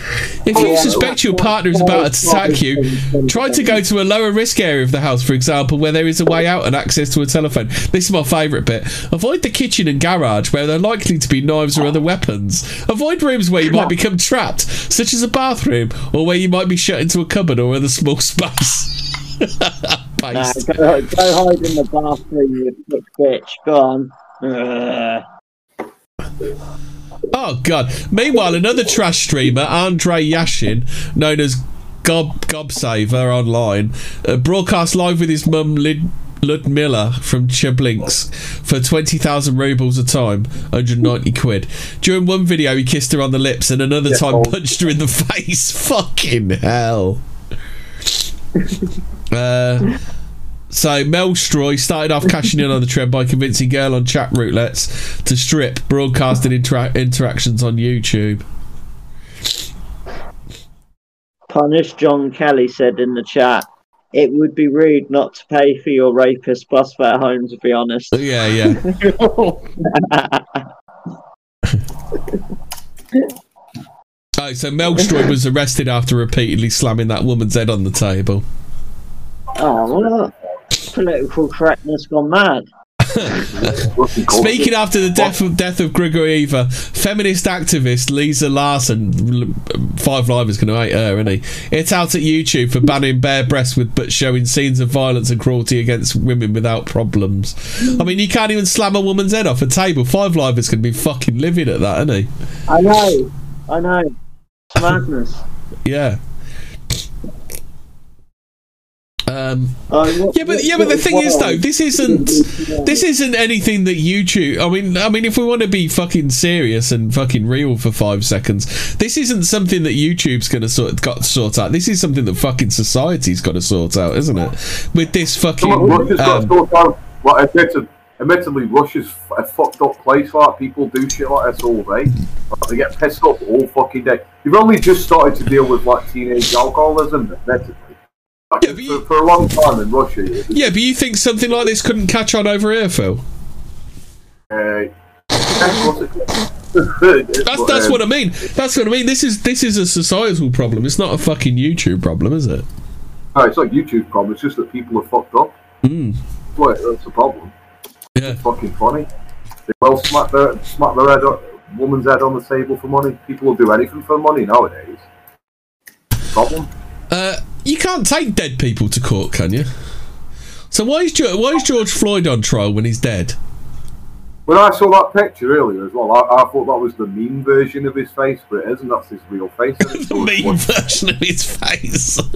If you oh, suspect your partner is about to attack you, try to go to a lower risk area of the house, for example, where there is a way out and access to a telephone. This is my favourite bit. Avoid the kitchen and garage where there are likely to be knives or other weapons. Avoid rooms where you might become trapped, such as a bathroom, or where you might be shut into a cupboard or other small <laughs> space. <laughs> Nah, go, go hide in the bathroom, you bitch. Go on. Ugh. Oh god. Meanwhile, another trash streamer, Andre Yashin, known as Gob Gobsaver online, uh, broadcast live with his mum Lid Ludmilla from Cheblinks for 20,000 rubles a time, 190 quid. During one video, he kissed her on the lips and another Yeah, time oh. punched her in the <laughs> face. Fucking hell. <laughs> Uh, so Mellstroy started off cashing in on the trend by convincing girl on Chatroulette to strip broadcasting intera- interactions on YouTube. Punish John Kelly said in the chat, it would be rude not to pay for your rapist bus fare home, to be honest. Yeah, yeah. <laughs> Oh, so Mel Stroy was arrested after repeatedly slamming that woman's head on the table. Oh, well, political correctness gone mad. <laughs> Speaking after the death of, death of Gregory Eva, feminist activist Lisa Larson, Five Live is going to hate her, isn't he? It's out at YouTube for banning bare breasts with but showing scenes of violence and cruelty against women without problems. I mean, you can't even slam a woman's head off a table. Five Live is going to be fucking livid at that, isn't he? I know, I know. It's madness. <laughs> Yeah. Um, Oh, yeah, but yeah, but the thing is though, this isn't this isn't anything that YouTube. I mean, I mean, if we want to be fucking serious and fucking real for five seconds, this isn't something that YouTube's going to sort got to sort out. This is something that fucking society's got to sort out, isn't it? With this fucking. Come on, Russia's got um, to sort out. Well, admitted, admittedly, Russia's a fucked up place. Like people do shit like this all day. Like, they get pissed off all fucking day. They've only just started to deal with like teenage alcoholism. Admittedly, like, for, for a long time in Russia. was, yeah, but you think something like this couldn't catch on over here, Phil? Uh, that's <laughs> That's what I mean. That's what I mean. This is this is a societal problem. It's not a fucking YouTube problem, is it? No, it's not YouTube problem. It's just that people are fucked up. Mm. That's, that's the problem. Yeah. It's fucking funny. They will smack their smack their head, on, woman's head on the table for money. People will do anything for money nowadays. Problem. Uh, you can't take dead people to court, can you? So why is George, why is George Floyd on trial when he's dead? When I saw that picture earlier as well, I, I thought that was the mean version of his face, but it isn't. That's his real face. <laughs> the mean version of his face. <laughs>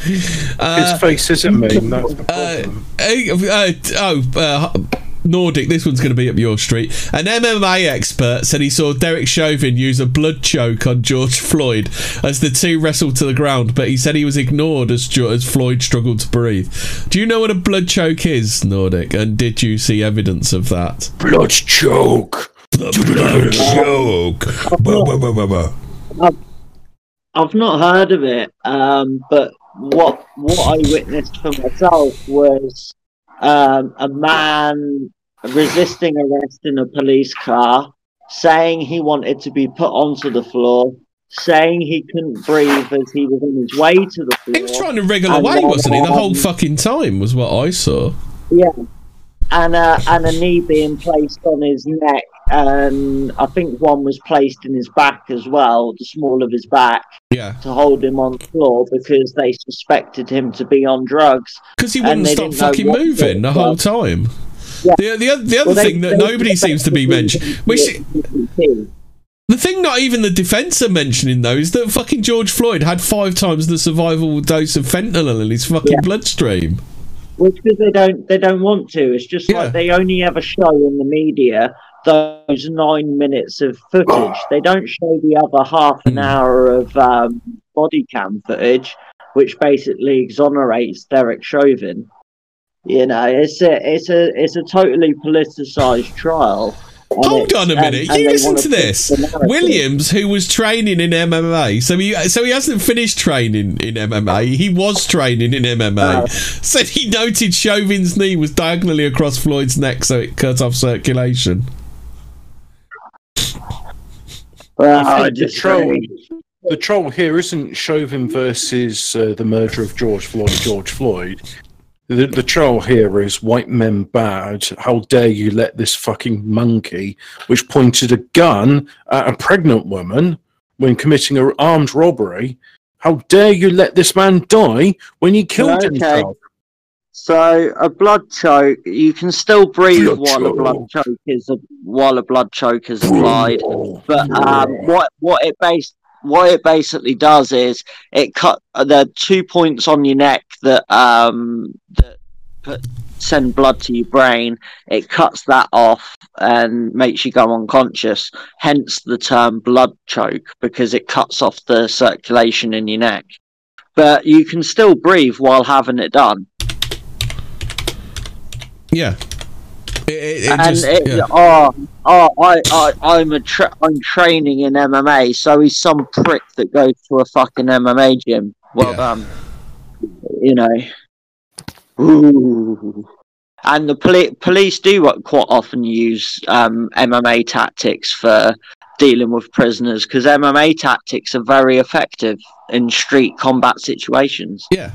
His face isn't mean. That's the problem. Uh, uh, oh, uh, Nordic, this one's going to be up your street. An MMA expert said he saw Derek Chauvin use a blood choke on George Floyd as the two wrestled to the ground, but he said he was ignored as, as Floyd struggled to breathe. Do you know what a blood choke is, Nordic? And did you see evidence of that? Blood choke. The blood choke. Bah, bah, bah, I've not heard of it, um, but what what I witnessed for myself was um, a man resisting arrest in a police car, saying he wanted to be put onto the floor, saying he couldn't breathe as he was on his way to the floor. He was trying to wriggle away, then, wasn't he? The whole um, fucking time was what I saw. Yeah. And uh, and a knee being placed on his neck, and I think one was placed in his back as well, the small of his back, Yeah. to hold him on the floor because they suspected him to be on drugs. Because he wouldn't stop fucking moving the whole time. Yeah. The, the, the other Well, they- thing that they nobody seems to be mentioning, which to be CCP. the thing not even the defence are mentioning though is that fucking George Floyd had five times the survival dose of fentanyl in his fucking Yeah. bloodstream. Which because they don't they don't want to. It's just like they only ever show in the media those nine minutes of footage. They don't show the other half an hour of um, body cam footage. which basically exonerates Derek Chauvin. You know, it's a it's a it's a totally politicized trial. and Hold on a minute. and you they listen wanna this. Williams, who was training in MMA, so he so he hasn't finished training in MMA. He was training in MMA. Oh. Said he noted Chauvin's knee was diagonally across Floyd's neck, so it cut off circulation. Well, I I think the just troll, the troll here isn't Chauvin versus uh, the murder of George Floyd. George Floyd. The, the troll here is white men bad. How dare you let this fucking monkey, which pointed a gun at a pregnant woman when committing an armed robbery, how dare you let this man die when he killed Okay. himself? So a blood choke, you can still breathe Blood while a blood choke. choke is while a blood choke is applied. But um, what what it base what it basically does is it cut uh, the two points on your neck that um that put, send blood to your brain. It cuts that off and makes you go unconscious. Hence the term blood choke because it cuts off the circulation in your neck. But you can still breathe while having it done. Yeah. It, it, it and just, it, yeah. oh, oh, I, I, I'm a tra- I'm training in MMA, so he's some prick that goes to a fucking MMA gym. Well done, you know. Ooh. And the poli- police do quite often use um, MMA tactics for dealing with prisoners because MMA tactics are very effective in street combat situations. Yeah.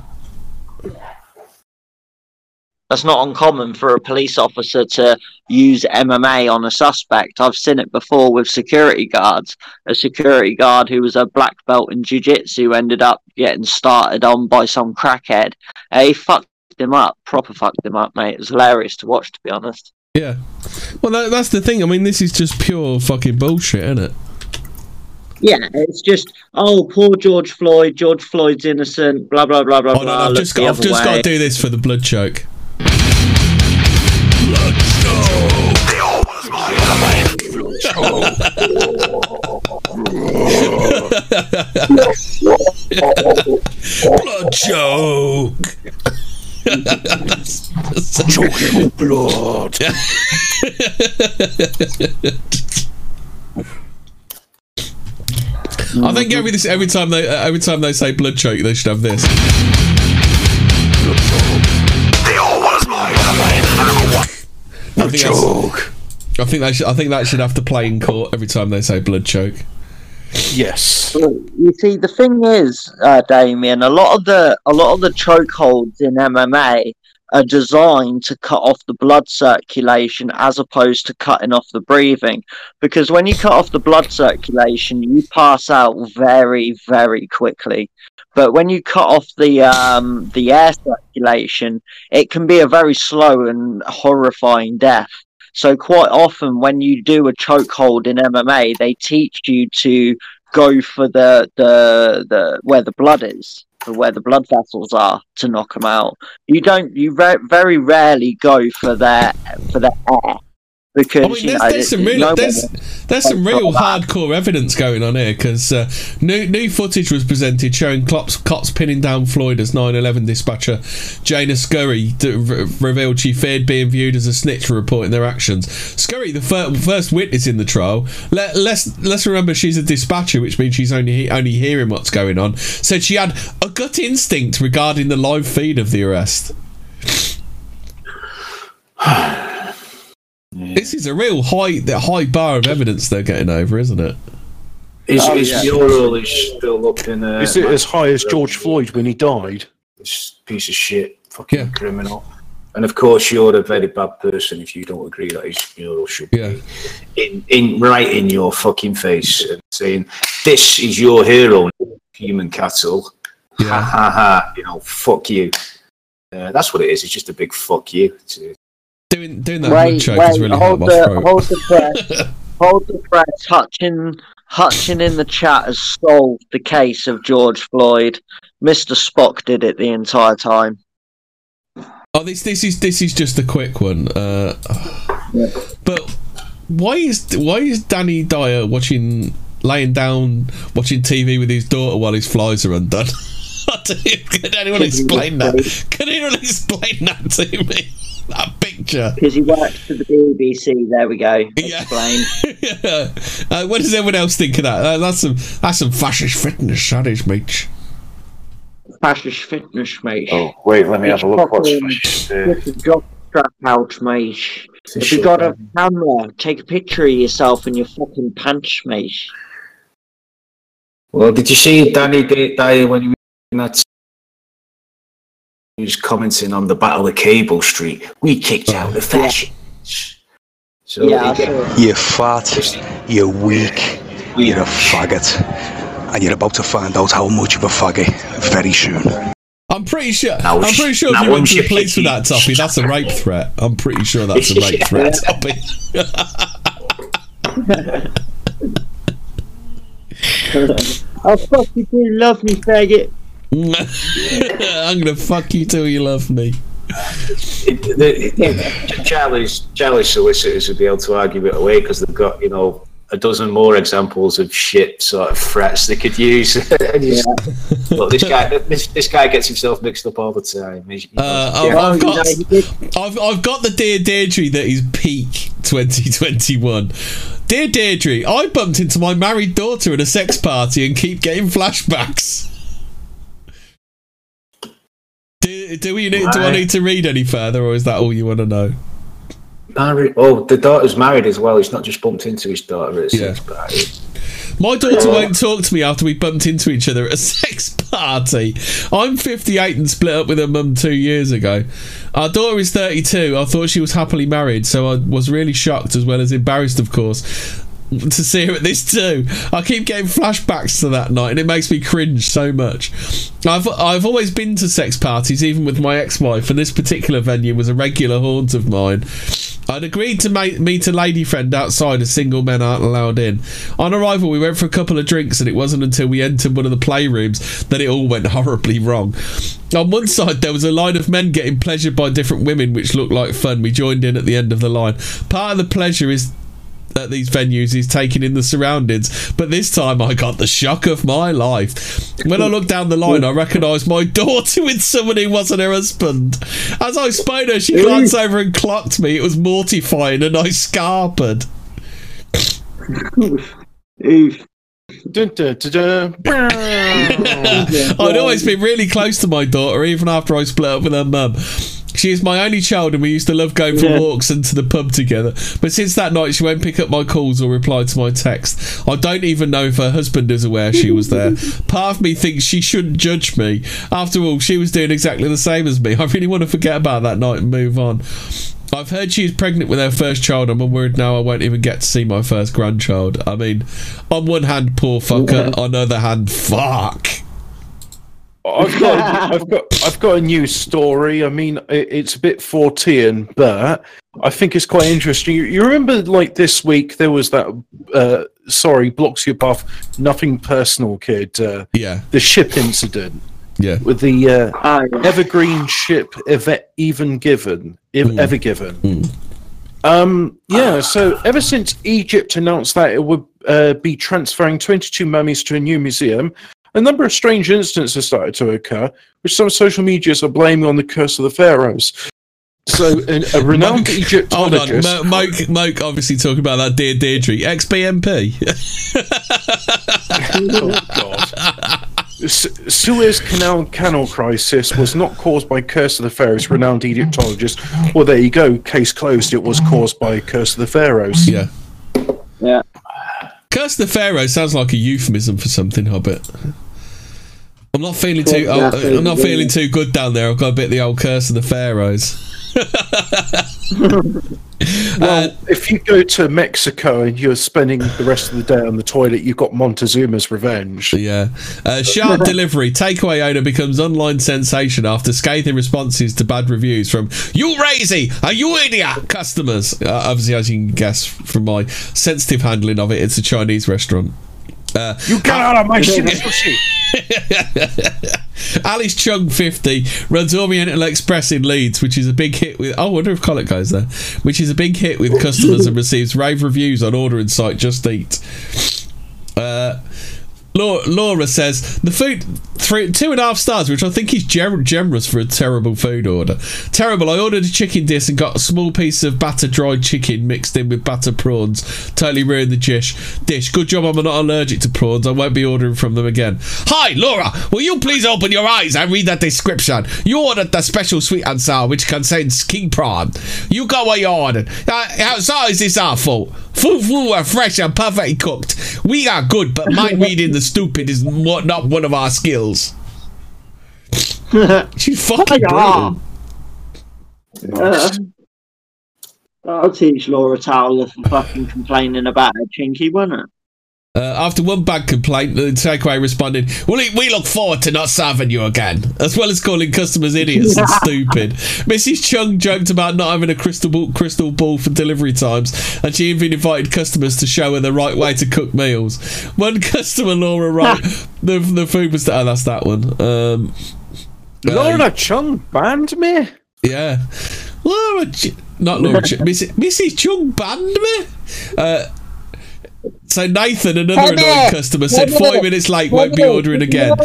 That's not uncommon for a police officer to use MMA on a suspect. I've seen it before with security guards. A security guard who was a black belt in jiu-jitsu ended up getting started on by some crackhead. Eh, he fucked him up, proper fucked him up, mate. It was hilarious to watch, to be honest. Yeah. Well, that, that's the thing. I mean, this is just pure fucking bullshit, isn't it? Yeah, it's just oh, poor George Floyd. George Floyd's innocent. Blah blah blah blah Oh, no, blah. no, I've just, got, I've just got to do this for the blood choke. Blood choke. Choking <laughs> blood. I think every every time they every time they say blood choke, they should have this. Think that's- I think that should, I think that should have to play in court every time they say blood choke. Yes. You see, the thing is, uh, Damien, a lot of the a lot of the chokeholds in MMA are designed to cut off the blood circulation as opposed to cutting off the breathing. Because when you cut off the blood circulation, you pass out very, very quickly. But when you cut off the um, the air circulation, it can be a very slow and horrifying death. So quite often, when you do a chokehold in MMA, they teach you to go for the the the where the blood is, for where the blood vessels are, to knock them out. You don't. You re- very rarely go for their for their air because I mean, you there's, know, there's some it- real, no there's, there's some real hardcore evidence going on here because uh, new new footage was presented showing cops, cops pinning down Floyd as 9/11 dispatcher Jena Scurry d- re- revealed she feared being viewed as a snitch for reporting their actions. Scurry, the fir- first witness in the trial, let, let's let's remember she's a dispatcher, which means she's only he- only hearing what's going on. Said she had a gut instinct regarding the live feed of the arrest. <sighs> <sighs> <sighs> This is a real high the high bar of evidence they're getting over, isn't it? His, Oh, his yeah. mural is still up in. Uh, Is it as high as George Floyd when he died? This piece of shit, fucking criminal. And of course, you're a very bad person if you don't agree that his mural should be in, in right in your fucking face and saying, "This is your hero, human cattle." Yeah. Ha ha ha! You know, fuck you. Uh, that's what it is. It's just a big fuck you. To, Doing doing that Wait, choke wait, is really hold hard the, hold the press. <laughs> hold the press. Hutchin, Hutchin in the chat has solved the case of George Floyd. Mr. Spock did it the entire time. Oh, this this is this is just a quick one. Uh, But why is why is Danny Dyer watching laying down watching TV with his daughter while his flies are undone? <laughs> Can anyone explain that? Can anyone <laughs> explain that to me? That picture. Because he works for the BBC. There we go. Explain. <laughs> uh, what does everyone else think of that? Uh, that's some that's some fascist fitness, that is, mate. Fascist fitness, mate. Oh, wait, let me have a look. What's Fucking fascist? Get job strap out, mate. If you got a camera, take a picture of yourself in your fucking pants, mate. Well, did you see Danny Dyer when he was in that? He was commenting on the Battle of Cable Street. We kicked out the fascists. So Yeah, I he- saw You're fat, you're weak, you're a faggot, and you're about to find out how much of a faggot very soon. I'm pretty sure. Now I'm pretty sure if now you went to the police with that topic, <laughs> that's a rape threat. I'm pretty sure that's a rape <laughs> threat topic. <laughs> oh fuck you do love me, faggot. <laughs> I'm gonna fuck you till you love me. the, Charlie's Charlie's solicitors would be able to argue it away because they've got you know a dozen more examples of shit sort of threats they could use. <laughs> He's- Look, this guy this, this guy gets himself mixed up all the time. He- he Uh, I've, I've got, I've, I've got the Dear Deirdre that is peak 2021. Dear Deirdre, I bumped into my married daughter at a sex party and keep getting flashbacks. Do, we need, do I need to read any further, or is that all you want to know? Married. Oh, the daughter's married as well. He's not just bumped into his daughter at a sex party. My daughter won't talk to me after we bumped into each other at a <laughs> sex party. I'm 58 and split up with her mum two years ago. Our daughter is 32. I thought she was happily married, so I was really shocked as well as embarrassed, of course, to see her at this too. I keep getting flashbacks to that night, and it makes me cringe so much. I've I've always been to sex parties, even with my ex-wife, and this particular venue was a regular haunt of mine. I'd agreed to ma- meet a lady friend outside as single men aren't allowed in. On arrival, we went for a couple of drinks, and it wasn't until we entered one of the playrooms that it all went <laughs> horribly wrong. On one side, there was a line of men getting pleasured by different women, which looked like fun. We joined in at the end of the line. Part of the pleasure is at these venues is taking in the surroundings. But this time I got the shock of my life. When I looked down the line, I recognised my <laughs> daughter with someone who wasn't her husband. As I spotted her, she glanced over and clocked me. It was mortifying and I scarpered. <laughs> I'd always been really close to my daughter, even after I split up with her mum. She is my only child, and we used to love going for Yeah. walks and to the pub together. But since that night, she won't pick up my calls or reply to my texts. I don't even know if her husband is aware she was there. <laughs> Part of me thinks she shouldn't judge me. After all, she was doing exactly the same as me. I really want to forget about that night and move on. I've heard she's pregnant with her first child. I'm worried now I won't even get to see my first grandchild. I mean, on one hand, poor fucker. On the other hand, fuck. I've got, I've got, I've got a new story. I mean, it, it's a bit Fortean, but I think it's quite interesting. You, you remember, like this week, there was that. Uh, sorry, blocks your path. Nothing personal, kid. Uh, yeah, the ship incident. Yeah, with the uh, Evergreen ship, Eve- even given, Ev- ever given. Um, yeah, so ever since Egypt announced that it would uh, be transferring 22 mummies to a new museum, a number of strange incidents have started to occur, which some social medias are blaming on the curse of the pharaohs. So, an, a <laughs> renowned Hold on, Egyptologist. Mo- <laughs> Moke, Moke obviously talking about that dear Deirdre, ex-BMP. oh, God. <laughs> Su- Suez Canal Canal crisis was not caused by Curse of the Pharaohs, renowned Egyptologist. Well, there you go. Case closed. It was caused by Curse of the Pharaohs. Yeah. Yeah. Curse of the Pharaoh sounds like a euphemism for something, Hobbit. I'm not feeling too. oh, I'm not feeling too good down there. I've got a bit of the old curse of the pharaohs. <laughs> Well, if you go to Mexico and you're spending the rest of the day on the toilet, you've got Montezuma's revenge. Yeah. Uh, sharp <laughs> delivery. Takeaway owner becomes online sensation after scathing responses to bad reviews from "You lazy, are you idiot?" customers. Uh, obviously, as you can guess from my sensitive handling of it, it's a Chinese restaurant. Uh, You get out of my <laughs> shit. <laughs> Alice Chung 50 runs Oriental Express in Leeds, which is a big hit with. Oh, I wonder if Collett goes there. Which is a big hit with customers and receives rave reviews on ordering site Just Eat. Uh, Laura, says the food three two and a half stars, which I think is ger- generous for a terrible food order. Terrible. I ordered a chicken dish and got a small piece of batter dried chicken mixed in with batter prawns. Totally ruined the dish. Dish. Good job. I'm not allergic to prawns. I won't be ordering from them again. Hi, Laura. Will you please open your eyes and read that description? You ordered the special sweet and sour, which contains king prawn. You got what you ordered. Uh, how is this our fault? Full, are fresh and perfectly cooked. We are good, but mind <laughs> reading the stupid is not one of our skills. <laughs> She's fucking brutal. Uh, I'll teach Laura Towler for fucking complaining about her chinky, won't it? Uh, after one bad complaint, the takeaway responded, well, we look forward to not serving you again, as well as calling customers idiots and <laughs> stupid. Mrs. Chung joked about not having a crystal ball, crystal ball for delivery times, and she even invited customers to show her the right way to cook meals. One <laughs> customer, Laura, wrote, <laughs> the, the food was... Oh, that's that one. Um, Laura Chung banned me? Yeah. Laura, Ch- not Laura, Ch- Mrs. Mrs. Chung banned me. Uh, so Nathan, another annoyed customer, said five minutes late, won't be ordering again.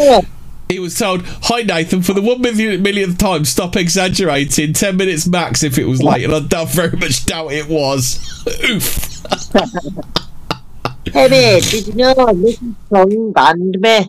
He was told, "Hi Nathan, for the one million- millionth time, stop exaggerating. Ten minutes max if it was late." And I doubt very much doubt it was. <laughs> Oof. Did you know Mrs. Chung banned me?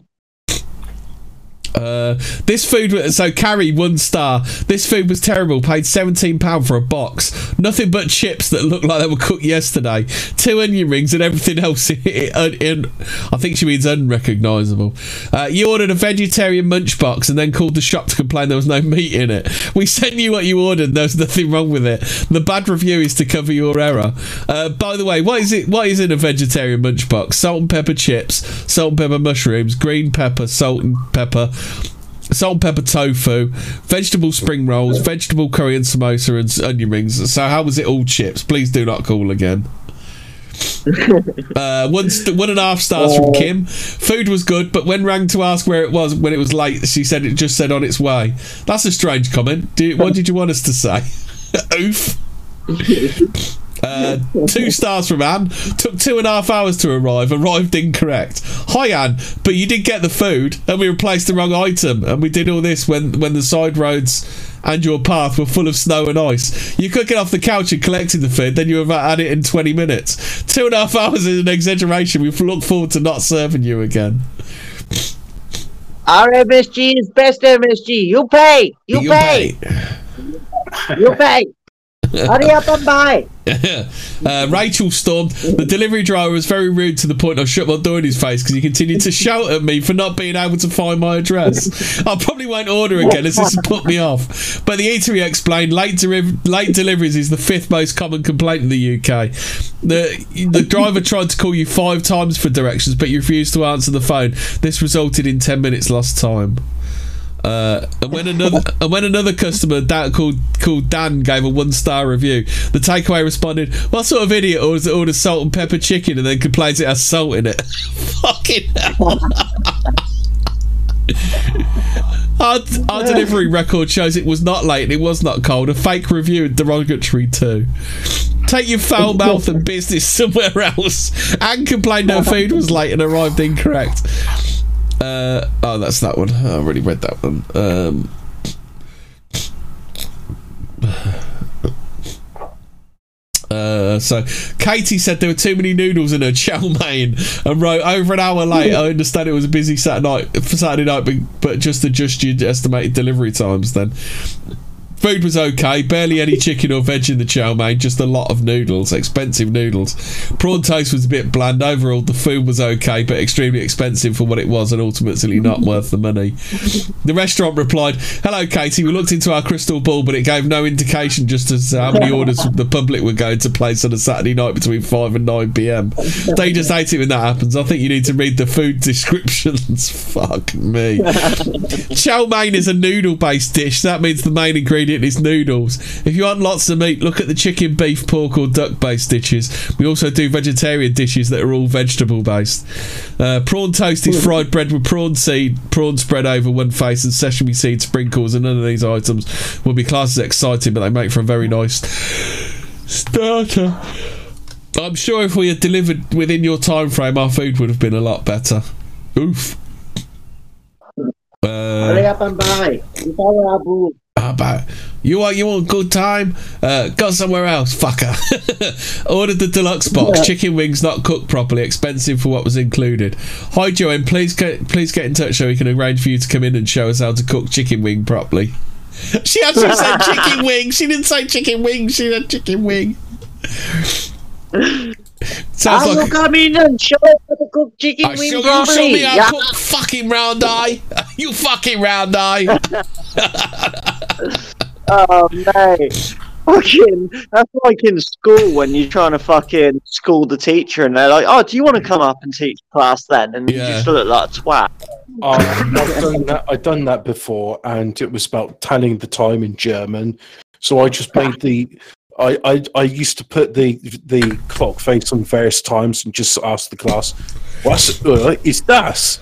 Uh, this food was so Carrie one star. This food was terrible. Paid seventeen pound for a box. Nothing but chips that looked like they were cooked yesterday. Two onion rings and everything <laughs> else. In, I think she means unrecognisable. Uh, you ordered a vegetarian munch box and then called the shop to complain there was no meat in it. We sent you what you ordered. There was nothing wrong with it. The bad review is to cover your error. Uh, by the way, what is it? What is in a vegetarian munch box? Salt and pepper chips, salt and pepper mushrooms, green pepper, salt and pepper salt pepper tofu, vegetable spring rolls, vegetable curry and samosa and onion rings. So how was it all chips? Please do not call again. uh, one, st- one and a half stars from Kim. Food was good, but when rang to ask where it was when it was late, she said it just said on its way. That's a strange comment. Do, what <laughs> did you want us to say? <laughs> Oof. Uh, two stars from Anne. Took two and a half hours to arrive. Arrived incorrect. Hi Anne, but you did get the food, and we replaced the wrong item, and we did all this when when the side roads and your path were full of snow and ice. You could get off the couch and collected the food, then you were at it in twenty minutes. Two and a half hours is an exaggeration. We look forward to not serving you again. Our MSG is best MSG. You pay. You, You pay. You pay. Hurry up and buy. <laughs> uh, Rachel stormed. The delivery driver was very rude to the point I shut my door in his face because he continued to shout at me for not being able to find my address. I probably won't order again as this has put me off. But the eatery explained late, deri- late deliveries is the fifth most common complaint in the UK. The the driver tried to call you five times for directions, but you refused to answer the phone. This resulted in ten minutes lost time. Uh, and when another and when another customer da- called called Dan gave a one star review, the takeaway responded, "What sort of idiot orders, orders salt and pepper chicken and then complains it has salt in it?" <laughs> Fucking hell. Our, our delivery record shows it was not late and it was not cold. A fake review and derogatory too. Take your foul mouth and business somewhere <laughs> else. And complained her food was late and arrived incorrect. Uh, oh, that's that one. I already read that one. Um, uh, so Katie said there were too many noodles in her <laughs> chow mein and wrote over an hour late. I understand it was a busy Saturday night Saturday night, but, but just adjust your estimated delivery times then. Food was okay, barely any chicken or veg in the chow mein, just a lot of noodles, expensive noodles. Prawn toast was a bit bland. Overall, the food was okay, but extremely expensive for what it was, and ultimately not worth the money. The restaurant replied, "Hello, Katie. We looked into our crystal ball, but it gave no indication just as to how many orders the public were going to place on a Saturday night between five and nine p.m. They just hate it when that happens. I think you need to read the food <laughs> descriptions. Fuck me. <laughs> Chow mein is a noodle-based dish. That means the main ingredient is noodles. If you want lots of meat, look at the chicken, beef, pork, or duck-based dishes. We also do vegetarian dishes that are all vegetable-based. Uh, prawn toast is fried bread with prawn seed, prawn spread over one face, and sesame seed sprinkles. And none of these items will be classed as exciting, but they make for a very nice starter. I'm sure if we had delivered within your time frame, our food would have been a lot better. Oof. Hurry Uh, up and buy. You buy Abu. About you want you want good time? Uh, go somewhere else, fucker. <laughs> Ordered the deluxe box. Yeah. Chicken wings not cooked properly. Expensive for what was included. Hi, Joanne. Please get please get in touch so we can arrange for you to come in and show us how to cook chicken wing properly. <laughs> She actually said chicken wing. She didn't say chicken wing. She said chicken wing. <laughs> Sounds I will like. come in and show us how to cook chicken I wing show, you properly. show me how Yeah. cook fucking round eye. <laughs> You fucking round eye. <laughs> <laughs> Oh mate. Fucking, that's like in school when you're trying to fucking school the teacher and they're like, "Oh, do you want to come up and teach class then?" And you just look like a twat. Oh, I've done that. I've done that before, and it was about telling the time in German. So I just made the. I, I, I used to put the the clock face on various times and just ask the class, "What uh, is that?"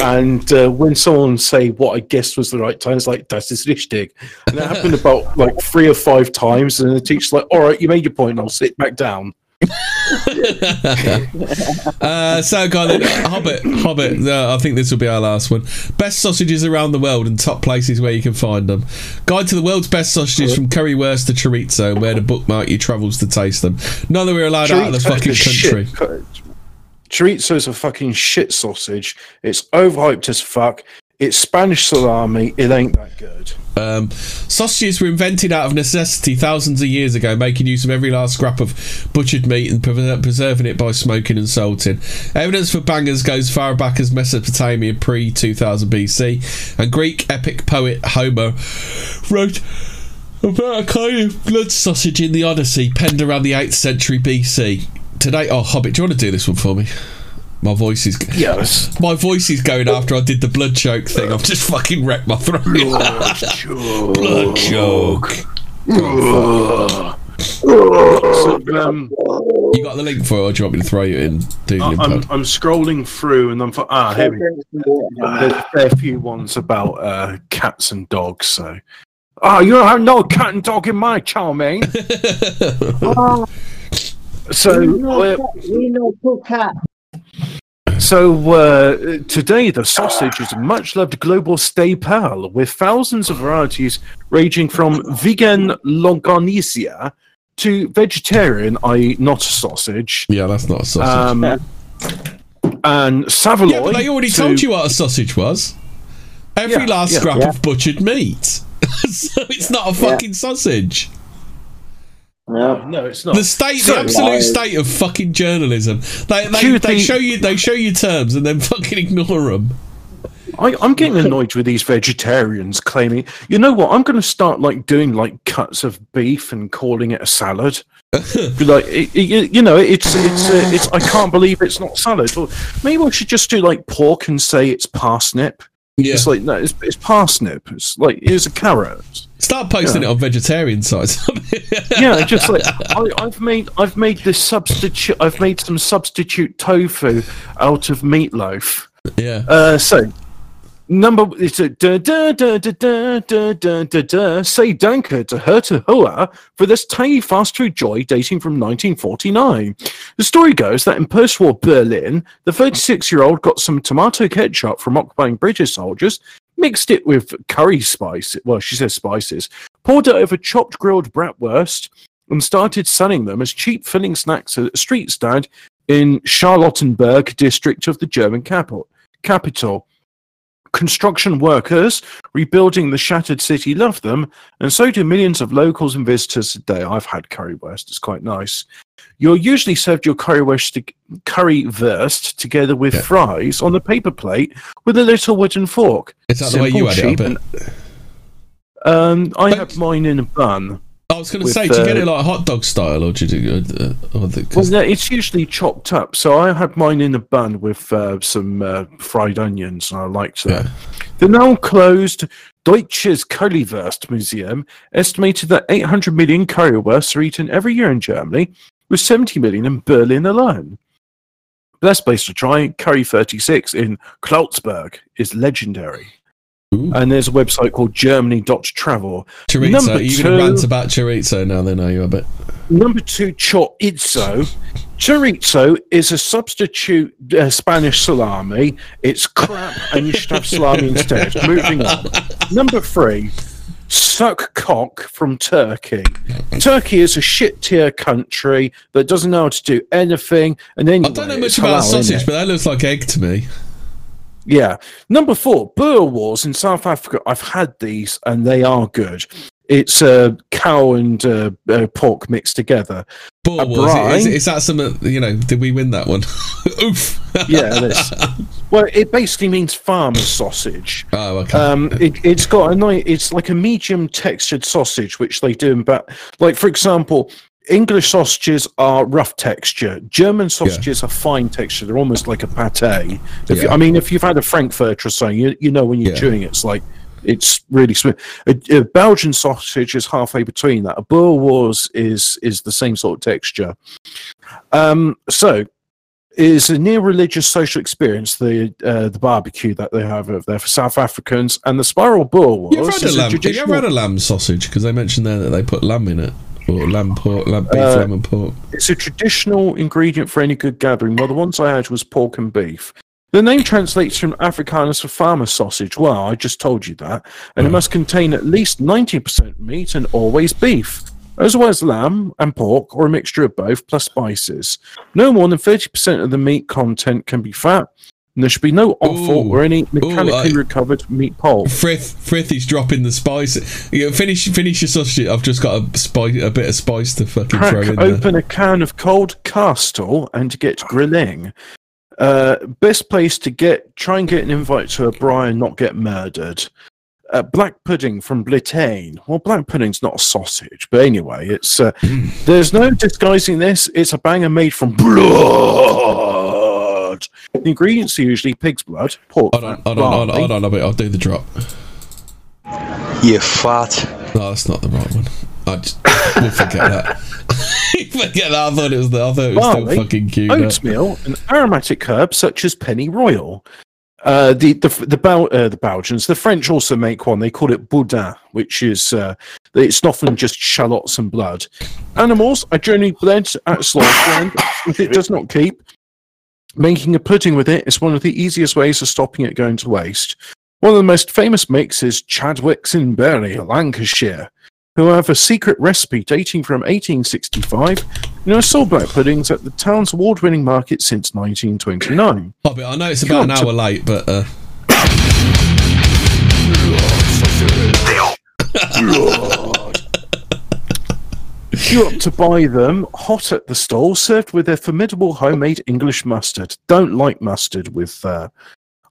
And uh, when someone say what I guessed was the right time, it's like "Das ist richtig," and that happened about like three or five times. And the teacher's like, "All right, you made your point. I'll sit back down." <laughs> uh, so, go on then. Hobbit. Hobbit. Uh, I think this will be our last one. Best sausages around the world and top places where you can find them. Guide to the world's best sausages from currywurst to chorizo, where to bookmark your travels to taste them. None that we're allowed out of the fucking country. shit. Chorizo is a fucking shit sausage. It's overhyped as fuck. It's Spanish salami. It ain't that good. Um, sausages were invented out of necessity thousands of years ago, making use of every last scrap of butchered meat and preser- preserving it by smoking and salting. Evidence for bangers goes far back as Mesopotamia pre 2000 BC, and Greek epic poet Homer wrote about a kind of blood sausage in the Odyssey, penned around the 8th century BC. Today, oh, Hobbit, do you want to do this one for me? My voice is <laughs> yes. My voice is going after I did the blood choke thing. I've just fucking wrecked my throat. <laughs> blood choke. So, um, You got the link for it, or do you want me to throw you in? Do the I- I'm. I'm scrolling through and I'm for, ah here we go. There's a fair few ones about uh, cats and dogs. So, oh, you don't have no cat and dog in my chow mein. Oh, so, we know, cat- we know cook cat. So uh, today, the sausage is a much-loved global staple with thousands of varieties ranging from vegan longaniza to vegetarian, i.e., not a sausage. Yeah, that's not a sausage. Um, and Savoy. yeah, but they already to- told you what a sausage was. Every Yeah, last yeah. scrap Yeah. of butchered meat. <laughs> so it's not a fucking sausage. No, no, it's not. The state, So- the absolute state of fucking journalism. They they, they show you they show you terms and then <laughs> fucking ignore them. I, I'm getting annoyed with these vegetarians claiming, you know what? I'm going to start like doing like cuts of beef and calling it a salad. <laughs> Like, it, it- you know, it's it's uh, it's. I can't believe it's not salad. Or maybe I should just do like pork and say it's parsnip. Yeah. It's like no, it's, it's parsnip. It's like here's a carrot. Start posting Yeah. it on vegetarian sites. <laughs> yeah, just like I, I've made I've made this substitute. I've made some substitute tofu out of meatloaf. Yeah. Uh, so number it's a da da da da da da da da da. Say danke to Herta Heuwer for this tiny fast food joy dating from 1949. The story goes that in post-war Berlin, the 36-year-old got some tomato ketchup from occupying British soldiers, mixed it with curry spice. Well, she says spices. Poured it over chopped grilled bratwurst and started selling them as cheap filling snacks at a street stand in Charlottenburg district of the German capital. Capital. Construction workers rebuilding the shattered city love them, and so do millions of locals and visitors today. I've had currywurst; it's quite nice. You're usually served your currywurst, currywurst together with fries on a paper plate with a little wooden fork. Is that the way you had it, I cheap, and- Um, I had mine in a bun. I was going to say, do you get uh, it like hot dog style, or do you do? Uh, or the, 'cause- Well, no, it's usually chopped up. So I had mine in a bun with uh, some uh, fried onions, and I liked that. The now closed Deutsches Currywurst Museum estimated that 800 million currywursts are eaten every year in Germany, with 70 million in Berlin alone. Best place to try, Curry 36 in Kreuzberg, is legendary. And there's a website called Germany.travel. Chorizo. Number Are you going to rant about chorizo now? Then are you a bit? Number two, chorizo. Chorizo is a substitute uh, Spanish salami. It's crap, and you should have salami instead. <laughs> Moving on. Number three, suck cock from Turkey. Turkey is a shit tier country that doesn't know how to do anything. And then I don't know much about sausage, but that looks like egg to me. Yeah. Number four, Boer Wars in South Africa. I've had these and they are good. It's uh, cow and uh, uh, pork mixed together. Boer A Wars. Is, is that some, You know? Did we win that one? <laughs> Oof. yeah, it is. Well, it basically means farmer sausage. <laughs> Oh, okay. Um, it, it's got a nice. It's like a medium textured sausage, which they do in but like for example, English sausages are rough texture. German sausages are fine texture. They're almost like a pate. If you, I mean, if you've had a Frankfurter or something, you, you know when you're Yeah. chewing, it, it's like it's really smooth. A, a Belgian sausage is halfway between that. A Boer Wars is is the same sort of texture. Um, so is a near religious social experience the uh, the barbecue that they have over there for South Africans and the spiral bull You ever wars had a lamb? Have you ever had a lamb sausage? Because they mentioned there that they put lamb in it, or lamb pork, lamb beef, Uh, lamb and pork. It's a traditional ingredient for any good gathering. Well, the ones I had was pork and beef. The name translates from Afrikaans for farmer sausage. Well, I just told you that. And it must contain at least 90% meat and always beef, as well as lamb and pork, or a mixture of both, plus spices. No more than 30% of the meat content can be fat, and there should be no offal or any mechanically I- recovered meat pulp. Frith, Frith is dropping the spice. You know, finish, finish your sausage. I've just got a spice, a bit of spice to fucking throw crack in there. open a can of cold castle and get grilling. Uh, best place to get try and get an invite to a braai and not get murdered. Uh, black pudding from Blitain. Well, black pudding's not a sausage, but anyway, it's uh, there's no disguising this. It's a banger made from blood. The ingredients are usually pig's blood, pork, Hold on, hold on, hold on, hold on a bit. I'll do the drop. You fat. No, that's not the right one. I just, we'll forget that. <laughs> forget that. I thought it was the. I thought it was barley, still fucking cute. up. oatmeal, and aromatic herbs such as pennyroyal. Uh, the the the, Bel- uh, the Belgians, the French also make one. They call it boudin, which is uh, it's often just shallots and blood. Animals are generally bled at slaughterland if it does not keep. Making a pudding with it is one of the easiest ways of stopping it going to waste. One of the most famous makes is Chadwick's in Bury, Lancashire, who have a secret recipe dating from 1865 and who have sold black puddings at the town's award-winning market since 1929. Oh, but I know it's about an hour late, but uh, <laughs> <laughs> Queue up to buy them hot at the stall, served with their formidable homemade English mustard. Don't like mustard with. Uh,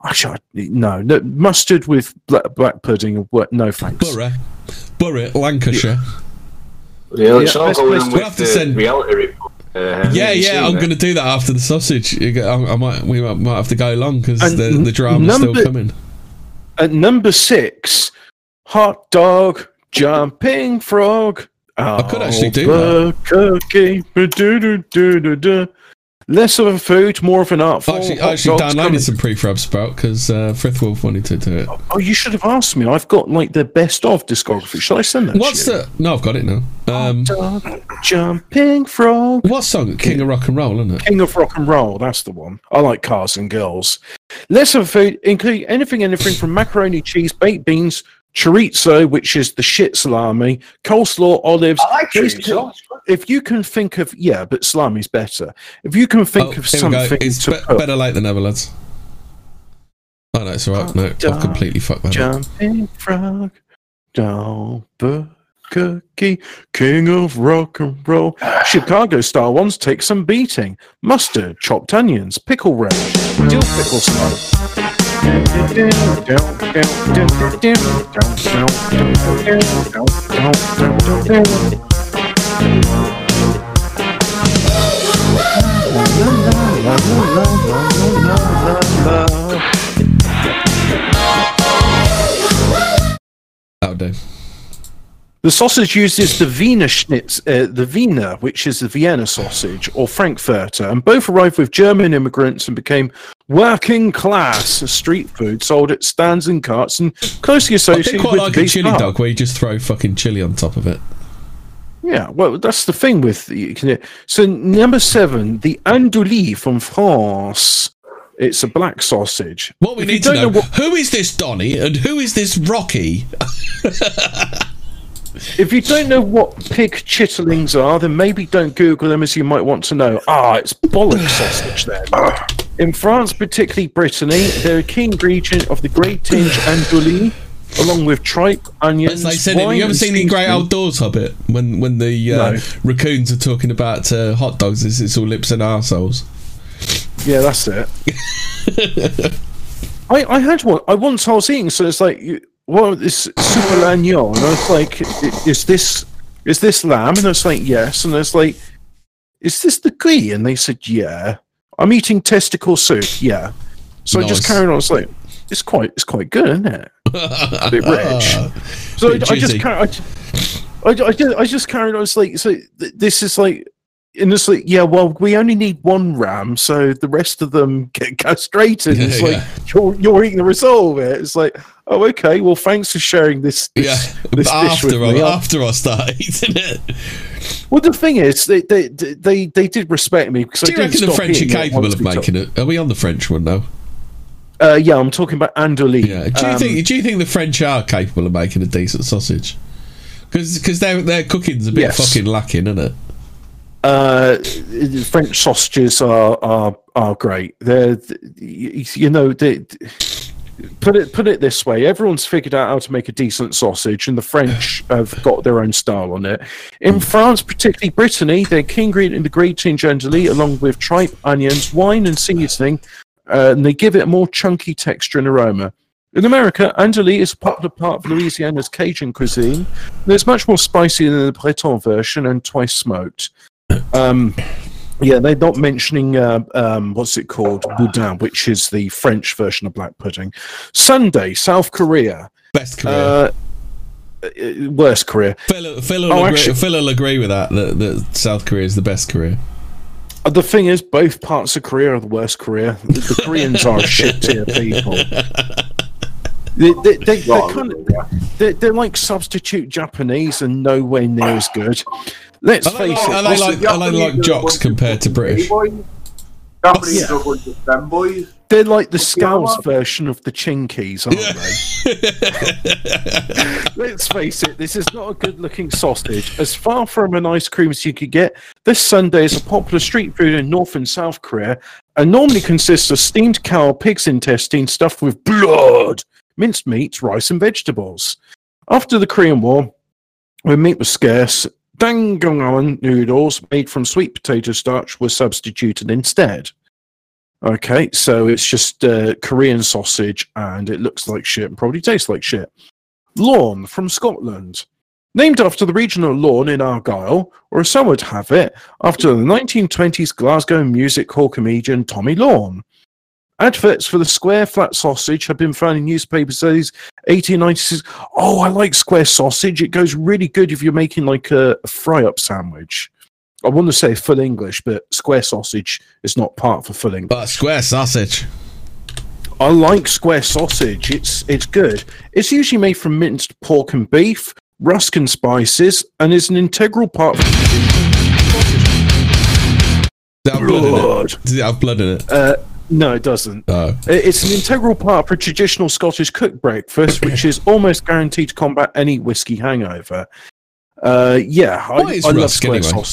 actually, I- no, no, mustard with black, black pudding. No thanks. Borough, Borough, Lancashire. Yeah, it's Yeah, going place on to- with We'll have to the send- reality report. Uh, Yeah, yeah, I'm going to do that after the sausage. I, I might, we might, might have to go along because the, n- the drama's number- still coming. At number six, hot dog, jumping frog. I could actually do that. Cookie. Less of a food, more of an art form. Actually, I actually downloaded coming- some prefab sprout because uh, Frithwolf wanted to do it. Oh, you should have asked me. I've got like the best of discography. Shall I send that? What's to you? the? No, I've got it now. Um, jumping frog. what song? King of Rock and Roll, isn't it? King of Rock and Roll, that's the one. I like cars and girls. Less of a food, including anything, anything from macaroni, cheese, baked beans, chorizo, which is the shit salami, coleslaw, olives. I like Basically, chorizo, If you can think of, yeah, but salami's better. If you can think Oh, of here we something It's to be- put, better late than never, lads. Oh no, it's alright. No, I've completely fucked that up. jumping frog, down cookie, king of rock and roll. <sighs> Chicago style ones take some beating. Mustard, chopped onions, pickle relish, dill pickle smoke. That'll do. The sausage uses the Wiener Schnitz, uh, the Wiener, which is the Vienna sausage, or Frankfurter, and both arrived with German immigrants and became working class street food sold at stands and carts and closely I associated do quite with like a chili dog where you just throw fucking chili on top of it. Yeah, well, that's the thing with you can. So number seven, the andouille from France. It's a black sausage. What we If need to don't know, what- who is this Donny and who is this Rocky? if you don't know what pig chitterlings are, then maybe don't Google them as you might want to know. Ah, it's bollock sausage then. <laughs> In France, particularly Brittany, they're a key ingredient of the gratin andouille, along with tripe, onions, As they said, wine you ever and seen the Great. Outdoors Hobbit when when the uh, No. raccoons are talking about uh, hot dogs? It's, it's all lips and arseholes. Yeah, that's it. <laughs> I, I had one. I once I was eating, so it's like, well, this super lagnon, and I was like, is this is this lamb? And it's like, yes, and it's like, is this the ghee? And they said, yeah. I'm eating testicle soup, yeah. So I just Nice. carried on. I was like, it's quite it's quite good, isn't it? a bit <laughs> rich. So I, Bit I just carried. I, I, I, just, I just carried on. It's like so. Th- this is like. And it's like, yeah, well, we only need one ram, so the rest of them get <laughs> castrated. It's Yeah, like you're you're eating the result of it. It's like, oh, okay, well, thanks for sharing this. this Yeah, this but dish with after me. I, after I start eating it, Well, the thing is, they they they, they did respect me because do I you didn't reckon the French are capable of making it? Are we on the French one now? Uh, yeah, I'm talking about andouille. Yeah. Do you Um, think Do you think the French are capable of making a decent sausage? Because their their cooking's a bit Yes. fucking lacking, isn't it? Uh, French sausages are are are great. They're you you know they, put it put it this way: everyone's figured out how to make a decent sausage, and the French <sighs> have got their own style on it. In France, particularly Brittany, they're key ingredient in the gratin andouille, along with tripe, onions, wine, and seasoning, uh, and they give it a more chunky texture and aroma. In America, andouille is a popular part of Louisiana's Cajun cuisine. It's much more spicy than the Breton version and twice smoked. Um, yeah, they're not mentioning uh, um, what's it called, boudin, which is the French version of black pudding. Sundae, South Korea. Best Korea. Uh, uh, worst Korea. Phil, Phil, will Oh, agree, actually- Phil will agree with that, that. That South Korea is the best Korea. Uh, The thing is, both parts of Korea are the worst Korea. The, the Koreans are <laughs> shit tier people. They, they, they, they're, kind of, they're, they're like substitute Japanese and nowhere near as good. Let's Are face like, it. are they like, are they like jocks compared to British? Japanese Yeah. are a bunch of femboys. They're like the Scouse version of the Chinkies, aren't they? <laughs> Let's face it, this is not a good looking sausage. As far from an ice cream as you could get, this sundae is a popular street food in North and South Korea and normally consists of steamed cow or pig's intestine stuffed with blood, minced meats, rice, and vegetables. After the Korean War, when meat was scarce, dangmyeon noodles made from sweet potato starch were substituted instead. Okay, so it's just uh, Korean sausage and it looks like shit and probably tastes like shit. Lorne from Scotland. Named after the regional Lorne in Argyll, or as some would have it, after the 1920s Glasgow music hall comedian Tommy Lorne. Adverts for the square flat sausage have been found in newspapers since 1896. Oh, I like square sausage. It goes really good if you're making like a, a fry up sandwich. I want to say full English, but square sausage is not part for full English. But square sausage. I like square sausage. It's it's good. It's usually made from minced pork and beef, rusk and spices, and is an integral part of Does it have blood in it? Does it have blood in it? Uh, no, it doesn't. It- It's an integral part of a traditional Scottish cooked breakfast, which is <laughs> almost guaranteed to combat any whiskey hangover. Uh, yeah, I, I love rusk square anyway?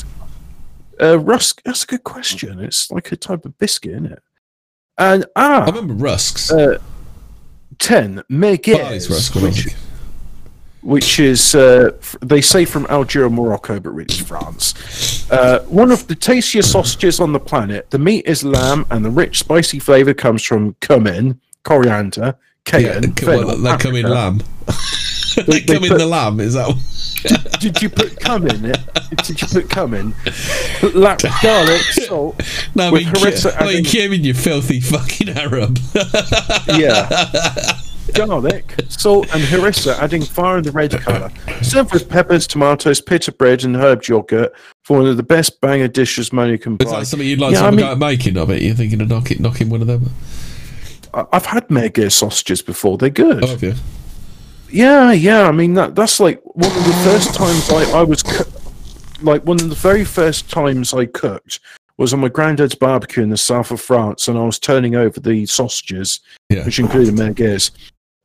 Uh, rusk. That's a good question. It's like a type of biscuit, isn't it? And ah, I remember rusks. Uh, ten merguez, Barley's rusk, which. Which is uh, they say from Algeria, Morocco, but really it's France. Uh, one of the tastiest sausages on the planet. The meat is lamb, and the rich, spicy flavour comes from cumin, coriander, cayenne. Yeah, well, fennel, they come in lamb. They- <laughs> they they come in put- the lamb. Is that? Did you put cum in it? Did you put cum in? Lap, <laughs> garlic, salt. <laughs> No, I mean, harissa I mean, Kieran, you filthy fucking Arab. yeah. Garlic, salt, and harissa, adding fire and the red colour. Serve with peppers, tomatoes, pita bread, and herb yogurt for one of the best banger dishes money can buy. Is that something you'd like Yeah, to have a mean- making of it? You're thinking of knocking, knocking one of them? I've had merguez sausages before. They're good. Oh, you? Yeah, yeah. I mean, that that's like one of the first times I, I was coo- like one of the very first times I cooked was on my granddad's barbecue in the south of France, and I was turning over the sausages, Yeah. which included merguez.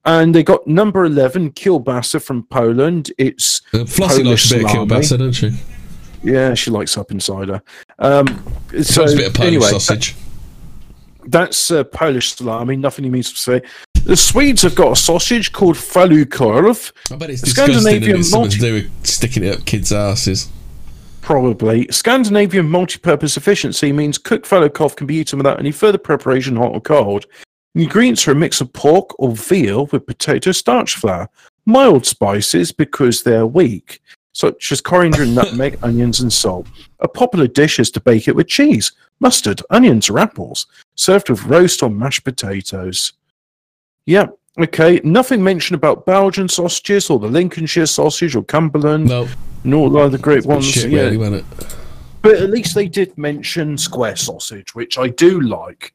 And they got number eleven kielbasa from Poland. It's Uh, Flossie likes a bit of kielbasa, doesn't she? Yeah, she likes up insider. Um, so a bit of Polish anyway, sausage. that's uh, Polish salami. Nothing he means to say. The Swedes have got a sausage called falukorv. I bet it's disgusting and Scandinavian something multi- to do with sticking it up kids' asses. Probably. Scandinavian multi-purpose efficiency means cooked falukorv can be eaten without any further preparation, hot or cold. The ingredients are a mix of pork or veal with potato starch flour, mild spices because they're weak, such as coriander, and <laughs> nutmeg, onions, and salt. A popular dish is to bake it with cheese, mustard, onions, or apples, served with roast or mashed potatoes. Yeah, okay. Nothing mentioned about Belgian sausages or the Lincolnshire sausage or Cumberland. No. Nor the other great ones. Shit, yeah. really, wasn't it? But at least they did mention square sausage, which I do like.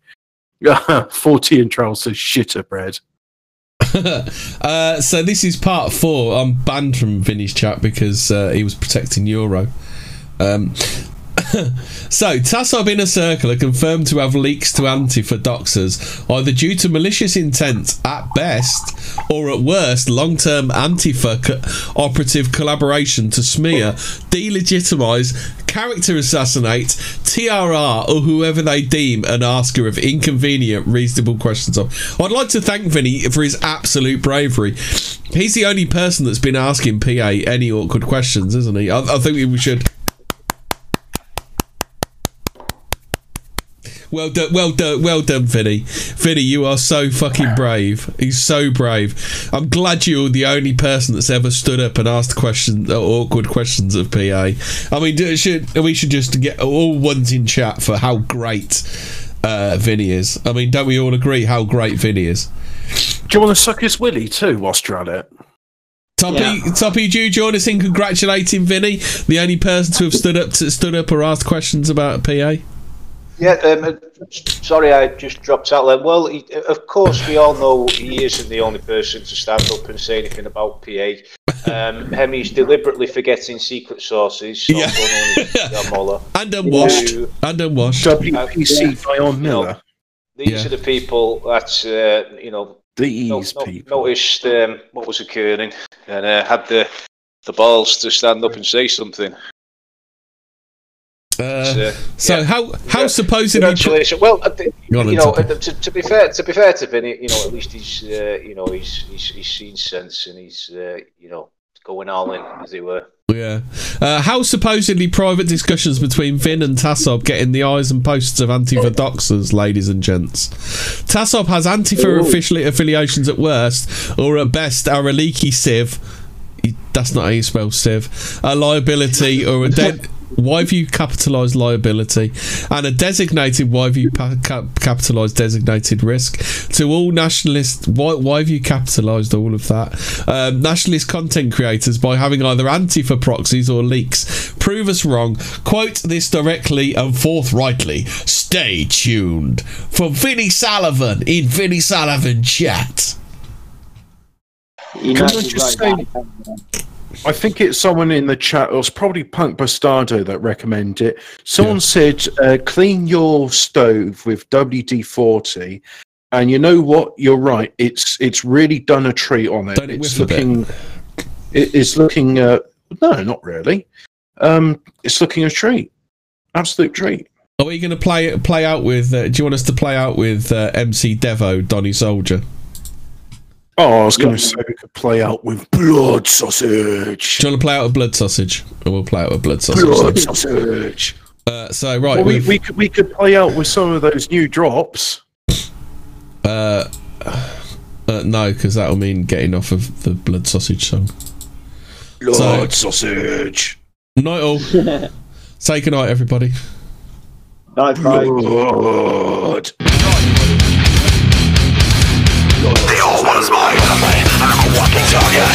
<laughs> 40 and says shitter bread. <laughs> uh, so this is part four. I'm banned from Vinny's chat because uh, he was protecting Euro. Um, <laughs> so Tassob Inner Circle are confirmed to have leaks to Antifa doxers, either due to malicious intent at best, or at worst, long-term Antifa co- operative collaboration to smear, delegitimize, character assassinate, TRR, or whoever they deem an asker of inconvenient, reasonable questions of. I'd like to thank Vinny for his absolute bravery. He's the only person that's been asking PA any awkward questions, isn't he? I, I think we should. Well done, well done, well done, Vinny. Vinny, you are so fucking brave. He's so brave. I'm glad you're the only person that's ever stood up and asked questions, uh, awkward questions of PA. I mean, should we should just get all ones in chat for how great uh, Vinny is. I mean, don't we all agree how great Vinny is? Do you want to suck his willy too whilst you're at it? Toppy, Toppy, do you join us in congratulating Vinny, the only person to have stood up to stood up or asked questions about PA? Yeah, um, sorry, I just dropped out there. Well, he, of course, we all know he isn't the only person to stand up and say anything about PA. Um, <laughs> Hemi's deliberately forgetting secret sources. So Yeah. <laughs> Muller. And unwashed. Who- And unwashed. WPC Dion Miller. These Yeah. are the people that uh, you know These no- no- noticed um, what was occurring and uh, had the the balls to stand up and say something. Uh, so yeah. how how supposedly Congratulations. Well, I think, on you know, uh, to, to be fair, to be fair to Vinny, you know, at least he's, uh, you know, he's, he's he's seen sense and he's, uh, you know, going all in, as it were. Yeah. Uh, how supposedly private discussions between Vin and Tassob get in the eyes and posts of Antifa doxers, ladies and gents? Tassob has Antifa Ooh. official affiliations at worst, or at best, are a leaky sieve. That's not how you spell sieve. A liability or a <laughs> dead. Why have you capitalised liability and a designated? Why have you pa- cap- capitalised designated risk to all nationalist? Why, why have you capitalised all of that? Um, nationalist content creators by having either Antifa proxies or leaks. Prove us wrong. Quote this directly and forthrightly. Stay tuned for Vinny Sullivan in Vinny Sullivan chat. You Can I just right say- back. I think it's someone in the chat. It was probably Punk Bastardo that recommended it. Someone said, uh, "Clean your stove with WD forty." And you know what? You're right. It's it's really done a treat on it. Don't it's whiff a bit? looking. It, it's looking. Uh, no, not really. Um, it's looking a treat. Absolute treat. Are we going to play play out with? Uh, do you want us to play out with uh, MC Devo, Donny Soldier? Oh, I was going to say we could play out with blood sausage. Do you want to play out with blood sausage? Or we'll play out with blood sausage. Blood then. sausage. Uh, so right, Well, we, we've- could we could play out with some of those new drops. Uh, uh, no, because that'll mean getting off of the blood sausage song. Blood sausage. Night all. <laughs> Say goodnight, everybody. Night, bye. Blood. The old one's my enemy I'm a walking target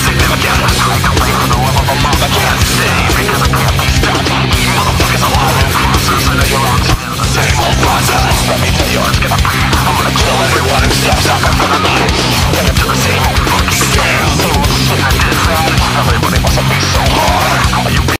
Significant Straight away from the level of mom I can't see Because I can't be stopped You motherfuckers lying crosses I on the same old process Let me tell you it's gonna be I'm gonna kill everyone who steps up in front of me it to the same fucking scale Shit I did wrong Everybody must be so